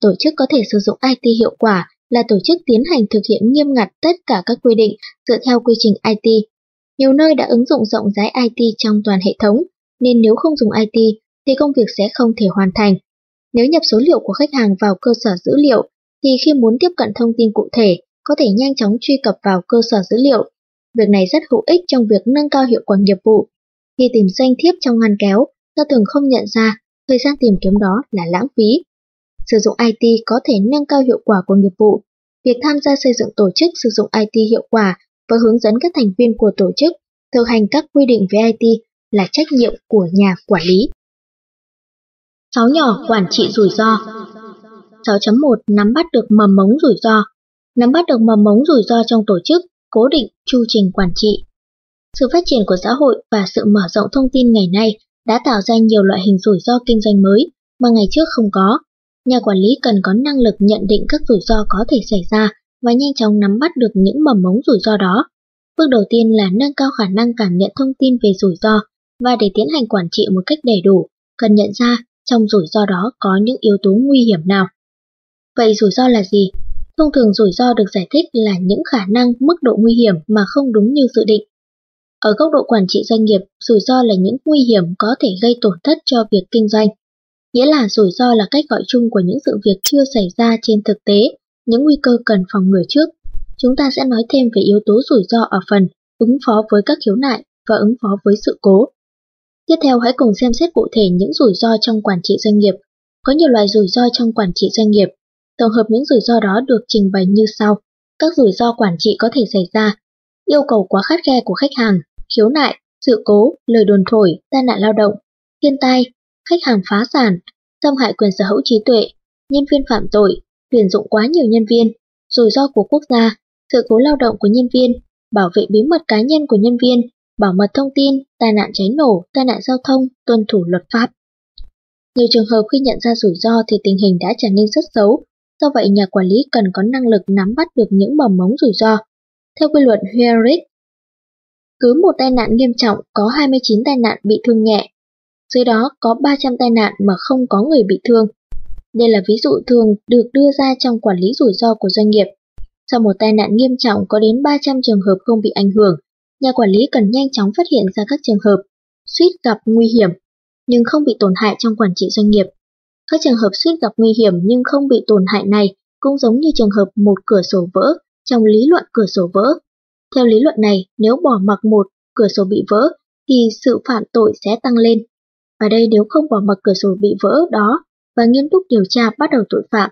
Tổ chức có thể sử dụng IT hiệu quả là tổ chức tiến hành thực hiện nghiêm ngặt tất cả các quy định dựa theo quy trình IT. Nhiều nơi đã ứng dụng rộng rãi IT trong toàn hệ thống, nên nếu không dùng IT thì công việc sẽ không thể hoàn thành. Nếu nhập số liệu của khách hàng vào cơ sở dữ liệu, thì khi muốn tiếp cận thông tin cụ thể, có thể nhanh chóng truy cập vào cơ sở dữ liệu. Việc này rất hữu ích trong việc nâng cao hiệu quả nghiệp vụ. Khi tìm danh thiếp trong ngăn kéo, ta thường không nhận ra thời gian tìm kiếm đó là lãng phí. Sử dụng IT có thể nâng cao hiệu quả của nghiệp vụ. Việc tham gia xây dựng tổ chức sử dụng IT hiệu quả và hướng dẫn các thành viên của tổ chức thực hành các quy định về IT là trách nhiệm của nhà quản lý. 6 nhỏ quản trị rủi ro 6.1 Nắm bắt được mầm mống rủi ro Nắm bắt được mầm mống rủi ro trong tổ chức, cố định chu trình quản trị. Sự phát triển của xã hội và sự mở rộng thông tin ngày nay đã tạo ra nhiều loại hình rủi ro kinh doanh mới mà ngày trước không có. Nhà quản lý cần có năng lực nhận định các rủi ro có thể xảy ra và nhanh chóng nắm bắt được những mầm mống rủi ro đó. Bước đầu tiên là nâng cao khả năng cảm nhận thông tin về rủi ro và để tiến hành quản trị một cách đầy đủ, cần nhận ra trong rủi ro đó có những yếu tố nguy hiểm nào. Vậy rủi ro là gì? Thông thường rủi ro được giải thích là những khả năng mức độ nguy hiểm mà không đúng như dự định. Ở góc độ quản trị doanh nghiệp, rủi ro là những nguy hiểm có thể gây tổn thất cho việc kinh doanh. Nghĩa là rủi ro là cách gọi chung của những sự việc chưa xảy ra trên thực tế, những nguy cơ cần phòng ngừa trước. Chúng ta sẽ nói thêm về yếu tố rủi ro ở phần ứng phó với các khiếu nại và ứng phó với sự cố. Tiếp theo hãy cùng xem xét cụ thể những rủi ro trong quản trị doanh nghiệp. Có nhiều loại rủi ro trong quản trị doanh nghiệp. Tổng hợp những rủi ro đó được trình bày như sau. Các rủi ro quản trị có thể xảy ra. Yêu cầu quá khắt khe của khách hàng, khiếu nại, sự cố, lời đồn thổi, tai nạn lao động, thiên tai, khách hàng phá sản, xâm hại quyền sở hữu trí tuệ, nhân viên phạm tội, tuyển dụng quá nhiều nhân viên, rủi ro của quốc gia, sự cố lao động của nhân viên, bảo vệ bí mật cá nhân của nhân viên, bảo mật thông tin, tai nạn cháy nổ, tai nạn giao thông, tuân thủ luật pháp. Nhiều trường hợp khi nhận ra rủi ro thì tình hình đã trở nên rất xấu, do vậy nhà quản lý cần có năng lực nắm bắt được những mầm mống rủi ro. Theo quy luật Herrick, cứ một tai nạn nghiêm trọng có 29 tai nạn bị thương nhẹ, dưới đó có 300 tai nạn mà không có người bị thương. Đây là ví dụ thường được đưa ra trong quản lý rủi ro của doanh nghiệp. Sau một tai nạn nghiêm trọng có đến 300 trường hợp không bị ảnh hưởng, nhà quản lý cần nhanh chóng phát hiện ra các trường hợp suýt gặp nguy hiểm nhưng không bị tổn hại trong quản trị doanh nghiệp. Các trường hợp suýt gặp nguy hiểm nhưng không bị tổn hại này cũng giống như trường hợp một cửa sổ vỡ trong lý luận cửa sổ vỡ. Theo lý luận này, nếu bỏ mặc một cửa sổ bị vỡ thì sự phạm tội sẽ tăng lên. Ở đây nếu không bỏ mặc cửa sổ bị vỡ đó và nghiêm túc điều tra bắt đầu tội phạm,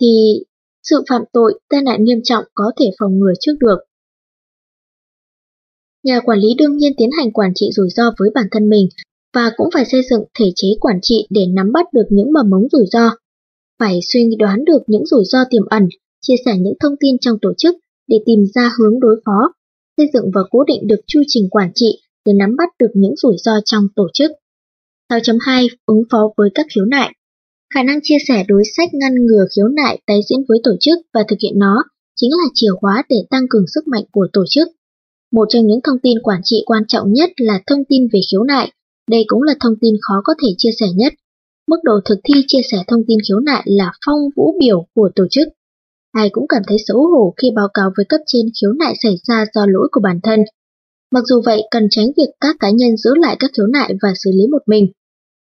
thì sự phạm tội tai nạn nghiêm trọng có thể phòng ngừa trước được. Nhà quản lý đương nhiên tiến hành quản trị rủi ro với bản thân mình và cũng phải xây dựng thể chế quản trị để nắm bắt được những mầm mống rủi ro. phải suy đoán được những rủi ro tiềm ẩn, chia sẻ những thông tin trong tổ chức để tìm ra hướng đối phó, xây dựng và cố định được chu trình quản trị để nắm bắt được những rủi ro trong tổ chức. 6.2 Ứng phó với các khiếu nại Khả năng chia sẻ đối sách ngăn ngừa khiếu nại tái diễn với tổ chức và thực hiện nó chính là chìa khóa để tăng cường sức mạnh của tổ chức. Một trong những thông tin quản trị quan trọng nhất là thông tin về khiếu nại. Đây cũng là thông tin khó có thể chia sẻ nhất. Mức độ thực thi chia sẻ thông tin khiếu nại là phong vũ biểu của tổ chức. Ai cũng cảm thấy xấu hổ khi báo cáo với cấp trên khiếu nại xảy ra do lỗi của bản thân. Mặc dù vậy, cần tránh việc các cá nhân giữ lại các khiếu nại và xử lý một mình.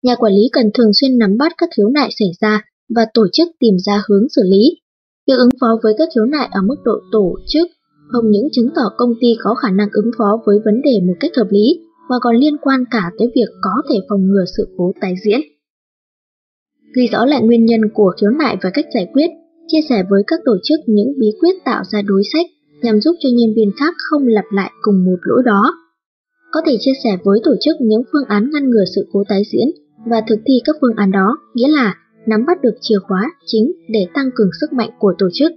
Nhà quản lý cần thường xuyên nắm bắt các khiếu nại xảy ra và tổ chức tìm ra hướng xử lý. Việc ứng phó với các khiếu nại ở mức độ tổ chức không những chứng tỏ công ty có khả năng ứng phó với vấn đề một cách hợp lý mà còn liên quan cả tới việc có thể phòng ngừa sự cố tái diễn. Ghi rõ lại nguyên nhân của khiếu nại và cách giải quyết, chia sẻ với các tổ chức những bí quyết tạo ra đối sách nhằm giúp cho nhân viên khác không lặp lại cùng một lỗi đó. Có thể chia sẻ với tổ chức những phương án ngăn ngừa sự cố tái diễn và thực thi các phương án đó, nghĩa là nắm bắt được chìa khóa chính để tăng cường sức mạnh của tổ chức.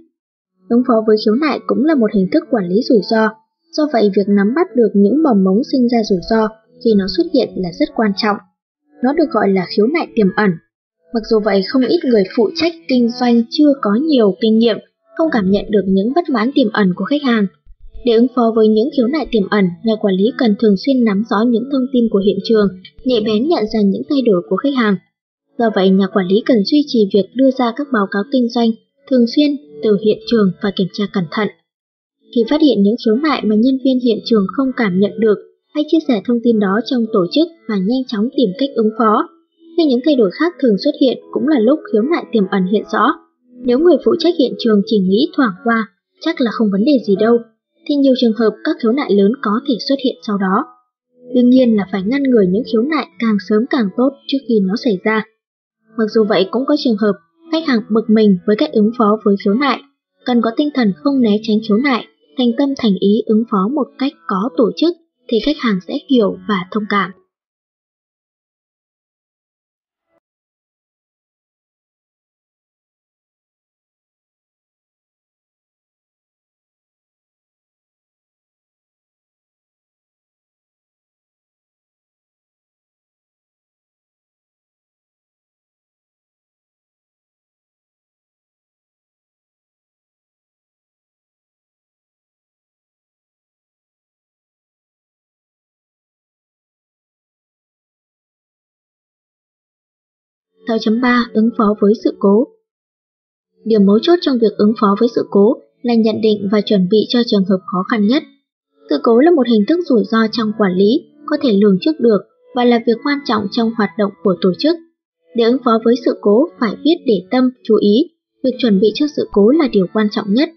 Ứng phó với khiếu nại cũng là một hình thức quản lý rủi ro, do vậy việc nắm bắt được những mầm mống sinh ra rủi ro khi nó xuất hiện là rất quan trọng. Nó được gọi là khiếu nại tiềm ẩn. Mặc dù vậy, không ít người phụ trách kinh doanh chưa có nhiều kinh nghiệm, không cảm nhận được những bất mãn tiềm ẩn của khách hàng. Để ứng phó với những khiếu nại tiềm ẩn, nhà quản lý cần thường xuyên nắm rõ những thông tin của hiện trường, nhạy bén nhận ra những thay đổi của khách hàng. Do vậy, nhà quản lý cần duy trì việc đưa ra các báo cáo kinh doanh thường xuyên từ hiện trường và kiểm tra cẩn thận. Khi phát hiện những khiếu nại mà nhân viên hiện trường không cảm nhận được, hãy chia sẻ thông tin đó trong tổ chức và nhanh chóng tìm cách ứng phó. Khi những thay đổi khác thường xuất hiện cũng là lúc khiếu nại tiềm ẩn hiện rõ. Nếu người phụ trách hiện trường chỉ nghĩ thoảng qua, chắc là không vấn đề gì đâu, thì nhiều trường hợp các khiếu nại lớn có thể xuất hiện sau đó. Đương nhiên là phải ngăn ngừa những khiếu nại càng sớm càng tốt trước khi nó xảy ra. Mặc dù vậy cũng có trường hợp khách hàng bực mình với cách ứng phó với khiếu nại, cần có tinh thần không né tránh khiếu nại, thành tâm thành ý ứng phó một cách có tổ chức thì khách hàng sẽ hiểu và thông cảm. Theo chấm 3 ứng phó với sự cố Điểm mấu chốt trong việc ứng phó với sự cố là nhận định và chuẩn bị cho trường hợp khó khăn nhất. Sự cố là một hình thức rủi ro trong quản lý, có thể lường trước được và là việc quan trọng trong hoạt động của tổ chức. Để ứng phó với sự cố phải biết để tâm, chú ý, việc chuẩn bị cho sự cố là điều quan trọng nhất.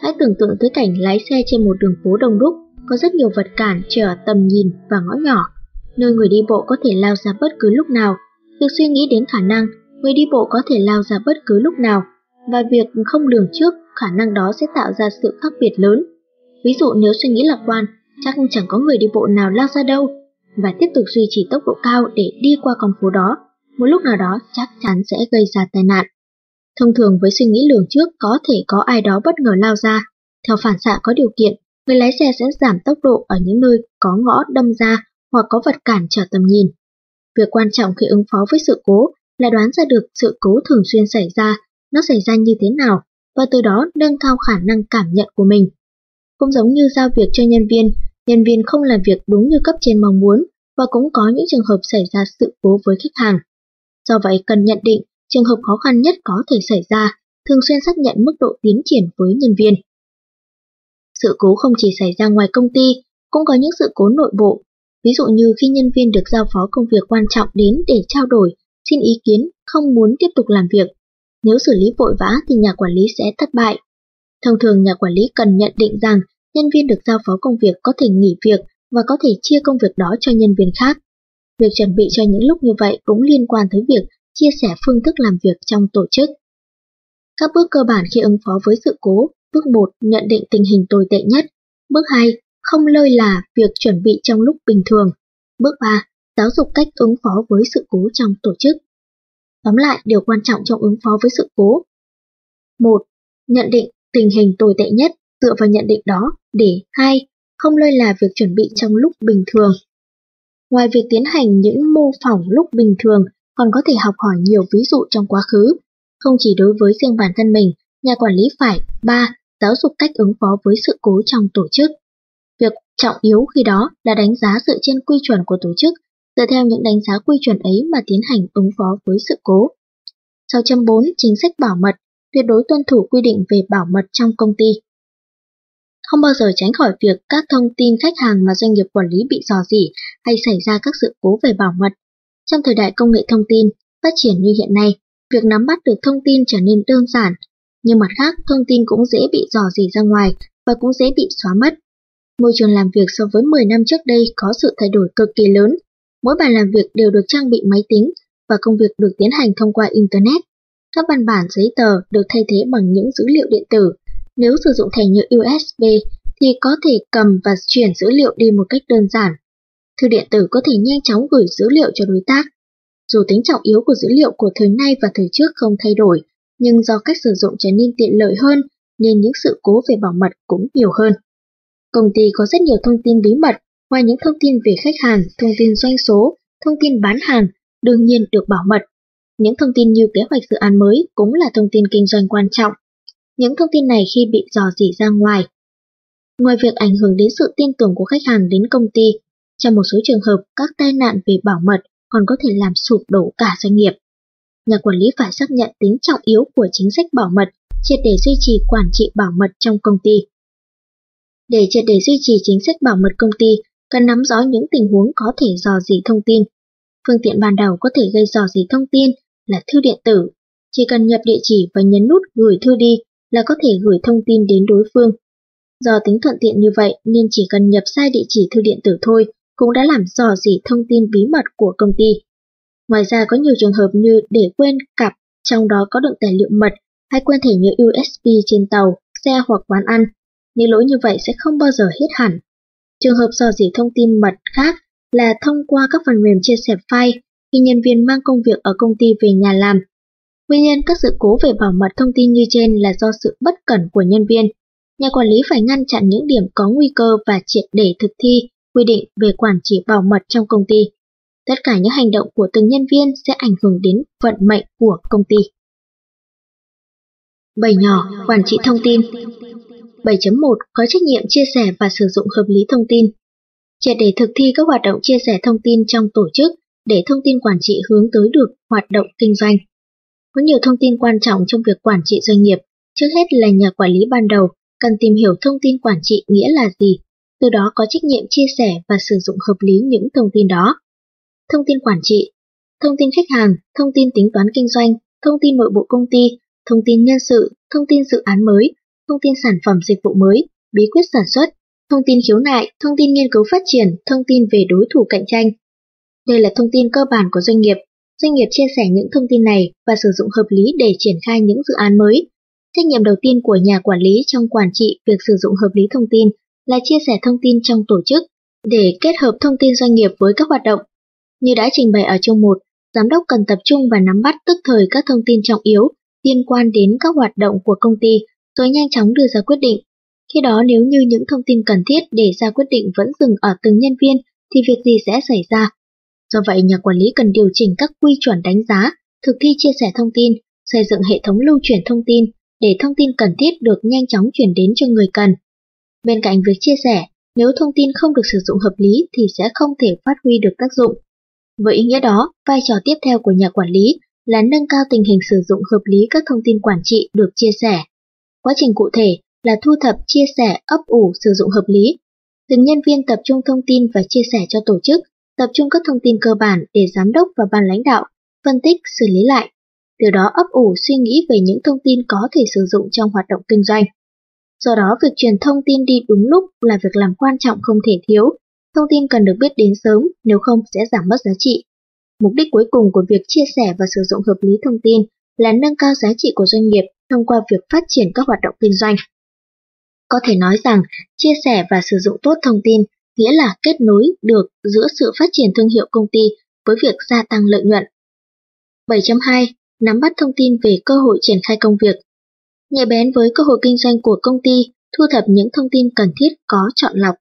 Hãy tưởng tượng tới cảnh lái xe trên một đường phố đông đúc, có rất nhiều vật cản trở tầm nhìn và ngõ nhỏ, nơi người đi bộ có thể lao ra bất cứ lúc nào Việc suy nghĩ đến khả năng người đi bộ có thể lao ra bất cứ lúc nào và việc không lường trước khả năng đó sẽ tạo ra sự khác biệt lớn. Ví dụ nếu suy nghĩ lạc quan, chắc chẳng có người đi bộ nào lao ra đâu và tiếp tục duy trì tốc độ cao để đi qua con phố đó, một lúc nào đó chắc chắn sẽ gây ra tai nạn. Thông thường với suy nghĩ lường trước có thể có ai đó bất ngờ lao ra. Theo phản xạ có điều kiện, người lái xe sẽ giảm tốc độ ở những nơi có ngõ đâm ra hoặc có vật cản trở tầm nhìn. Việc quan trọng khi ứng phó với sự cố là đoán ra được sự cố thường xuyên xảy ra, nó xảy ra như thế nào, và từ đó nâng cao khả năng cảm nhận của mình. Cũng giống như giao việc cho nhân viên, nhân viên không làm việc đúng như cấp trên mong muốn và cũng có những trường hợp xảy ra sự cố với khách hàng. Do vậy cần nhận định trường hợp khó khăn nhất có thể xảy ra, thường xuyên xác nhận mức độ tiến triển với nhân viên. Sự cố không chỉ xảy ra ngoài công ty, cũng có những sự cố nội bộ Ví dụ như khi nhân viên được giao phó công việc quan trọng đến để trao đổi, xin ý kiến, không muốn tiếp tục làm việc. Nếu xử lý vội vã thì nhà quản lý sẽ thất bại. Thông thường nhà quản lý cần nhận định rằng nhân viên được giao phó công việc có thể nghỉ việc và có thể chia công việc đó cho nhân viên khác. Việc chuẩn bị cho những lúc như vậy cũng liên quan tới việc chia sẻ phương thức làm việc trong tổ chức. Các bước cơ bản khi ứng phó với sự cố Bước 1. Nhận định tình hình tồi tệ nhất Bước 2 không lơi là việc chuẩn bị trong lúc bình thường. Bước 3. Giáo dục cách ứng phó với sự cố trong tổ chức. Tóm lại, điều quan trọng trong ứng phó với sự cố. 1. Nhận định tình hình tồi tệ nhất dựa vào nhận định đó để hai không lơi là việc chuẩn bị trong lúc bình thường. Ngoài việc tiến hành những mô phỏng lúc bình thường, còn có thể học hỏi nhiều ví dụ trong quá khứ. Không chỉ đối với riêng bản thân mình, nhà quản lý phải 3. Giáo dục cách ứng phó với sự cố trong tổ chức. Trọng yếu khi đó là đánh giá dựa trên quy chuẩn của tổ chức, dựa theo những đánh giá quy chuẩn ấy mà tiến hành ứng phó với sự cố. 6.4 Chính sách bảo mật, tuyệt đối tuân thủ quy định về bảo mật trong công ty. Không bao giờ tránh khỏi việc các thông tin khách hàng mà doanh nghiệp quản lý bị dò dỉ hay xảy ra các sự cố về bảo mật. Trong thời đại công nghệ thông tin phát triển như hiện nay, việc nắm bắt được thông tin trở nên đơn giản, nhưng mặt khác thông tin cũng dễ bị dò dỉ ra ngoài và cũng dễ bị xóa mất. Môi trường làm việc so với 10 năm trước đây có sự thay đổi cực kỳ lớn. Mỗi bàn làm việc đều được trang bị máy tính và công việc được tiến hành thông qua Internet. Các văn bản giấy tờ được thay thế bằng những dữ liệu điện tử. Nếu sử dụng thẻ nhớ USB thì có thể cầm và chuyển dữ liệu đi một cách đơn giản. Thư điện tử có thể nhanh chóng gửi dữ liệu cho đối tác. Dù tính trọng yếu của dữ liệu của thời nay và thời trước không thay đổi, nhưng do cách sử dụng trở nên tiện lợi hơn nên những sự cố về bảo mật cũng nhiều hơn. Công ty có rất nhiều thông tin bí mật, ngoài những thông tin về khách hàng, thông tin doanh số, thông tin bán hàng, đương nhiên được bảo mật. Những thông tin như kế hoạch dự án mới cũng là thông tin kinh doanh quan trọng. Những thông tin này khi bị dò dỉ ra ngoài. Ngoài việc ảnh hưởng đến sự tin tưởng của khách hàng đến công ty, trong một số trường hợp các tai nạn về bảo mật còn có thể làm sụp đổ cả doanh nghiệp. Nhà quản lý phải xác nhận tính trọng yếu của chính sách bảo mật, triệt để duy trì quản trị bảo mật trong công ty. Để triệt để duy trì chính sách bảo mật công ty, cần nắm rõ những tình huống có thể dò dỉ thông tin. Phương tiện ban đầu có thể gây dò dỉ thông tin là thư điện tử. Chỉ cần nhập địa chỉ và nhấn nút gửi thư đi là có thể gửi thông tin đến đối phương. Do tính thuận tiện như vậy nên chỉ cần nhập sai địa chỉ thư điện tử thôi cũng đã làm dò dỉ thông tin bí mật của công ty. Ngoài ra có nhiều trường hợp như để quên cặp trong đó có đựng tài liệu mật hay quên thẻ nhớ USB trên tàu, xe hoặc quán ăn những lỗi như vậy sẽ không bao giờ hết hẳn. Trường hợp dò dỉ thông tin mật khác là thông qua các phần mềm chia sẻ file khi nhân viên mang công việc ở công ty về nhà làm. Nguyên nhân các sự cố về bảo mật thông tin như trên là do sự bất cẩn của nhân viên. Nhà quản lý phải ngăn chặn những điểm có nguy cơ và triệt để thực thi quy định về quản trị bảo mật trong công ty. Tất cả những hành động của từng nhân viên sẽ ảnh hưởng đến vận mệnh của công ty. Bảy nhỏ, quản trị thông tin 7.1 có trách nhiệm chia sẻ và sử dụng hợp lý thông tin. Triệt để thực thi các hoạt động chia sẻ thông tin trong tổ chức để thông tin quản trị hướng tới được hoạt động kinh doanh. Có nhiều thông tin quan trọng trong việc quản trị doanh nghiệp, trước hết là nhà quản lý ban đầu cần tìm hiểu thông tin quản trị nghĩa là gì, từ đó có trách nhiệm chia sẻ và sử dụng hợp lý những thông tin đó. Thông tin quản trị, thông tin khách hàng, thông tin tính toán kinh doanh, thông tin nội bộ công ty, thông tin nhân sự, thông tin dự án mới, thông tin sản phẩm dịch vụ mới, bí quyết sản xuất, thông tin khiếu nại, thông tin nghiên cứu phát triển, thông tin về đối thủ cạnh tranh. Đây là thông tin cơ bản của doanh nghiệp. Doanh nghiệp chia sẻ những thông tin này và sử dụng hợp lý để triển khai những dự án mới. Trách nhiệm đầu tiên của nhà quản lý trong quản trị việc sử dụng hợp lý thông tin là chia sẻ thông tin trong tổ chức để kết hợp thông tin doanh nghiệp với các hoạt động. Như đã trình bày ở chương 1, giám đốc cần tập trung và nắm bắt tức thời các thông tin trọng yếu liên quan đến các hoạt động của công ty rồi nhanh chóng đưa ra quyết định. Khi đó nếu như những thông tin cần thiết để ra quyết định vẫn dừng ở từng nhân viên thì việc gì sẽ xảy ra? Do vậy nhà quản lý cần điều chỉnh các quy chuẩn đánh giá, thực thi chia sẻ thông tin, xây dựng hệ thống lưu chuyển thông tin để thông tin cần thiết được nhanh chóng chuyển đến cho người cần. Bên cạnh việc chia sẻ, nếu thông tin không được sử dụng hợp lý thì sẽ không thể phát huy được tác dụng. Với ý nghĩa đó, vai trò tiếp theo của nhà quản lý là nâng cao tình hình sử dụng hợp lý các thông tin quản trị được chia sẻ. Quá trình cụ thể là thu thập, chia sẻ, ấp ủ, sử dụng hợp lý. Từng nhân viên tập trung thông tin và chia sẻ cho tổ chức, tập trung các thông tin cơ bản để giám đốc và ban lãnh đạo phân tích, xử lý lại. Từ đó ấp ủ suy nghĩ về những thông tin có thể sử dụng trong hoạt động kinh doanh. Do đó việc truyền thông tin đi đúng lúc là việc làm quan trọng không thể thiếu. Thông tin cần được biết đến sớm, nếu không sẽ giảm mất giá trị. Mục đích cuối cùng của việc chia sẻ và sử dụng hợp lý thông tin là nâng cao giá trị của doanh nghiệp thông qua việc phát triển các hoạt động kinh doanh. Có thể nói rằng, chia sẻ và sử dụng tốt thông tin nghĩa là kết nối được giữa sự phát triển thương hiệu công ty với việc gia tăng lợi nhuận. 7.2 Nắm bắt thông tin về cơ hội triển khai công việc Nhạy bén với cơ hội kinh doanh của công ty, thu thập những thông tin cần thiết có chọn lọc.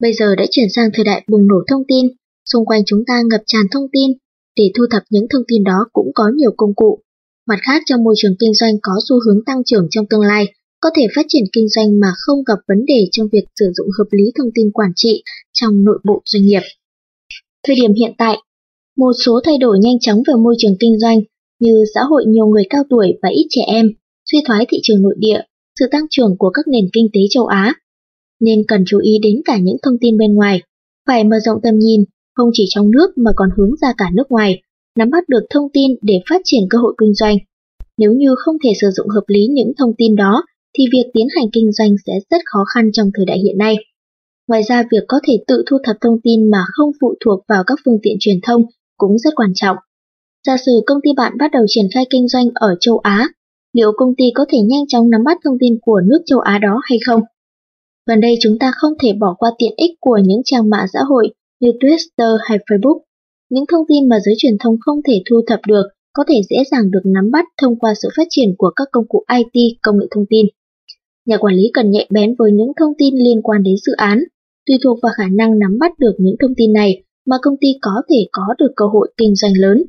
Bây giờ đã chuyển sang thời đại bùng nổ thông tin, xung quanh chúng ta ngập tràn thông tin, để thu thập những thông tin đó cũng có nhiều công cụ. Mặt khác trong môi trường kinh doanh có xu hướng tăng trưởng trong tương lai, có thể phát triển kinh doanh mà không gặp vấn đề trong việc sử dụng hợp lý thông tin quản trị trong nội bộ doanh nghiệp. Thời điểm hiện tại, một số thay đổi nhanh chóng về môi trường kinh doanh như xã hội nhiều người cao tuổi và ít trẻ em, suy thoái thị trường nội địa, sự tăng trưởng của các nền kinh tế châu Á. Nên cần chú ý đến cả những thông tin bên ngoài, phải mở rộng tầm nhìn, không chỉ trong nước mà còn hướng ra cả nước ngoài, nắm bắt được thông tin để phát triển cơ hội kinh doanh. Nếu như không thể sử dụng hợp lý những thông tin đó, thì việc tiến hành kinh doanh sẽ rất khó khăn trong thời đại hiện nay. Ngoài ra, việc có thể tự thu thập thông tin mà không phụ thuộc vào các phương tiện truyền thông cũng rất quan trọng. Giả sử công ty bạn bắt đầu triển khai kinh doanh ở châu Á, liệu công ty có thể nhanh chóng nắm bắt thông tin của nước châu Á đó hay không? Gần đây chúng ta không thể bỏ qua tiện ích của những trang mạng xã hội như Twitter hay Facebook. Những thông tin mà giới truyền thông không thể thu thập được có thể dễ dàng được nắm bắt thông qua sự phát triển của các công cụ IT, công nghệ thông tin. Nhà quản lý cần nhạy bén với những thông tin liên quan đến dự án, tùy thuộc vào khả năng nắm bắt được những thông tin này mà công ty có thể có được cơ hội kinh doanh lớn.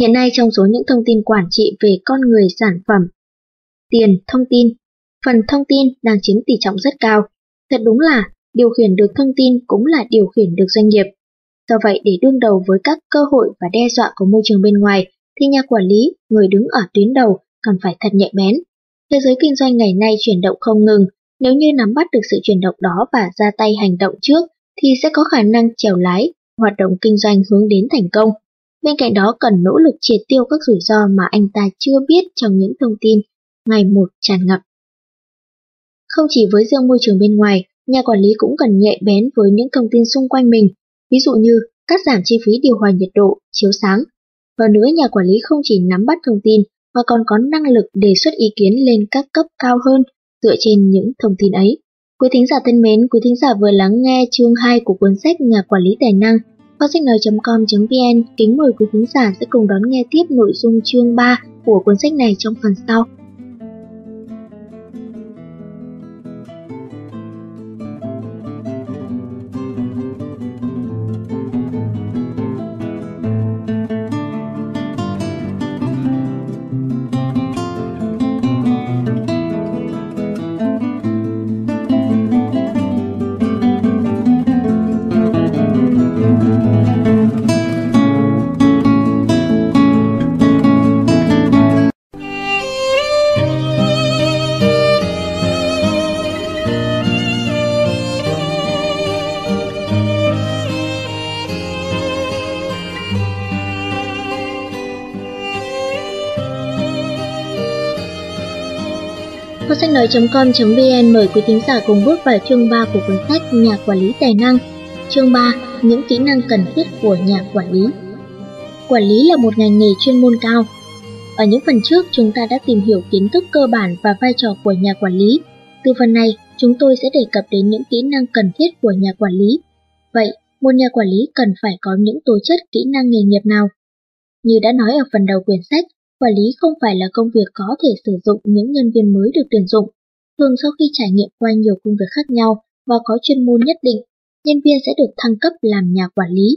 Hiện nay trong số những thông tin quản trị về con người sản phẩm, tiền, thông tin, phần thông tin đang chiếm tỷ trọng rất cao. Thật đúng là điều khiển được thông tin cũng là điều khiển được doanh nghiệp. Do vậy để đương đầu với các cơ hội và đe dọa của môi trường bên ngoài thì nhà quản lý, người đứng ở tuyến đầu cần phải thật nhạy bén. Thế giới kinh doanh ngày nay chuyển động không ngừng, nếu như nắm bắt được sự chuyển động đó và ra tay hành động trước thì sẽ có khả năng chèo lái, hoạt động kinh doanh hướng đến thành công. Bên cạnh đó cần nỗ lực triệt tiêu các rủi ro mà anh ta chưa biết trong những thông tin ngày một tràn ngập. Không chỉ với riêng môi trường bên ngoài, nhà quản lý cũng cần nhạy bén với những thông tin xung quanh mình, ví dụ như cắt giảm chi phí điều hòa nhiệt độ, chiếu sáng. Hơn nữa nhà quản lý không chỉ nắm bắt thông tin mà còn có năng lực đề xuất ý kiến lên các cấp cao hơn dựa trên những thông tin ấy. Quý thính giả thân mến, quý thính giả vừa lắng nghe chương 2 của cuốn sách Nhà quản lý tài năng Kho sách nói.com.vn kính mời quý thính giả sẽ cùng đón nghe tiếp nội dung chương 3 của cuốn sách này trong phần sau. nói.com.vn mời quý thính giả cùng bước vào chương 3 của cuốn sách Nhà quản lý tài năng. Chương 3: Những kỹ năng cần thiết của nhà quản lý. Quản lý là một ngành nghề chuyên môn cao. Ở những phần trước, chúng ta đã tìm hiểu kiến thức cơ bản và vai trò của nhà quản lý. Từ phần này, chúng tôi sẽ đề cập đến những kỹ năng cần thiết của nhà quản lý. Vậy, một nhà quản lý cần phải có những tố chất kỹ năng nghề nghiệp nào? Như đã nói ở phần đầu quyển sách, Quản lý không phải là công việc có thể sử dụng những nhân viên mới được tuyển dụng. Thường sau khi trải nghiệm qua nhiều công việc khác nhau và có chuyên môn nhất định, nhân viên sẽ được thăng cấp làm nhà quản lý.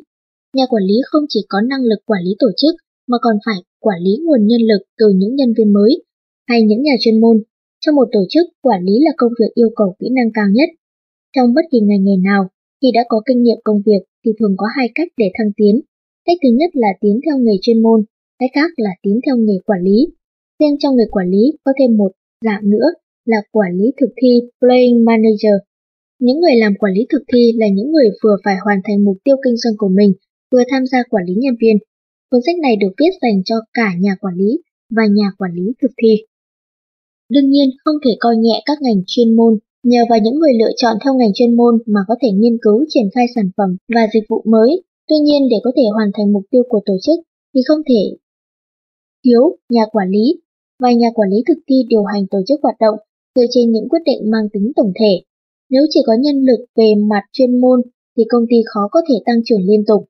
Nhà quản lý không chỉ có năng lực quản lý tổ chức mà còn phải quản lý nguồn nhân lực từ những nhân viên mới hay những nhà chuyên môn. Trong một tổ chức, quản lý là công việc yêu cầu kỹ năng cao nhất. Trong bất kỳ ngành nghề nào, khi đã có kinh nghiệm công việc thì thường có hai cách để thăng tiến. Cách thứ nhất là tiến theo nghề chuyên môn, Cách khác là tín theo nghề quản lý. Riêng trong nghề quản lý có thêm một dạng nữa là quản lý thực thi Playing Manager. Những người làm quản lý thực thi là những người vừa phải hoàn thành mục tiêu kinh doanh của mình, vừa tham gia quản lý nhân viên. Cuốn sách này được viết dành cho cả nhà quản lý và nhà quản lý thực thi. Đương nhiên không thể coi nhẹ các ngành chuyên môn, nhờ vào những người lựa chọn theo ngành chuyên môn mà có thể nghiên cứu triển khai sản phẩm và dịch vụ mới. Tuy nhiên để có thể hoàn thành mục tiêu của tổ chức thì không thể thiếu nhà quản lý và nhà quản lý thực thi điều hành tổ chức hoạt động dựa trên những quyết định mang tính tổng thể. Nếu chỉ có nhân lực về mặt chuyên môn thì công ty khó có thể tăng trưởng liên tục.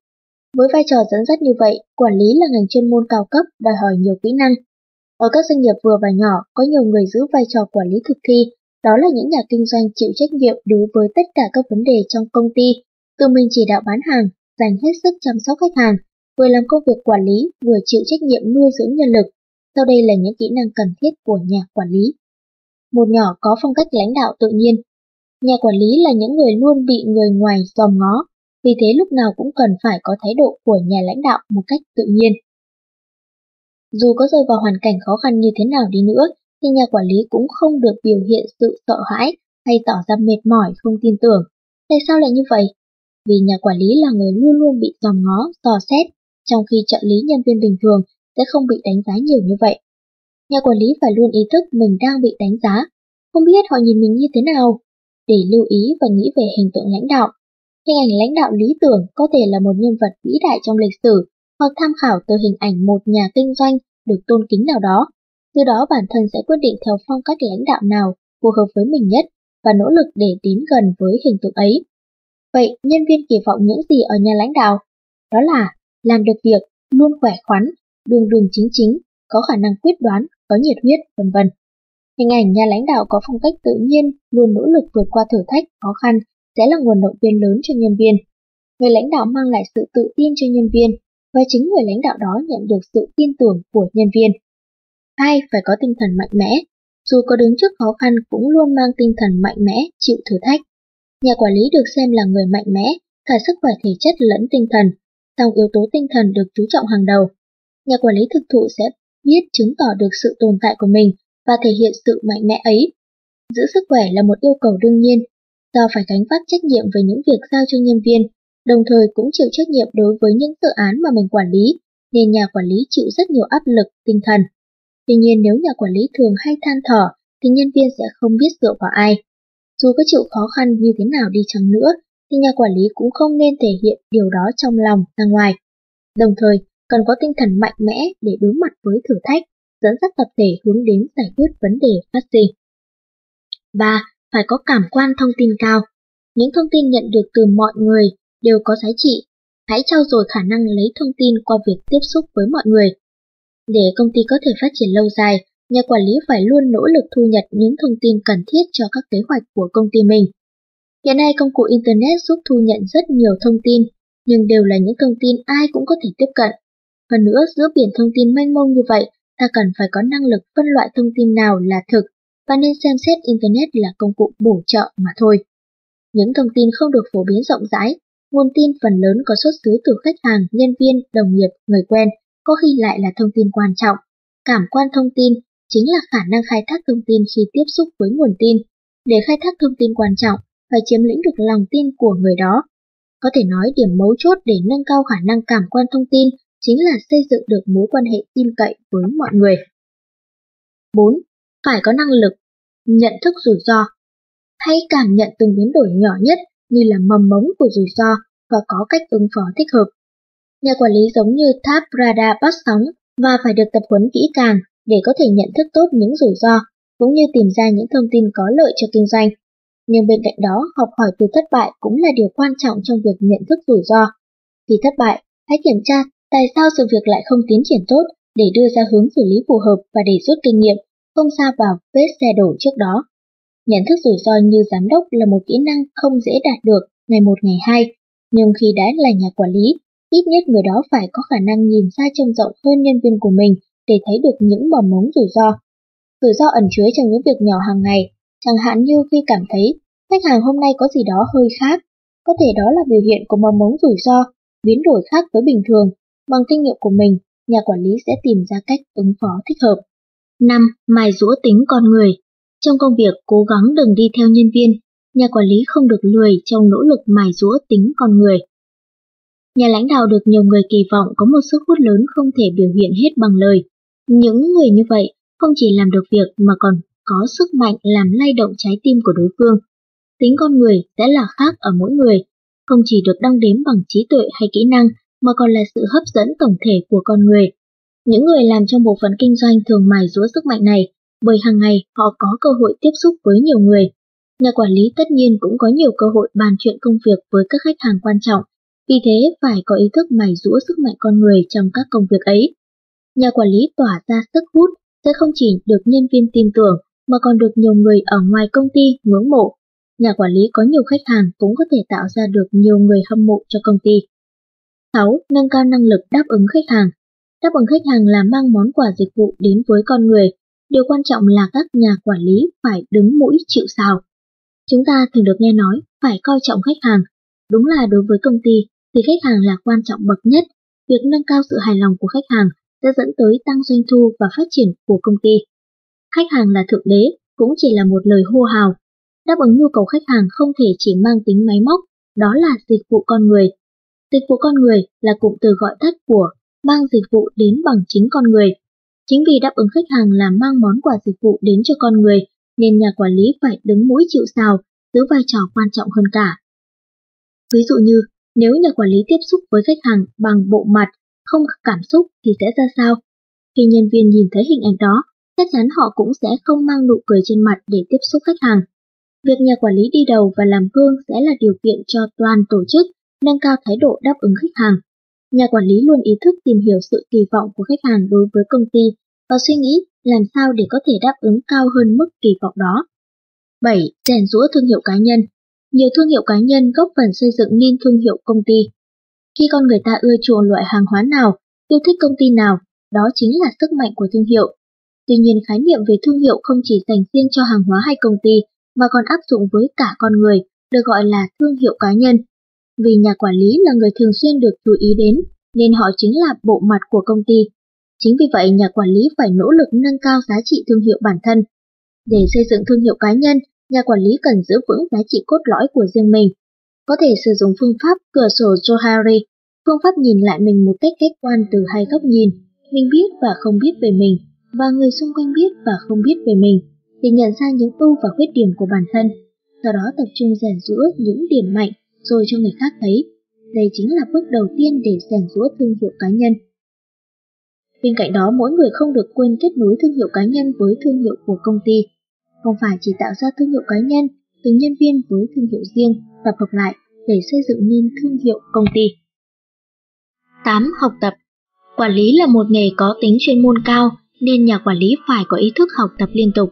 Với vai trò dẫn dắt như vậy, quản lý là ngành chuyên môn cao cấp, đòi hỏi nhiều kỹ năng. Ở các doanh nghiệp vừa và nhỏ, có nhiều người giữ vai trò quản lý thực thi, đó là những nhà kinh doanh chịu trách nhiệm đối với tất cả các vấn đề trong công ty, tự mình chỉ đạo bán hàng, dành hết sức chăm sóc khách hàng, vừa làm công việc quản lý, vừa chịu trách nhiệm nuôi dưỡng nhân lực. Sau đây là những kỹ năng cần thiết của nhà quản lý. Một nhỏ có phong cách lãnh đạo tự nhiên. Nhà quản lý là những người luôn bị người ngoài dòm ngó, vì thế lúc nào cũng cần phải có thái độ của nhà lãnh đạo một cách tự nhiên. Dù có rơi vào hoàn cảnh khó khăn như thế nào đi nữa, thì nhà quản lý cũng không được biểu hiện sự sợ hãi hay tỏ ra mệt mỏi không tin tưởng. Tại sao lại như vậy? Vì nhà quản lý là người luôn luôn bị dòm ngó, dò xét, trong khi trợ lý nhân viên bình thường sẽ không bị đánh giá nhiều như vậy. Nhà quản lý phải luôn ý thức mình đang bị đánh giá, không biết họ nhìn mình như thế nào, để lưu ý và nghĩ về hình tượng lãnh đạo. Hình ảnh lãnh đạo lý tưởng có thể là một nhân vật vĩ đại trong lịch sử hoặc tham khảo từ hình ảnh một nhà kinh doanh được tôn kính nào đó. Từ đó bản thân sẽ quyết định theo phong cách lãnh đạo nào phù hợp với mình nhất và nỗ lực để tiến gần với hình tượng ấy. Vậy nhân viên kỳ vọng những gì ở nhà lãnh đạo? Đó là làm được việc, luôn khỏe khoắn, đường đường chính chính, có khả năng quyết đoán, có nhiệt huyết, vân vân. Hình ảnh nhà lãnh đạo có phong cách tự nhiên, luôn nỗ lực vượt qua thử thách, khó khăn, sẽ là nguồn động viên lớn cho nhân viên. Người lãnh đạo mang lại sự tự tin cho nhân viên, và chính người lãnh đạo đó nhận được sự tin tưởng của nhân viên. Hai, phải có tinh thần mạnh mẽ. Dù có đứng trước khó khăn cũng luôn mang tinh thần mạnh mẽ, chịu thử thách. Nhà quản lý được xem là người mạnh mẽ, cả sức khỏe thể chất lẫn tinh thần, song yếu tố tinh thần được chú trọng hàng đầu. Nhà quản lý thực thụ sẽ biết chứng tỏ được sự tồn tại của mình và thể hiện sự mạnh mẽ ấy. Giữ sức khỏe là một yêu cầu đương nhiên, do phải gánh vác trách nhiệm về những việc giao cho nhân viên, đồng thời cũng chịu trách nhiệm đối với những dự án mà mình quản lý, nên nhà quản lý chịu rất nhiều áp lực tinh thần. Tuy nhiên nếu nhà quản lý thường hay than thở, thì nhân viên sẽ không biết dựa vào ai. Dù có chịu khó khăn như thế nào đi chăng nữa, thì nhà quản lý cũng không nên thể hiện điều đó trong lòng ra ngoài. Đồng thời, cần có tinh thần mạnh mẽ để đối mặt với thử thách, dẫn dắt tập thể hướng đến giải quyết vấn đề phát sinh. 3. Phải có cảm quan thông tin cao. Những thông tin nhận được từ mọi người đều có giá trị. Hãy trau dồi khả năng lấy thông tin qua việc tiếp xúc với mọi người. Để công ty có thể phát triển lâu dài, nhà quản lý phải luôn nỗ lực thu nhật những thông tin cần thiết cho các kế hoạch của công ty mình. Hiện nay công cụ Internet giúp thu nhận rất nhiều thông tin, nhưng đều là những thông tin ai cũng có thể tiếp cận. Hơn nữa, giữa biển thông tin mênh mông như vậy, ta cần phải có năng lực phân loại thông tin nào là thực và nên xem xét Internet là công cụ bổ trợ mà thôi. Những thông tin không được phổ biến rộng rãi, nguồn tin phần lớn có xuất xứ từ khách hàng, nhân viên, đồng nghiệp, người quen, có khi lại là thông tin quan trọng. Cảm quan thông tin chính là khả năng khai thác thông tin khi tiếp xúc với nguồn tin. Để khai thác thông tin quan trọng, phải chiếm lĩnh được lòng tin của người đó. Có thể nói điểm mấu chốt để nâng cao khả năng cảm quan thông tin chính là xây dựng được mối quan hệ tin cậy với mọi người. 4. Phải có năng lực nhận thức rủi ro. Hãy cảm nhận từng biến đổi nhỏ nhất như là mầm mống của rủi ro và có cách ứng phó thích hợp. Nhà quản lý giống như tháp radar bắt sóng và phải được tập huấn kỹ càng để có thể nhận thức tốt những rủi ro, cũng như tìm ra những thông tin có lợi cho kinh doanh. Nhưng bên cạnh đó, học hỏi từ thất bại cũng là điều quan trọng trong việc nhận thức rủi ro. Khi thất bại, hãy kiểm tra tại sao sự việc lại không tiến triển tốt để đưa ra hướng xử lý phù hợp và để rút kinh nghiệm, không xa vào vết xe đổ trước đó. Nhận thức rủi ro như giám đốc là một kỹ năng không dễ đạt được ngày một ngày hai, nhưng khi đã là nhà quản lý, ít nhất người đó phải có khả năng nhìn xa trông rộng hơn nhân viên của mình để thấy được những mầm mống rủi ro. Rủi ro ẩn chứa trong những việc nhỏ hàng ngày chẳng hạn như khi cảm thấy khách hàng hôm nay có gì đó hơi khác, có thể đó là biểu hiện của mầm mống rủi ro, biến đổi khác với bình thường. Bằng kinh nghiệm của mình, nhà quản lý sẽ tìm ra cách ứng phó thích hợp. 5. Mài rũa tính con người Trong công việc, cố gắng đừng đi theo nhân viên. Nhà quản lý không được lười trong nỗ lực mài rũa tính con người. Nhà lãnh đạo được nhiều người kỳ vọng có một sức hút lớn không thể biểu hiện hết bằng lời. Những người như vậy không chỉ làm được việc mà còn có sức mạnh làm lay động trái tim của đối phương. Tính con người sẽ là khác ở mỗi người, không chỉ được đong đếm bằng trí tuệ hay kỹ năng mà còn là sự hấp dẫn tổng thể của con người. Những người làm trong bộ phận kinh doanh thường mài dũa sức mạnh này, bởi hàng ngày họ có cơ hội tiếp xúc với nhiều người. Nhà quản lý tất nhiên cũng có nhiều cơ hội bàn chuyện công việc với các khách hàng quan trọng, vì thế phải có ý thức mài rũa sức mạnh con người trong các công việc ấy. Nhà quản lý tỏa ra sức hút sẽ không chỉ được nhân viên tin tưởng mà còn được nhiều người ở ngoài công ty ngưỡng mộ. Nhà quản lý có nhiều khách hàng cũng có thể tạo ra được nhiều người hâm mộ cho công ty. 6. Nâng cao năng lực đáp ứng khách hàng. Đáp ứng khách hàng là mang món quà dịch vụ đến với con người. Điều quan trọng là các nhà quản lý phải đứng mũi chịu sào. Chúng ta thường được nghe nói phải coi trọng khách hàng. Đúng là đối với công ty thì khách hàng là quan trọng bậc nhất. Việc nâng cao sự hài lòng của khách hàng sẽ dẫn tới tăng doanh thu và phát triển của công ty. Khách hàng là thượng đế cũng chỉ là một lời hô hào. Đáp ứng nhu cầu khách hàng không thể chỉ mang tính máy móc, đó là dịch vụ con người. Dịch vụ con người là cụm từ gọi tắt của mang dịch vụ đến bằng chính con người. Chính vì đáp ứng khách hàng là mang món quà dịch vụ đến cho con người, nên nhà quản lý phải đứng mũi chịu sào, giữ vai trò quan trọng hơn cả. Ví dụ như, nếu nhà quản lý tiếp xúc với khách hàng bằng bộ mặt, không cảm xúc thì sẽ ra sao? Khi nhân viên nhìn thấy hình ảnh đó, chắc chắn họ cũng sẽ không mang nụ cười trên mặt để tiếp xúc khách hàng. Việc nhà quản lý đi đầu và làm gương sẽ là điều kiện cho toàn tổ chức nâng cao thái độ đáp ứng khách hàng. Nhà quản lý luôn ý thức tìm hiểu sự kỳ vọng của khách hàng đối với công ty và suy nghĩ làm sao để có thể đáp ứng cao hơn mức kỳ vọng đó. 7. Rèn rũa thương hiệu cá nhân Nhiều thương hiệu cá nhân góp phần xây dựng nên thương hiệu công ty. Khi con người ta ưa chuộng loại hàng hóa nào, yêu thích công ty nào, đó chính là sức mạnh của thương hiệu. Tuy nhiên khái niệm về thương hiệu không chỉ dành riêng cho hàng hóa hay công ty, mà còn áp dụng với cả con người, được gọi là thương hiệu cá nhân. Vì nhà quản lý là người thường xuyên được chú ý đến, nên họ chính là bộ mặt của công ty. Chính vì vậy nhà quản lý phải nỗ lực nâng cao giá trị thương hiệu bản thân. Để xây dựng thương hiệu cá nhân, nhà quản lý cần giữ vững giá trị cốt lõi của riêng mình. Có thể sử dụng phương pháp cửa sổ Johari, phương pháp nhìn lại mình một cách khách quan từ hai góc nhìn, mình biết và không biết về mình, và người xung quanh biết và không biết về mình, để nhận ra những ưu và khuyết điểm của bản thân, sau đó tập trung rèn rũa những điểm mạnh rồi cho người khác thấy. Đây chính là bước đầu tiên để rèn rũa thương hiệu cá nhân. Bên cạnh đó, mỗi người không được quên kết nối thương hiệu cá nhân với thương hiệu của công ty. Không phải chỉ tạo ra thương hiệu cá nhân, từng nhân viên với thương hiệu riêng tập hợp lại để xây dựng nên thương hiệu công ty. 8. Học tập Quản lý là một nghề có tính chuyên môn cao, nên nhà quản lý phải có ý thức học tập liên tục.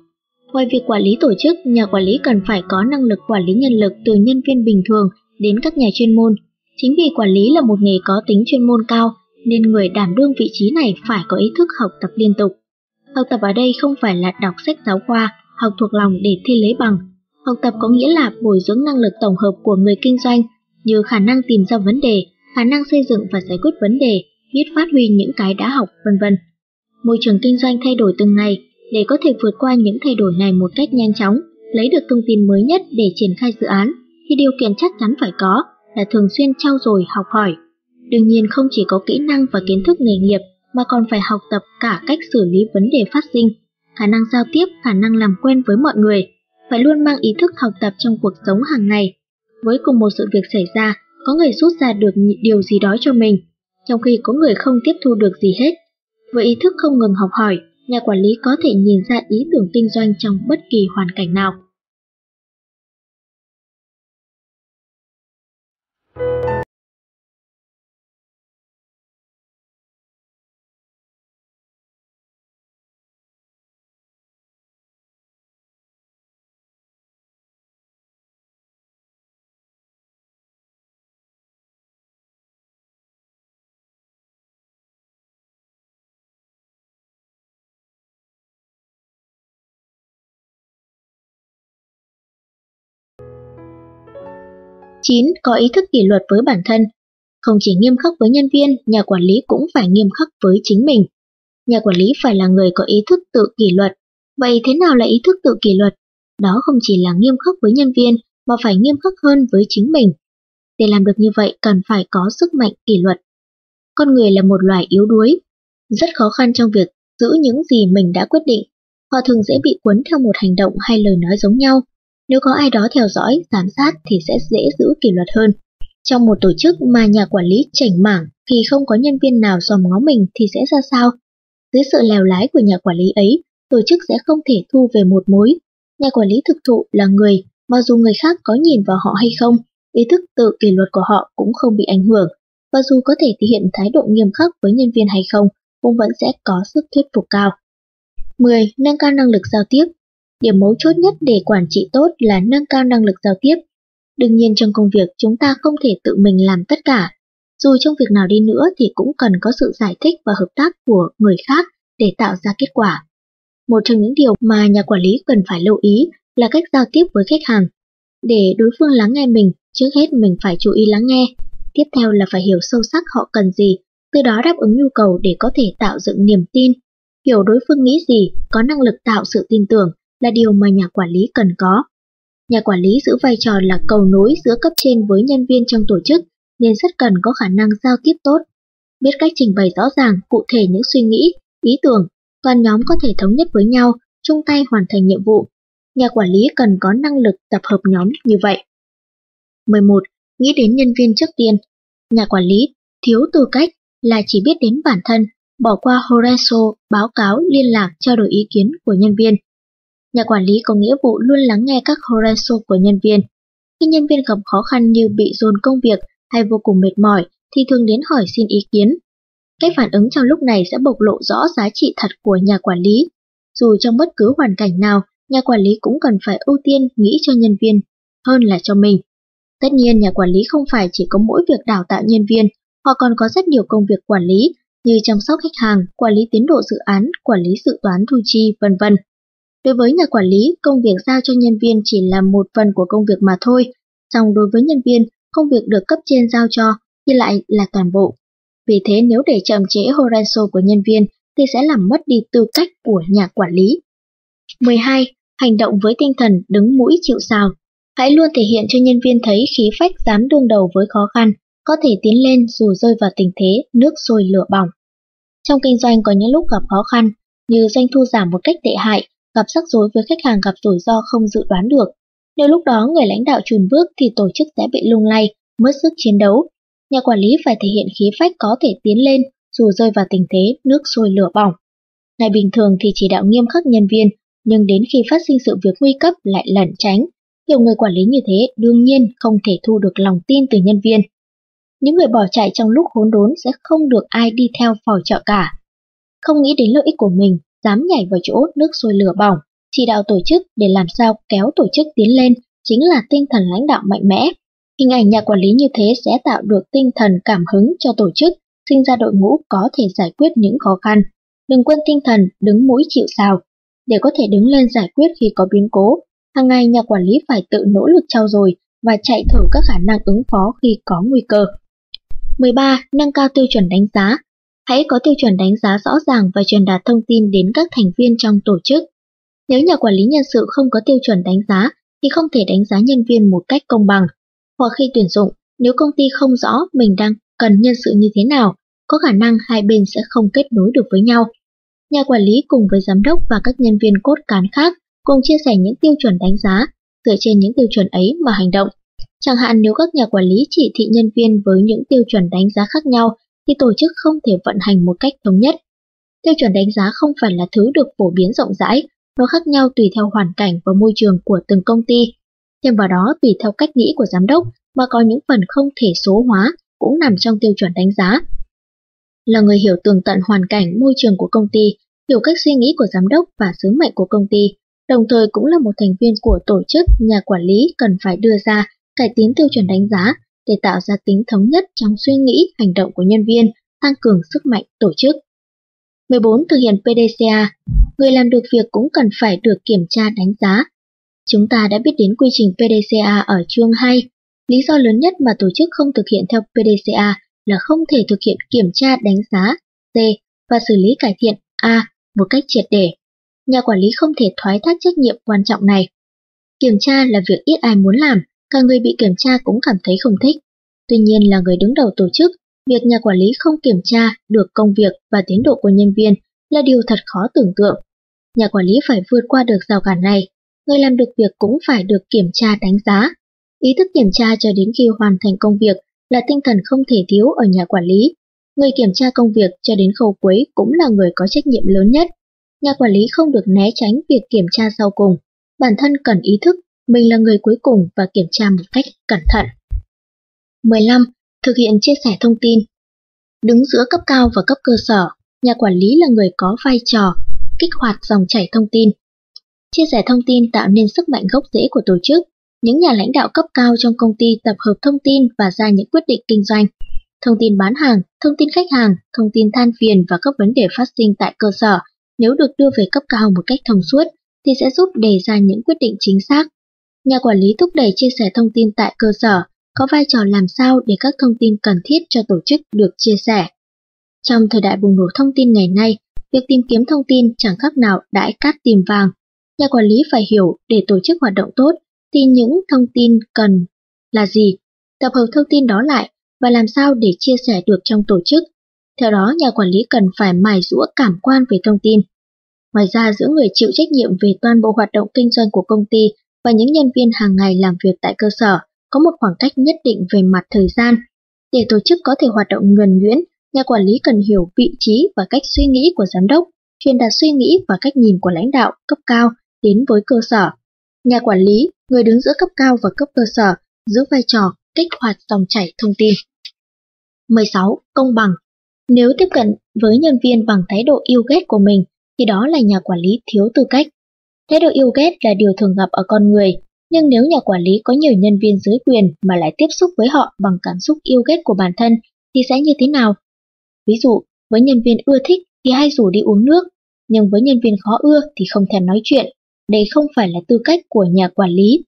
Ngoài việc quản lý tổ chức, nhà quản lý cần phải có năng lực quản lý nhân lực từ nhân viên bình thường đến các nhà chuyên môn. Chính vì quản lý là một nghề có tính chuyên môn cao, nên người đảm đương vị trí này phải có ý thức học tập liên tục. Học tập ở đây không phải là đọc sách giáo khoa, học thuộc lòng để thi lấy bằng. Học tập có nghĩa là bồi dưỡng năng lực tổng hợp của người kinh doanh, như khả năng tìm ra vấn đề, khả năng xây dựng và giải quyết vấn đề, biết phát huy những cái đã học, vân vân. Môi trường kinh doanh thay đổi từng ngày, để có thể vượt qua những thay đổi này một cách nhanh chóng, lấy được thông tin mới nhất để triển khai dự án, thì điều kiện chắc chắn phải có là thường xuyên trau dồi học hỏi. Đương nhiên không chỉ có kỹ năng và kiến thức nghề nghiệp mà còn phải học tập cả cách xử lý vấn đề phát sinh, khả năng giao tiếp, khả năng làm quen với mọi người, phải luôn mang ý thức học tập trong cuộc sống hàng ngày. Với cùng một sự việc xảy ra, có người rút ra được điều gì đó cho mình, trong khi có người không tiếp thu được gì hết. Với ý thức không ngừng học hỏi, nhà quản lý có thể nhìn ra ý tưởng kinh doanh trong bất kỳ hoàn cảnh nào. Chín, có ý thức kỷ luật với bản thân. Không chỉ nghiêm khắc với nhân viên, nhà quản lý cũng phải nghiêm khắc với chính mình. Nhà quản lý phải là người có ý thức tự kỷ luật. Vậy thế nào là ý thức tự kỷ luật? Đó không chỉ là nghiêm khắc với nhân viên, mà phải nghiêm khắc hơn với chính mình. Để làm được như vậy cần phải có sức mạnh kỷ luật. Con người là một loài yếu đuối, rất khó khăn trong việc giữ những gì mình đã quyết định. Họ thường dễ bị cuốn theo một hành động hay lời nói giống nhau, nếu có ai đó theo dõi, giám sát thì sẽ dễ giữ kỷ luật hơn. Trong một tổ chức mà nhà quản lý chảnh mảng thì không có nhân viên nào dòm ngó mình thì sẽ ra sao? Dưới sự lèo lái của nhà quản lý ấy, tổ chức sẽ không thể thu về một mối. Nhà quản lý thực thụ là người, mà dù người khác có nhìn vào họ hay không, ý thức tự kỷ luật của họ cũng không bị ảnh hưởng, và dù có thể thể hiện thái độ nghiêm khắc với nhân viên hay không, cũng vẫn sẽ có sức thuyết phục cao. 10. Nâng cao năng lực giao tiếp Điểm mấu chốt nhất để quản trị tốt là nâng cao năng lực giao tiếp. Đương nhiên trong công việc chúng ta không thể tự mình làm tất cả. Dù trong việc nào đi nữa thì cũng cần có sự giải thích và hợp tác của người khác để tạo ra kết quả. Một trong những điều mà nhà quản lý cần phải lưu ý là cách giao tiếp với khách hàng. Để đối phương lắng nghe mình, trước hết mình phải chú ý lắng nghe. Tiếp theo là phải hiểu sâu sắc họ cần gì, từ đó đáp ứng nhu cầu để có thể tạo dựng niềm tin. Hiểu đối phương nghĩ gì, có năng lực tạo sự tin tưởng là điều mà nhà quản lý cần có. Nhà quản lý giữ vai trò là cầu nối giữa cấp trên với nhân viên trong tổ chức nên rất cần có khả năng giao tiếp tốt. Biết cách trình bày rõ ràng, cụ thể những suy nghĩ, ý tưởng, toàn nhóm có thể thống nhất với nhau, chung tay hoàn thành nhiệm vụ. Nhà quản lý cần có năng lực tập hợp nhóm như vậy. 11. Nghĩ đến nhân viên trước tiên. Nhà quản lý thiếu tư cách là chỉ biết đến bản thân, bỏ qua Horeso, báo cáo, liên lạc, trao đổi ý kiến của nhân viên. Nhà quản lý có nghĩa vụ luôn lắng nghe các horenso của nhân viên. Khi nhân viên gặp khó khăn như bị dồn công việc hay vô cùng mệt mỏi thì thường đến hỏi xin ý kiến. Cách phản ứng trong lúc này sẽ bộc lộ rõ giá trị thật của nhà quản lý. Dù trong bất cứ hoàn cảnh nào, nhà quản lý cũng cần phải ưu tiên nghĩ cho nhân viên hơn là cho mình. Tất nhiên nhà quản lý không phải chỉ có mỗi việc đào tạo nhân viên, họ còn có rất nhiều công việc quản lý như chăm sóc khách hàng, quản lý tiến độ dự án, quản lý dự toán thu chi, vân vân. Đối với nhà quản lý, công việc giao cho nhân viên chỉ là một phần của công việc mà thôi, song đối với nhân viên, công việc được cấp trên giao cho thì lại là toàn bộ. Vì thế nếu để chậm trễ Horenso của nhân viên thì sẽ làm mất đi tư cách của nhà quản lý. 12. Hành động với tinh thần đứng mũi chịu sào. Hãy luôn thể hiện cho nhân viên thấy khí phách dám đương đầu với khó khăn, có thể tiến lên dù rơi vào tình thế nước sôi lửa bỏng. Trong kinh doanh có những lúc gặp khó khăn, như doanh thu giảm một cách tệ hại, gặp rắc rối với khách hàng gặp rủi ro không dự đoán được. Nếu lúc đó người lãnh đạo chùn bước thì tổ chức sẽ bị lung lay, mất sức chiến đấu. Nhà quản lý phải thể hiện khí phách có thể tiến lên dù rơi vào tình thế nước sôi lửa bỏng. Ngày bình thường thì chỉ đạo nghiêm khắc nhân viên, nhưng đến khi phát sinh sự việc nguy cấp lại lẩn tránh. Nhiều người quản lý như thế đương nhiên không thể thu được lòng tin từ nhân viên. Những người bỏ chạy trong lúc hỗn đốn sẽ không được ai đi theo phò trợ cả. Không nghĩ đến lợi ích của mình, dám nhảy vào chỗ nước sôi lửa bỏng, chỉ đạo tổ chức để làm sao kéo tổ chức tiến lên chính là tinh thần lãnh đạo mạnh mẽ. Hình ảnh nhà quản lý như thế sẽ tạo được tinh thần cảm hứng cho tổ chức, sinh ra đội ngũ có thể giải quyết những khó khăn. Đừng quên tinh thần đứng mũi chịu sào. Để có thể đứng lên giải quyết khi có biến cố, hàng ngày nhà quản lý phải tự nỗ lực trao dồi và chạy thử các khả năng ứng phó khi có nguy cơ. 13. Nâng cao tiêu chuẩn đánh giá. Hãy có tiêu chuẩn đánh giá rõ ràng và truyền đạt thông tin đến các thành viên trong tổ chức. Nếu nhà quản lý nhân sự không có tiêu chuẩn đánh giá thì không thể đánh giá nhân viên một cách công bằng. Hoặc khi tuyển dụng, nếu công ty không rõ mình đang cần nhân sự như thế nào, có khả năng hai bên sẽ không kết nối được với nhau. Nhà quản lý cùng với giám đốc và các nhân viên cốt cán khác cùng chia sẻ những tiêu chuẩn đánh giá, dựa trên những tiêu chuẩn ấy mà hành động. Chẳng hạn nếu các nhà quản lý chỉ thị nhân viên với những tiêu chuẩn đánh giá khác nhau thì tổ chức không thể vận hành một cách thống nhất. Tiêu chuẩn đánh giá không phải là thứ được phổ biến rộng rãi, nó khác nhau tùy theo hoàn cảnh và môi trường của từng công ty. Thêm vào đó, tùy theo cách nghĩ của giám đốc mà có những phần không thể số hóa cũng nằm trong tiêu chuẩn đánh giá. Là người hiểu tường tận hoàn cảnh môi trường của công ty, hiểu cách suy nghĩ của giám đốc và sứ mệnh của công ty, đồng thời cũng là một thành viên của tổ chức nhà quản lý cần phải đưa ra cải tiến tiêu chuẩn đánh giá để tạo ra tính thống nhất trong suy nghĩ, hành động của nhân viên, tăng cường sức mạnh tổ chức. 14. Thực hiện PDCA Người làm được việc cũng cần phải được kiểm tra đánh giá. Chúng ta đã biết đến quy trình PDCA ở chương 2. Lý do lớn nhất mà tổ chức không thực hiện theo PDCA là không thể thực hiện kiểm tra đánh giá C và xử lý cải thiện A một cách triệt để. Nhà quản lý không thể thoái thác trách nhiệm quan trọng này. Kiểm tra là việc ít ai muốn làm, cả người bị kiểm tra cũng cảm thấy không thích. Tuy nhiên là người đứng đầu tổ chức, việc nhà quản lý không kiểm tra được công việc và tiến độ của nhân viên là điều thật khó tưởng tượng. Nhà quản lý phải vượt qua được rào cản này, người làm được việc cũng phải được kiểm tra đánh giá. Ý thức kiểm tra cho đến khi hoàn thành công việc là tinh thần không thể thiếu ở nhà quản lý. Người kiểm tra công việc cho đến khâu cuối cũng là người có trách nhiệm lớn nhất. Nhà quản lý không được né tránh việc kiểm tra sau cùng. Bản thân cần ý thức mình là người cuối cùng và kiểm tra một cách cẩn thận. 15. Thực hiện chia sẻ thông tin Đứng giữa cấp cao và cấp cơ sở, nhà quản lý là người có vai trò kích hoạt dòng chảy thông tin. Chia sẻ thông tin tạo nên sức mạnh gốc rễ của tổ chức. Những nhà lãnh đạo cấp cao trong công ty tập hợp thông tin và ra những quyết định kinh doanh. Thông tin bán hàng, thông tin khách hàng, thông tin than phiền và các vấn đề phát sinh tại cơ sở nếu được đưa về cấp cao một cách thông suốt thì sẽ giúp đề ra những quyết định chính xác. Nhà quản lý thúc đẩy chia sẻ thông tin tại cơ sở có vai trò làm sao để các thông tin cần thiết cho tổ chức được chia sẻ. Trong thời đại bùng nổ thông tin ngày nay, việc tìm kiếm thông tin chẳng khác nào đãi cát tìm vàng. Nhà quản lý phải hiểu để tổ chức hoạt động tốt thì những thông tin cần là gì, tập hợp thông tin đó lại và làm sao để chia sẻ được trong tổ chức. Theo đó, nhà quản lý cần phải mài rũa cảm quan về thông tin. Ngoài ra, giữa người chịu trách nhiệm về toàn bộ hoạt động kinh doanh của công ty và những nhân viên hàng ngày làm việc tại cơ sở có một khoảng cách nhất định về mặt thời gian. Để tổ chức có thể hoạt động nhuần nhuyễn, nhà quản lý cần hiểu vị trí và cách suy nghĩ của giám đốc, truyền đạt suy nghĩ và cách nhìn của lãnh đạo cấp cao đến với cơ sở. Nhà quản lý, người đứng giữa cấp cao và cấp cơ sở, giữ vai trò kích hoạt dòng chảy thông tin. 16. Công bằng Nếu tiếp cận với nhân viên bằng thái độ yêu ghét của mình, thì đó là nhà quản lý thiếu tư cách. Thái độ yêu ghét là điều thường gặp ở con người, nhưng nếu nhà quản lý có nhiều nhân viên dưới quyền mà lại tiếp xúc với họ bằng cảm xúc yêu ghét của bản thân thì sẽ như thế nào? Ví dụ, với nhân viên ưa thích thì hay rủ đi uống nước, nhưng với nhân viên khó ưa thì không thèm nói chuyện. Đây không phải là tư cách của nhà quản lý.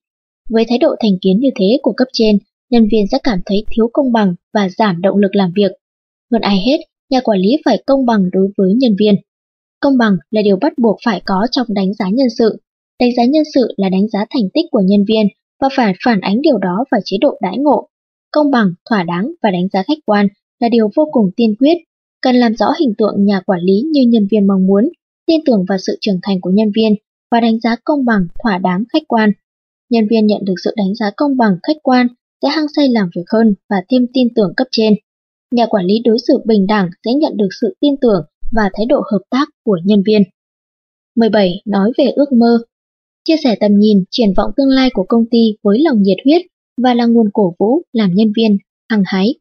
Với thái độ thành kiến như thế của cấp trên, nhân viên sẽ cảm thấy thiếu công bằng và giảm động lực làm việc. Hơn ai hết, nhà quản lý phải công bằng đối với nhân viên. Công bằng là điều bắt buộc phải có trong đánh giá nhân sự. Đánh giá nhân sự là đánh giá thành tích của nhân viên và phải phản ánh điều đó vào chế độ đãi ngộ. Công bằng, thỏa đáng và đánh giá khách quan là điều vô cùng tiên quyết. Cần làm rõ hình tượng nhà quản lý như nhân viên mong muốn, tin tưởng vào sự trưởng thành của nhân viên và đánh giá công bằng, thỏa đáng, khách quan. Nhân viên nhận được sự đánh giá công bằng, khách quan sẽ hăng say làm việc hơn và thêm tin tưởng cấp trên. Nhà quản lý đối xử bình đẳng sẽ nhận được sự tin tưởng và thái độ hợp tác của nhân viên. 17. Nói về ước mơ Chia sẻ tầm nhìn, triển vọng tương lai của công ty với lòng nhiệt huyết và là nguồn cổ vũ làm nhân viên hăng hái.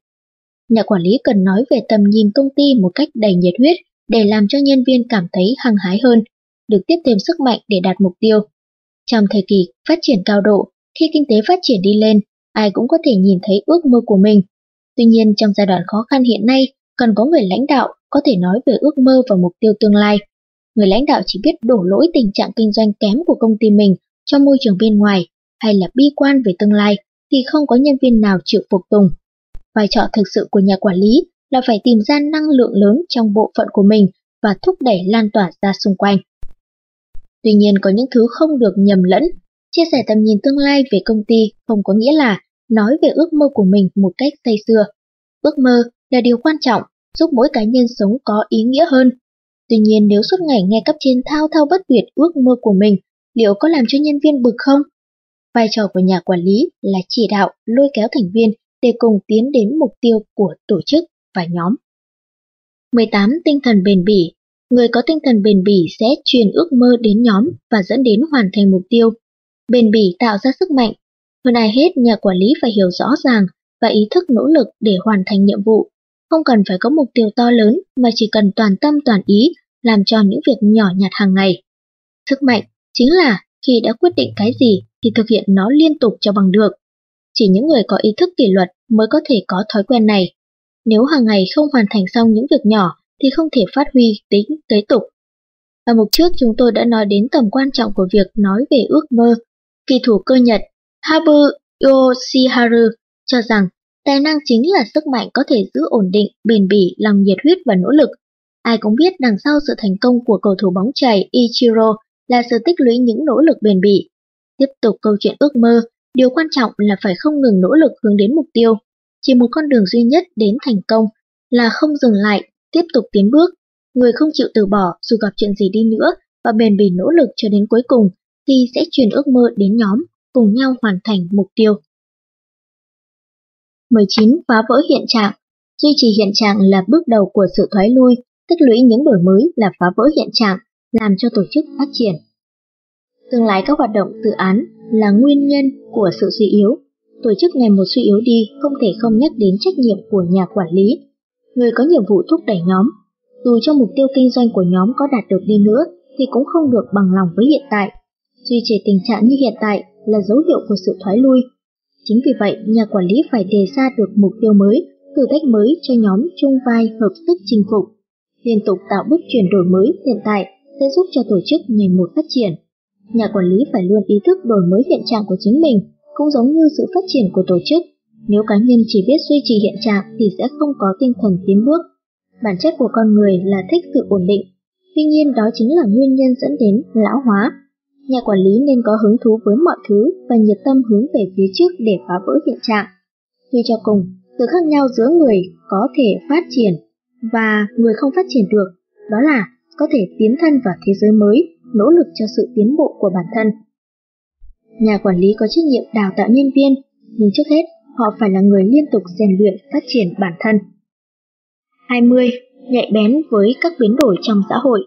Nhà quản lý cần nói về tầm nhìn công ty một cách đầy nhiệt huyết để làm cho nhân viên cảm thấy hăng hái hơn, được tiếp thêm sức mạnh để đạt mục tiêu. Trong thời kỳ phát triển cao độ, khi kinh tế phát triển đi lên, ai cũng có thể nhìn thấy ước mơ của mình. Tuy nhiên trong giai đoạn khó khăn hiện nay, cần có người lãnh đạo có thể nói về ước mơ và mục tiêu tương lai. Người lãnh đạo chỉ biết đổ lỗi tình trạng kinh doanh kém của công ty mình cho môi trường bên ngoài hay là bi quan về tương lai thì không có nhân viên nào chịu phục tùng. Vai trò thực sự của nhà quản lý là phải tìm ra năng lượng lớn trong bộ phận của mình và thúc đẩy lan tỏa ra xung quanh. Tuy nhiên có những thứ không được nhầm lẫn, chia sẻ tầm nhìn tương lai về công ty không có nghĩa là nói về ước mơ của mình một cách say xưa. Ước mơ là điều quan trọng, giúp mỗi cá nhân sống có ý nghĩa hơn. Tuy nhiên nếu suốt ngày nghe cấp trên thao thao bất tuyệt ước mơ của mình, liệu có làm cho nhân viên bực không? Vai trò của nhà quản lý là chỉ đạo, lôi kéo thành viên để cùng tiến đến mục tiêu của tổ chức và nhóm. 18. Tinh thần bền bỉ Người có tinh thần bền bỉ sẽ truyền ước mơ đến nhóm và dẫn đến hoàn thành mục tiêu. Bền bỉ tạo ra sức mạnh. Hơn ai hết, nhà quản lý phải hiểu rõ ràng và ý thức nỗ lực để hoàn thành nhiệm vụ. Không cần phải có mục tiêu to lớn, mà chỉ cần toàn tâm toàn ý, làm cho những việc nhỏ nhặt hàng ngày. Sức mạnh chính là khi đã quyết định cái gì thì thực hiện nó liên tục cho bằng được. Chỉ những người có ý thức kỷ luật mới có thể có thói quen này. Nếu hàng ngày không hoàn thành xong những việc nhỏ thì không thể phát huy tính kế tục. Ở mục trước chúng tôi đã nói đến tầm quan trọng của việc nói về ước mơ. Kỳ thủ cơ Nhật Habu Yoshiharu cho rằng tài năng chính là sức mạnh có thể giữ ổn định, bền bỉ, lòng nhiệt huyết và nỗ lực. Ai cũng biết đằng sau sự thành công của cầu thủ bóng chày Ichiro là sự tích lũy những nỗ lực bền bỉ. Tiếp tục câu chuyện ước mơ, điều quan trọng là phải không ngừng nỗ lực hướng đến mục tiêu. Chỉ một con đường duy nhất đến thành công là không dừng lại, tiếp tục tiến bước. Người không chịu từ bỏ dù gặp chuyện gì đi nữa và bền bỉ nỗ lực cho đến cuối cùng thì sẽ truyền ước mơ đến nhóm, cùng nhau hoàn thành mục tiêu. 19. Phá vỡ hiện trạng Duy trì hiện trạng là bước đầu của sự thoái lui, tích lũy những đổi mới là phá vỡ hiện trạng, làm cho tổ chức phát triển. Tương lai các hoạt động dự án là nguyên nhân của sự suy yếu. tổ chức ngày một suy yếu đi không thể không nhắc đến trách nhiệm của nhà quản lý. Người có nhiệm vụ thúc đẩy nhóm. Dù cho mục tiêu kinh doanh của nhóm có đạt được đi nữa thì cũng không được bằng lòng với hiện tại. Duy trì tình trạng như hiện tại là dấu hiệu của sự thoái lui. Chính vì vậy, nhà quản lý phải đề ra được mục tiêu mới, thử thách mới cho nhóm chung vai hợp sức chinh phục. Liên tục tạo bước chuyển đổi mới hiện tại sẽ giúp cho tổ chức ngày một phát triển. Nhà quản lý phải luôn ý thức đổi mới hiện trạng của chính mình, cũng giống như sự phát triển của tổ chức. Nếu cá nhân chỉ biết duy trì hiện trạng thì sẽ không có tinh thần tiến bước. Bản chất của con người là thích sự ổn định. Tuy nhiên đó chính là nguyên nhân dẫn đến lão hóa. Nhà quản lý nên có hứng thú với mọi thứ và nhiệt tâm hướng về phía trước để phá vỡ hiện trạng. Tuy cho cùng, sự khác nhau giữa người có thể phát triển và người không phát triển được, đó là có thể tiến thân vào thế giới mới, nỗ lực cho sự tiến bộ của bản thân. Nhà quản lý có trách nhiệm đào tạo nhân viên, nhưng trước hết họ phải là người liên tục rèn luyện phát triển bản thân. 20. Nhạy bén với các biến đổi trong xã hội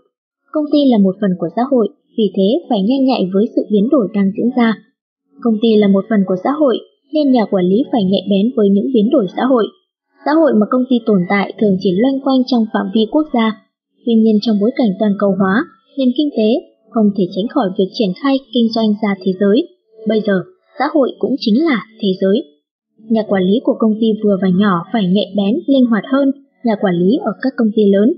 Công ty là một phần của xã hội, vì thế phải nhanh nhạy với sự biến đổi đang diễn ra. Công ty là một phần của xã hội, nên nhà quản lý phải nhạy bén với những biến đổi xã hội. Xã hội mà công ty tồn tại thường chỉ loanh quanh trong phạm vi quốc gia. Tuy nhiên trong bối cảnh toàn cầu hóa, nền kinh tế không thể tránh khỏi việc triển khai kinh doanh ra thế giới. Bây giờ, xã hội cũng chính là thế giới. Nhà quản lý của công ty vừa và nhỏ phải nhạy bén, linh hoạt hơn nhà quản lý ở các công ty lớn.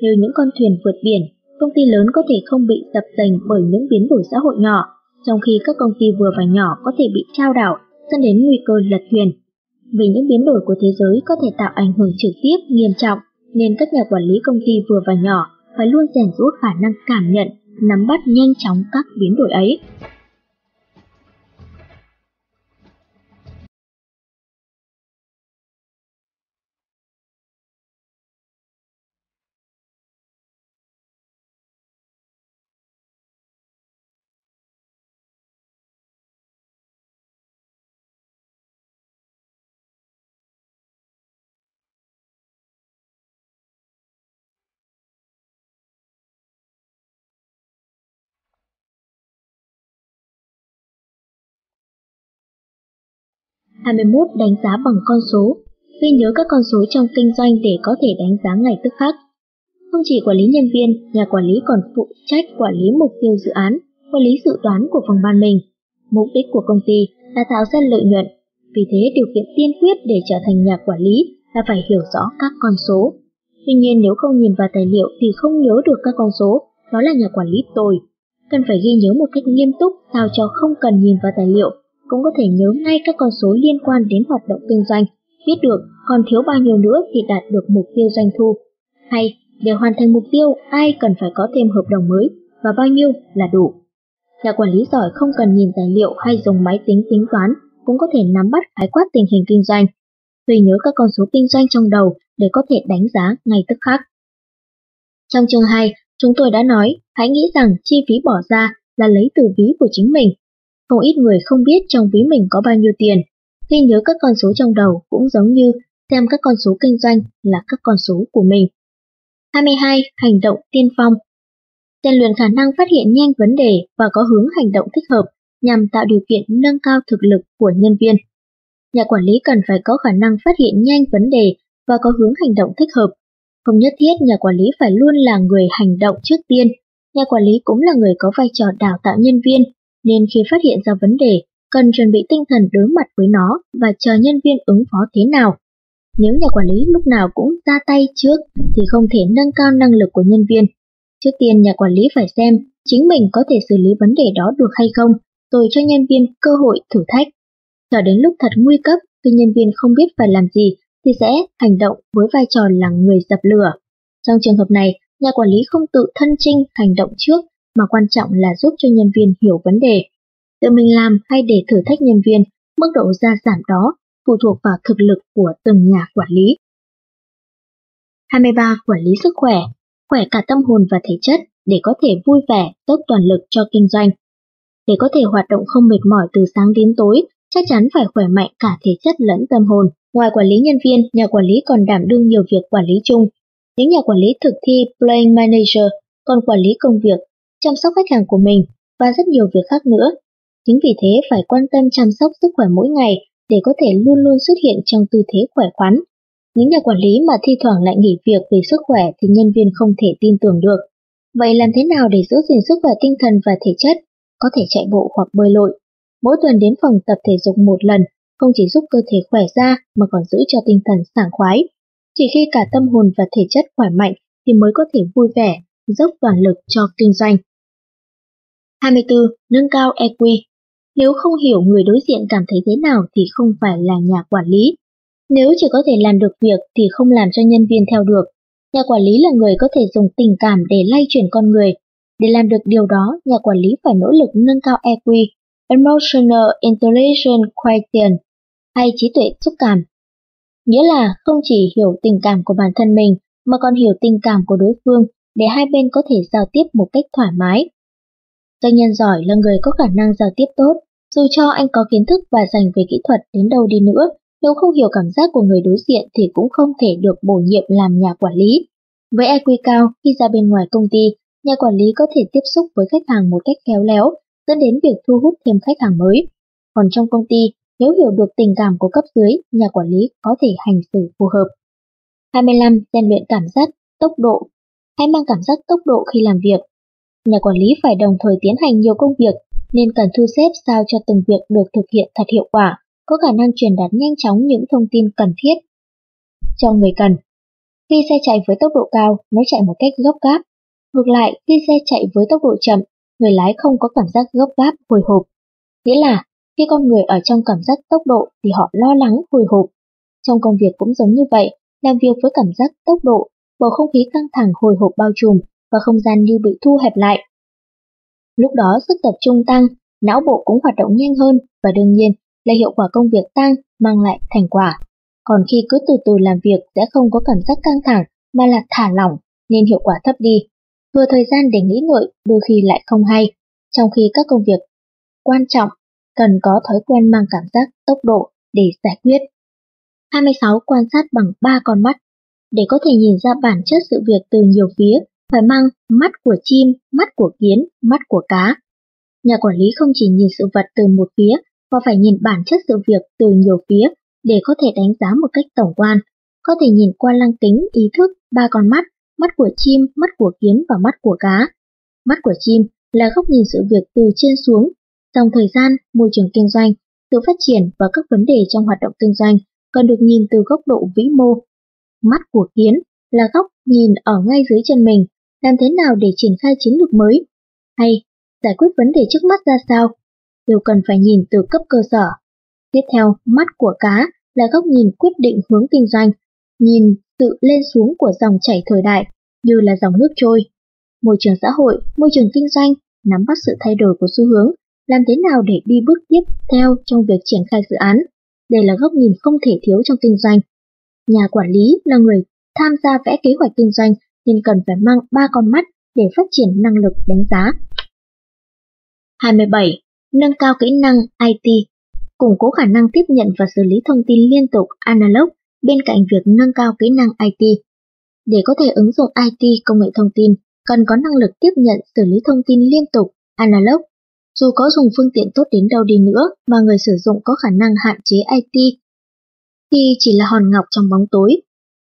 Như những con thuyền vượt biển, công ty lớn có thể không bị dập dành bởi những biến đổi xã hội nhỏ, trong khi các công ty vừa và nhỏ có thể bị trao đảo, dẫn đến nguy cơ lật thuyền. Vì những biến đổi của thế giới có thể tạo ảnh hưởng trực tiếp nghiêm trọng, nên các nhà quản lý công ty vừa và nhỏ phải luôn rèn rũa khả năng cảm nhận, nắm bắt nhanh chóng các biến đổi ấy. 21 đánh giá bằng con số, ghi nhớ các con số trong kinh doanh để có thể đánh giá ngày tức khắc. Không chỉ quản lý nhân viên, nhà quản lý còn phụ trách quản lý mục tiêu dự án, quản lý dự toán của phòng ban mình. Mục đích của công ty là tạo ra lợi nhuận, vì thế điều kiện tiên quyết để trở thành nhà quản lý là phải hiểu rõ các con số. Tuy nhiên nếu không nhìn vào tài liệu thì không nhớ được các con số, đó là nhà quản lý tồi. Cần phải ghi nhớ một cách nghiêm túc sao cho không cần nhìn vào tài liệu cũng có thể nhớ ngay các con số liên quan đến hoạt động kinh doanh, biết được còn thiếu bao nhiêu nữa thì đạt được mục tiêu doanh thu. Hay, để hoàn thành mục tiêu, ai cần phải có thêm hợp đồng mới và bao nhiêu là đủ. Nhà quản lý giỏi không cần nhìn tài liệu hay dùng máy tính tính toán, cũng có thể nắm bắt khái quát tình hình kinh doanh. Tùy nhớ các con số kinh doanh trong đầu để có thể đánh giá ngay tức khắc. Trong chương 2, chúng tôi đã nói, hãy nghĩ rằng chi phí bỏ ra là lấy từ ví của chính mình không ít người không biết trong ví mình có bao nhiêu tiền. Ghi nhớ các con số trong đầu cũng giống như xem các con số kinh doanh là các con số của mình. 22. Hành động tiên phong Rèn luyện khả năng phát hiện nhanh vấn đề và có hướng hành động thích hợp nhằm tạo điều kiện nâng cao thực lực của nhân viên. Nhà quản lý cần phải có khả năng phát hiện nhanh vấn đề và có hướng hành động thích hợp. Không nhất thiết nhà quản lý phải luôn là người hành động trước tiên, nhà quản lý cũng là người có vai trò đào tạo nhân viên nên khi phát hiện ra vấn đề, cần chuẩn bị tinh thần đối mặt với nó và chờ nhân viên ứng phó thế nào. Nếu nhà quản lý lúc nào cũng ra tay trước thì không thể nâng cao năng lực của nhân viên. Trước tiên nhà quản lý phải xem chính mình có thể xử lý vấn đề đó được hay không, rồi cho nhân viên cơ hội thử thách. Chờ đến lúc thật nguy cấp, khi nhân viên không biết phải làm gì, thì sẽ hành động với vai trò là người dập lửa. Trong trường hợp này, nhà quản lý không tự thân trinh hành động trước mà quan trọng là giúp cho nhân viên hiểu vấn đề. Tự mình làm hay để thử thách nhân viên, mức độ gia giảm đó phụ thuộc vào thực lực của từng nhà quản lý. 23. Quản lý sức khỏe, khỏe cả tâm hồn và thể chất để có thể vui vẻ, dốc toàn lực cho kinh doanh. Để có thể hoạt động không mệt mỏi từ sáng đến tối, chắc chắn phải khỏe mạnh cả thể chất lẫn tâm hồn. Ngoài quản lý nhân viên, nhà quản lý còn đảm đương nhiều việc quản lý chung. Những nhà quản lý thực thi Playing Manager còn quản lý công việc chăm sóc khách hàng của mình và rất nhiều việc khác nữa. Chính vì thế phải quan tâm chăm sóc sức khỏe mỗi ngày để có thể luôn luôn xuất hiện trong tư thế khỏe khoắn. Những nhà quản lý mà thi thoảng lại nghỉ việc vì sức khỏe thì nhân viên không thể tin tưởng được. Vậy làm thế nào để giữ gìn sức khỏe tinh thần và thể chất? Có thể chạy bộ hoặc bơi lội. Mỗi tuần đến phòng tập thể dục một lần, không chỉ giúp cơ thể khỏe ra mà còn giữ cho tinh thần sảng khoái. Chỉ khi cả tâm hồn và thể chất khỏe mạnh thì mới có thể vui vẻ, dốc toàn lực cho kinh doanh. 24. Nâng cao EQ Nếu không hiểu người đối diện cảm thấy thế nào thì không phải là nhà quản lý. Nếu chỉ có thể làm được việc thì không làm cho nhân viên theo được. Nhà quản lý là người có thể dùng tình cảm để lay chuyển con người. Để làm được điều đó, nhà quản lý phải nỗ lực nâng cao EQ, Emotional Intelligence Quotient, hay trí tuệ xúc cảm. Nghĩa là không chỉ hiểu tình cảm của bản thân mình mà còn hiểu tình cảm của đối phương để hai bên có thể giao tiếp một cách thoải mái. Doanh nhân giỏi là người có khả năng giao tiếp tốt, dù cho anh có kiến thức và dành về kỹ thuật đến đâu đi nữa, nếu không hiểu cảm giác của người đối diện thì cũng không thể được bổ nhiệm làm nhà quản lý. Với IQ cao, khi ra bên ngoài công ty, nhà quản lý có thể tiếp xúc với khách hàng một cách khéo léo, dẫn đến việc thu hút thêm khách hàng mới. Còn trong công ty, nếu hiểu được tình cảm của cấp dưới, nhà quản lý có thể hành xử phù hợp. 25. Rèn luyện cảm giác, tốc độ. Hãy mang cảm giác tốc độ khi làm việc. Nhà quản lý phải đồng thời tiến hành nhiều công việc, nên cần thu xếp sao cho từng việc được thực hiện thật hiệu quả, có khả năng truyền đạt nhanh chóng những thông tin cần thiết cho người cần. Khi xe chạy với tốc độ cao, nó chạy một cách gấp gáp. Ngược lại, khi xe chạy với tốc độ chậm, người lái không có cảm giác gấp gáp, hồi hộp. Nghĩa là, khi con người ở trong cảm giác tốc độ thì họ lo lắng, hồi hộp. Trong công việc cũng giống như vậy, làm việc với cảm giác tốc độ, bầu không khí căng thẳng hồi hộp bao trùm và không gian như bị thu hẹp lại. Lúc đó sức tập trung tăng, não bộ cũng hoạt động nhanh hơn và đương nhiên là hiệu quả công việc tăng mang lại thành quả. Còn khi cứ từ từ làm việc sẽ không có cảm giác căng thẳng mà là thả lỏng nên hiệu quả thấp đi. Vừa thời gian để nghĩ ngợi đôi khi lại không hay, trong khi các công việc quan trọng cần có thói quen mang cảm giác tốc độ để giải quyết. 26. Quan sát bằng ba con mắt. Để có thể nhìn ra bản chất sự việc từ nhiều phía, phải mang mắt của chim, mắt của kiến, mắt của cá. Nhà quản lý không chỉ nhìn sự vật từ một phía, mà phải nhìn bản chất sự việc từ nhiều phía để có thể đánh giá một cách tổng quan. Có thể nhìn qua lăng kính, ý thức, ba con mắt, mắt của chim, mắt của kiến và mắt của cá. Mắt của chim là góc nhìn sự việc từ trên xuống, dòng thời gian, môi trường kinh doanh, sự phát triển và các vấn đề trong hoạt động kinh doanh cần được nhìn từ góc độ vĩ mô. Mắt của kiến là góc nhìn ở ngay dưới chân mình, làm thế nào để triển khai chiến lược mới, hay giải quyết vấn đề trước mắt ra sao, đều cần phải nhìn từ cấp cơ sở. Tiếp theo, mắt của cá là góc nhìn quyết định hướng kinh doanh, nhìn sự lên xuống của dòng chảy thời đại như là dòng nước trôi. Môi trường xã hội, môi trường kinh doanh, nắm bắt sự thay đổi của xu hướng, làm thế nào để đi bước tiếp theo trong việc triển khai dự án. Đây là góc nhìn không thể thiếu trong kinh doanh. Nhà quản lý là người tham gia vẽ kế hoạch kinh doanh nên cần phải mang ba con mắt để phát triển năng lực đánh giá. 27. Nâng cao kỹ năng IT Củng cố khả năng tiếp nhận và xử lý thông tin liên tục analog bên cạnh việc nâng cao kỹ năng IT. Để có thể ứng dụng IT công nghệ thông tin, cần có năng lực tiếp nhận xử lý thông tin liên tục analog dù có dùng phương tiện tốt đến đâu đi nữa mà người sử dụng có khả năng hạn chế IT thì chỉ là hòn ngọc trong bóng tối.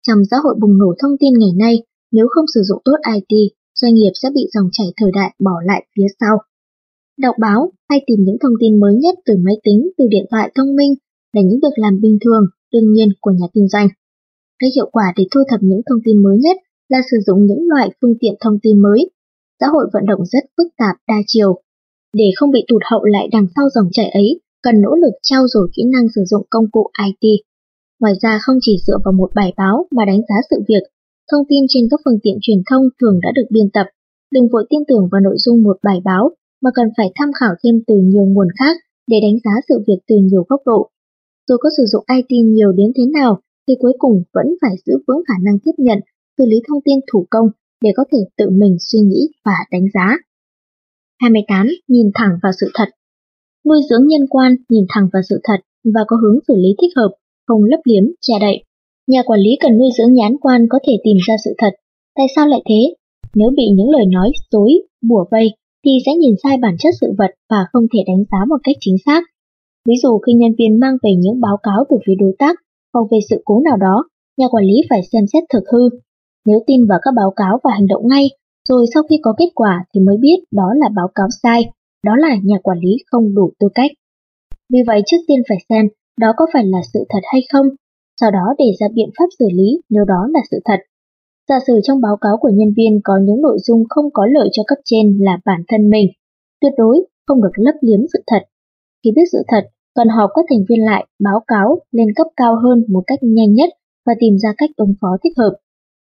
Trong xã hội bùng nổ thông tin ngày nay, nếu không sử dụng tốt IT, doanh nghiệp sẽ bị dòng chảy thời đại bỏ lại phía sau. Đọc báo hay tìm những thông tin mới nhất từ máy tính, từ điện thoại thông minh là những việc làm bình thường, đương nhiên của nhà kinh doanh. Cái hiệu quả để thu thập những thông tin mới nhất là sử dụng những loại phương tiện thông tin mới. Xã hội vận động rất phức tạp đa chiều, để không bị tụt hậu lại đằng sau dòng chảy ấy, cần nỗ lực trao dồi kỹ năng sử dụng công cụ IT. Ngoài ra không chỉ dựa vào một bài báo mà đánh giá sự việc, thông tin trên các phương tiện truyền thông thường đã được biên tập. Đừng vội tin tưởng vào nội dung một bài báo mà cần phải tham khảo thêm từ nhiều nguồn khác để đánh giá sự việc từ nhiều góc độ. Dù có sử dụng IT nhiều đến thế nào thì cuối cùng vẫn phải giữ vững khả năng tiếp nhận, xử lý thông tin thủ công để có thể tự mình suy nghĩ và đánh giá. 28. Nhìn thẳng vào sự thật Nuôi dưỡng nhân quan nhìn thẳng vào sự thật và có hướng xử lý thích hợp, không lấp liếm, che đậy. Nhà quản lý cần nuôi dưỡng nhãn quan có thể tìm ra sự thật. Tại sao lại thế? Nếu bị những lời nói dối, bùa vây, thì sẽ nhìn sai bản chất sự vật và không thể đánh giá một cách chính xác. Ví dụ khi nhân viên mang về những báo cáo từ phía đối tác hoặc về sự cố nào đó, nhà quản lý phải xem xét thực hư. Nếu tin vào các báo cáo và hành động ngay, rồi sau khi có kết quả thì mới biết đó là báo cáo sai, đó là nhà quản lý không đủ tư cách. Vì vậy trước tiên phải xem đó có phải là sự thật hay không, sau đó để ra biện pháp xử lý nếu đó là sự thật. Giả sử trong báo cáo của nhân viên có những nội dung không có lợi cho cấp trên là bản thân mình, tuyệt đối không được lấp liếm sự thật. Khi biết sự thật, cần họp các thành viên lại báo cáo lên cấp cao hơn một cách nhanh nhất và tìm ra cách ứng phó thích hợp.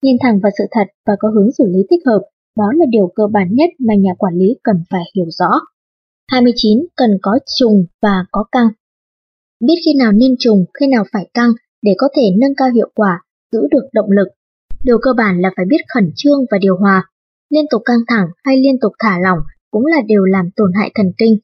Nhìn thẳng vào sự thật và có hướng xử lý thích hợp, đó là điều cơ bản nhất mà nhà quản lý cần phải hiểu rõ. 29. Cần có trùng và có căng. Biết khi nào nên trùng, khi nào phải căng để có thể nâng cao hiệu quả, giữ được động lực. Điều cơ bản là phải biết khẩn trương và điều hòa. Liên tục căng thẳng hay liên tục thả lỏng cũng là điều làm tổn hại thần kinh.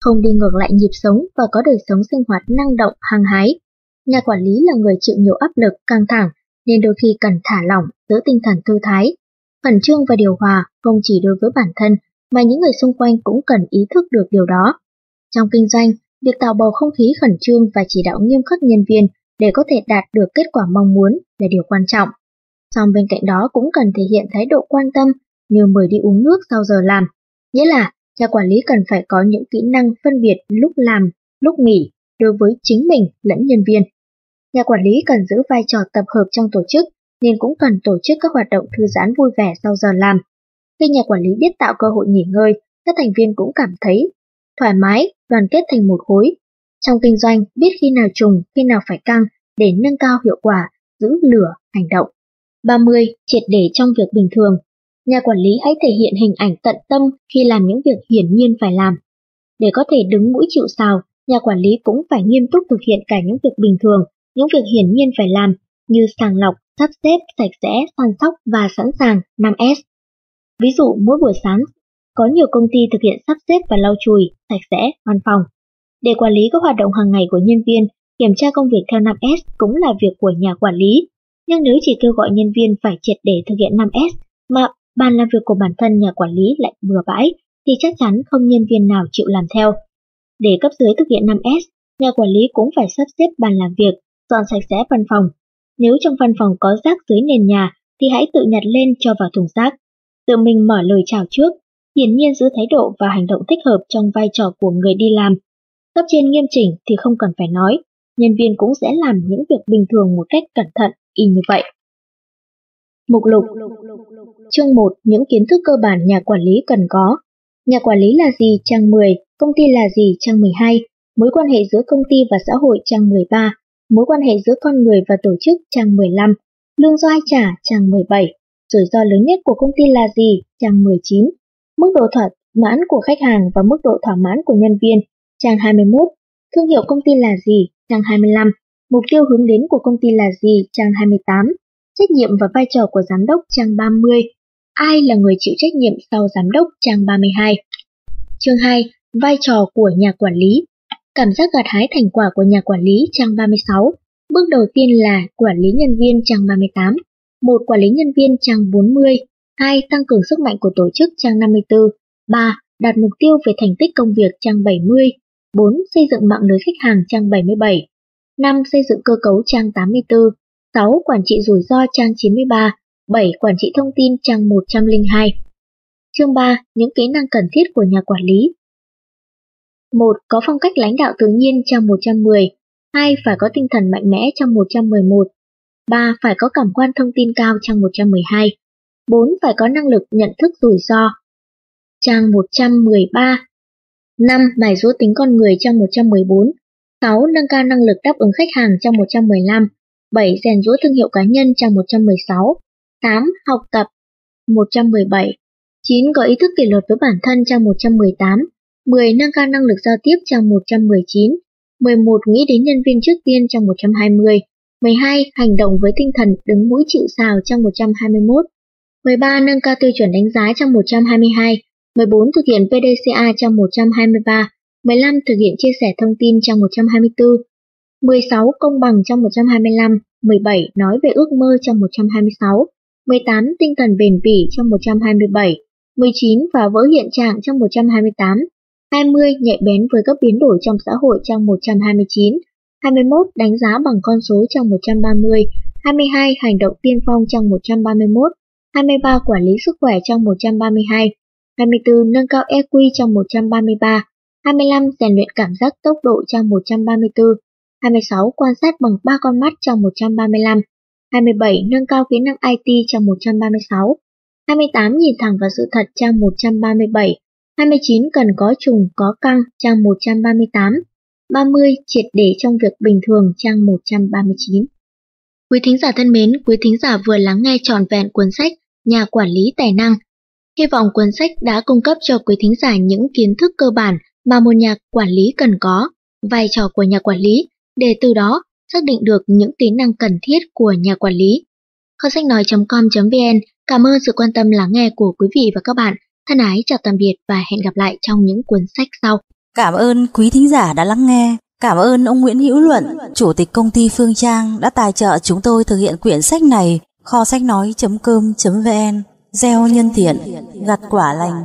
Không đi ngược lại nhịp sống và có đời sống sinh hoạt năng động, hăng hái. Nhà quản lý là người chịu nhiều áp lực, căng thẳng, nên đôi khi cần thả lỏng, giữ tinh thần thư thái. Khẩn trương và điều hòa không chỉ đối với bản thân mà những người xung quanh cũng cần ý thức được điều đó. Trong kinh doanh, việc tạo bầu không khí khẩn trương và chỉ đạo nghiêm khắc nhân viên để có thể đạt được kết quả mong muốn là điều quan trọng. Song bên cạnh đó cũng cần thể hiện thái độ quan tâm như mời đi uống nước sau giờ làm. Nghĩa là, nhà quản lý cần phải có những kỹ năng phân biệt lúc làm, lúc nghỉ đối với chính mình lẫn nhân viên. Nhà quản lý cần giữ vai trò tập hợp trong tổ chức nên cũng cần tổ chức các hoạt động thư giãn vui vẻ sau giờ làm. Khi nhà quản lý biết tạo cơ hội nghỉ ngơi, các thành viên cũng cảm thấy thoải mái, đoàn kết thành một khối. Trong kinh doanh, biết khi nào trùng, khi nào phải căng để nâng cao hiệu quả, giữ lửa, hành động. 30. Triệt để trong việc bình thường. Nhà quản lý hãy thể hiện hình ảnh tận tâm khi làm những việc hiển nhiên phải làm. Để có thể đứng mũi chịu sào, nhà quản lý cũng phải nghiêm túc thực hiện cả những việc bình thường, những việc hiển nhiên phải làm như sàng lọc, sắp xếp, sạch sẽ, săn sóc và sẵn sàng 5S. Ví dụ mỗi buổi sáng, có nhiều công ty thực hiện sắp xếp và lau chùi, sạch sẽ, văn phòng. Để quản lý các hoạt động hàng ngày của nhân viên, kiểm tra công việc theo 5S cũng là việc của nhà quản lý. Nhưng nếu chỉ kêu gọi nhân viên phải triệt để thực hiện 5S mà bàn làm việc của bản thân nhà quản lý lại bừa bãi, thì chắc chắn không nhân viên nào chịu làm theo. Để cấp dưới thực hiện 5S, nhà quản lý cũng phải sắp xếp bàn làm việc, dọn sạch sẽ văn phòng. Nếu trong văn phòng có rác dưới nền nhà, thì hãy tự nhặt lên cho vào thùng rác. Tự mình mở lời chào trước, hiển nhiên giữ thái độ và hành động thích hợp trong vai trò của người đi làm. Cấp trên nghiêm chỉnh thì không cần phải nói, nhân viên cũng sẽ làm những việc bình thường một cách cẩn thận, y như vậy. Mục lục Chương 1. Những kiến thức cơ bản nhà quản lý cần có Nhà quản lý là gì? Trang 10 Công ty là gì? Trang 12 Mối quan hệ giữa công ty và xã hội trang 13 Mối quan hệ giữa con người và tổ chức trang 15 Lương do ai trả? Trang 17 Rủi ro lớn nhất của công ty là gì? Trang 19 Mức độ thỏa mãn của khách hàng và mức độ thỏa mãn của nhân viên trang 21 Thương hiệu công ty là gì? Trang 25 Mục tiêu hướng đến của công ty là gì? Trang 28 Trách nhiệm và vai trò của giám đốc trang 30 Ai là người chịu trách nhiệm sau giám đốc trang 32 Chương 2 Vai trò của nhà quản lý Cảm giác gặt hái thành quả của nhà quản lý trang 36 Bước đầu tiên là quản lý nhân viên trang 38 một Quản lý nhân viên trang 40 2. Tăng cường sức mạnh của tổ chức trang 54 3. Đạt mục tiêu về thành tích công việc trang 70 4. Xây dựng mạng lưới khách hàng trang 77 5. Xây dựng cơ cấu trang 84 6. Quản trị rủi ro trang 93 7. Quản trị thông tin trang 102 Chương 3. Những kỹ năng cần thiết của nhà quản lý 1. Có phong cách lãnh đạo tự nhiên trang 110 2. Phải có tinh thần mạnh mẽ trang 111 3. Phải có cảm quan thông tin cao trang 112 4. Phải có năng lực nhận thức rủi ro trang 113 5. Mài rũa tính con người trong 114 6. Nâng cao năng lực đáp ứng khách hàng trong 115 7. Rèn rũa thương hiệu cá nhân trong 116 8. Học tập 117 9. Có ý thức kỷ luật với bản thân trong 118 10. Nâng cao năng lực giao tiếp trong 119 11. Nghĩ đến nhân viên trước tiên trong 120 12. Hành động với tinh thần đứng mũi chịu sào trong 121 13. Nâng cao tiêu chuẩn đánh giá trong 122 14. Thực hiện PDCA trong 123 15. Thực hiện chia sẻ thông tin trong 124 16. Công bằng trong 125 17. Nói về ước mơ trong 126 18. Tinh thần bền bỉ trong 127 19. Phá vỡ hiện trạng trong 128 20. Nhạy bén với các biến đổi trong xã hội trong 129 21. Đánh giá bằng con số trong 130 22. Hành động tiên phong trong 131 23. Quản lý sức khỏe trong 132 24. Nâng cao EQ trong 133 25. Rèn luyện cảm giác tốc độ trong 134 26. Quan sát bằng 3 con mắt trong 135 27. Nâng cao kỹ năng IT trong 136 28. Nhìn thẳng vào sự thật trang 137 29. Cần có trùng có căng trang 138 30. Triệt để trong việc bình thường trang 139 Quý thính giả thân mến, quý thính giả vừa lắng nghe tròn vẹn cuốn sách Nhà quản lý tài năng. Hy vọng cuốn sách đã cung cấp cho quý thính giả những kiến thức cơ bản mà một nhà quản lý cần có, vai trò của nhà quản lý, để từ đó xác định được những tính năng cần thiết của nhà quản lý. Kho sách nói.com.vn cảm ơn sự quan tâm lắng nghe của quý vị và các bạn. Thân ái chào tạm biệt và hẹn gặp lại trong những cuốn sách sau. Cảm ơn quý thính giả đã lắng nghe. Cảm ơn ông Nguyễn Hữu Luận, Chủ tịch công ty Phương Trang đã tài trợ chúng tôi thực hiện quyển sách này. Kho sách nói.com.vn Gieo nhân thiện, gặt quả lành.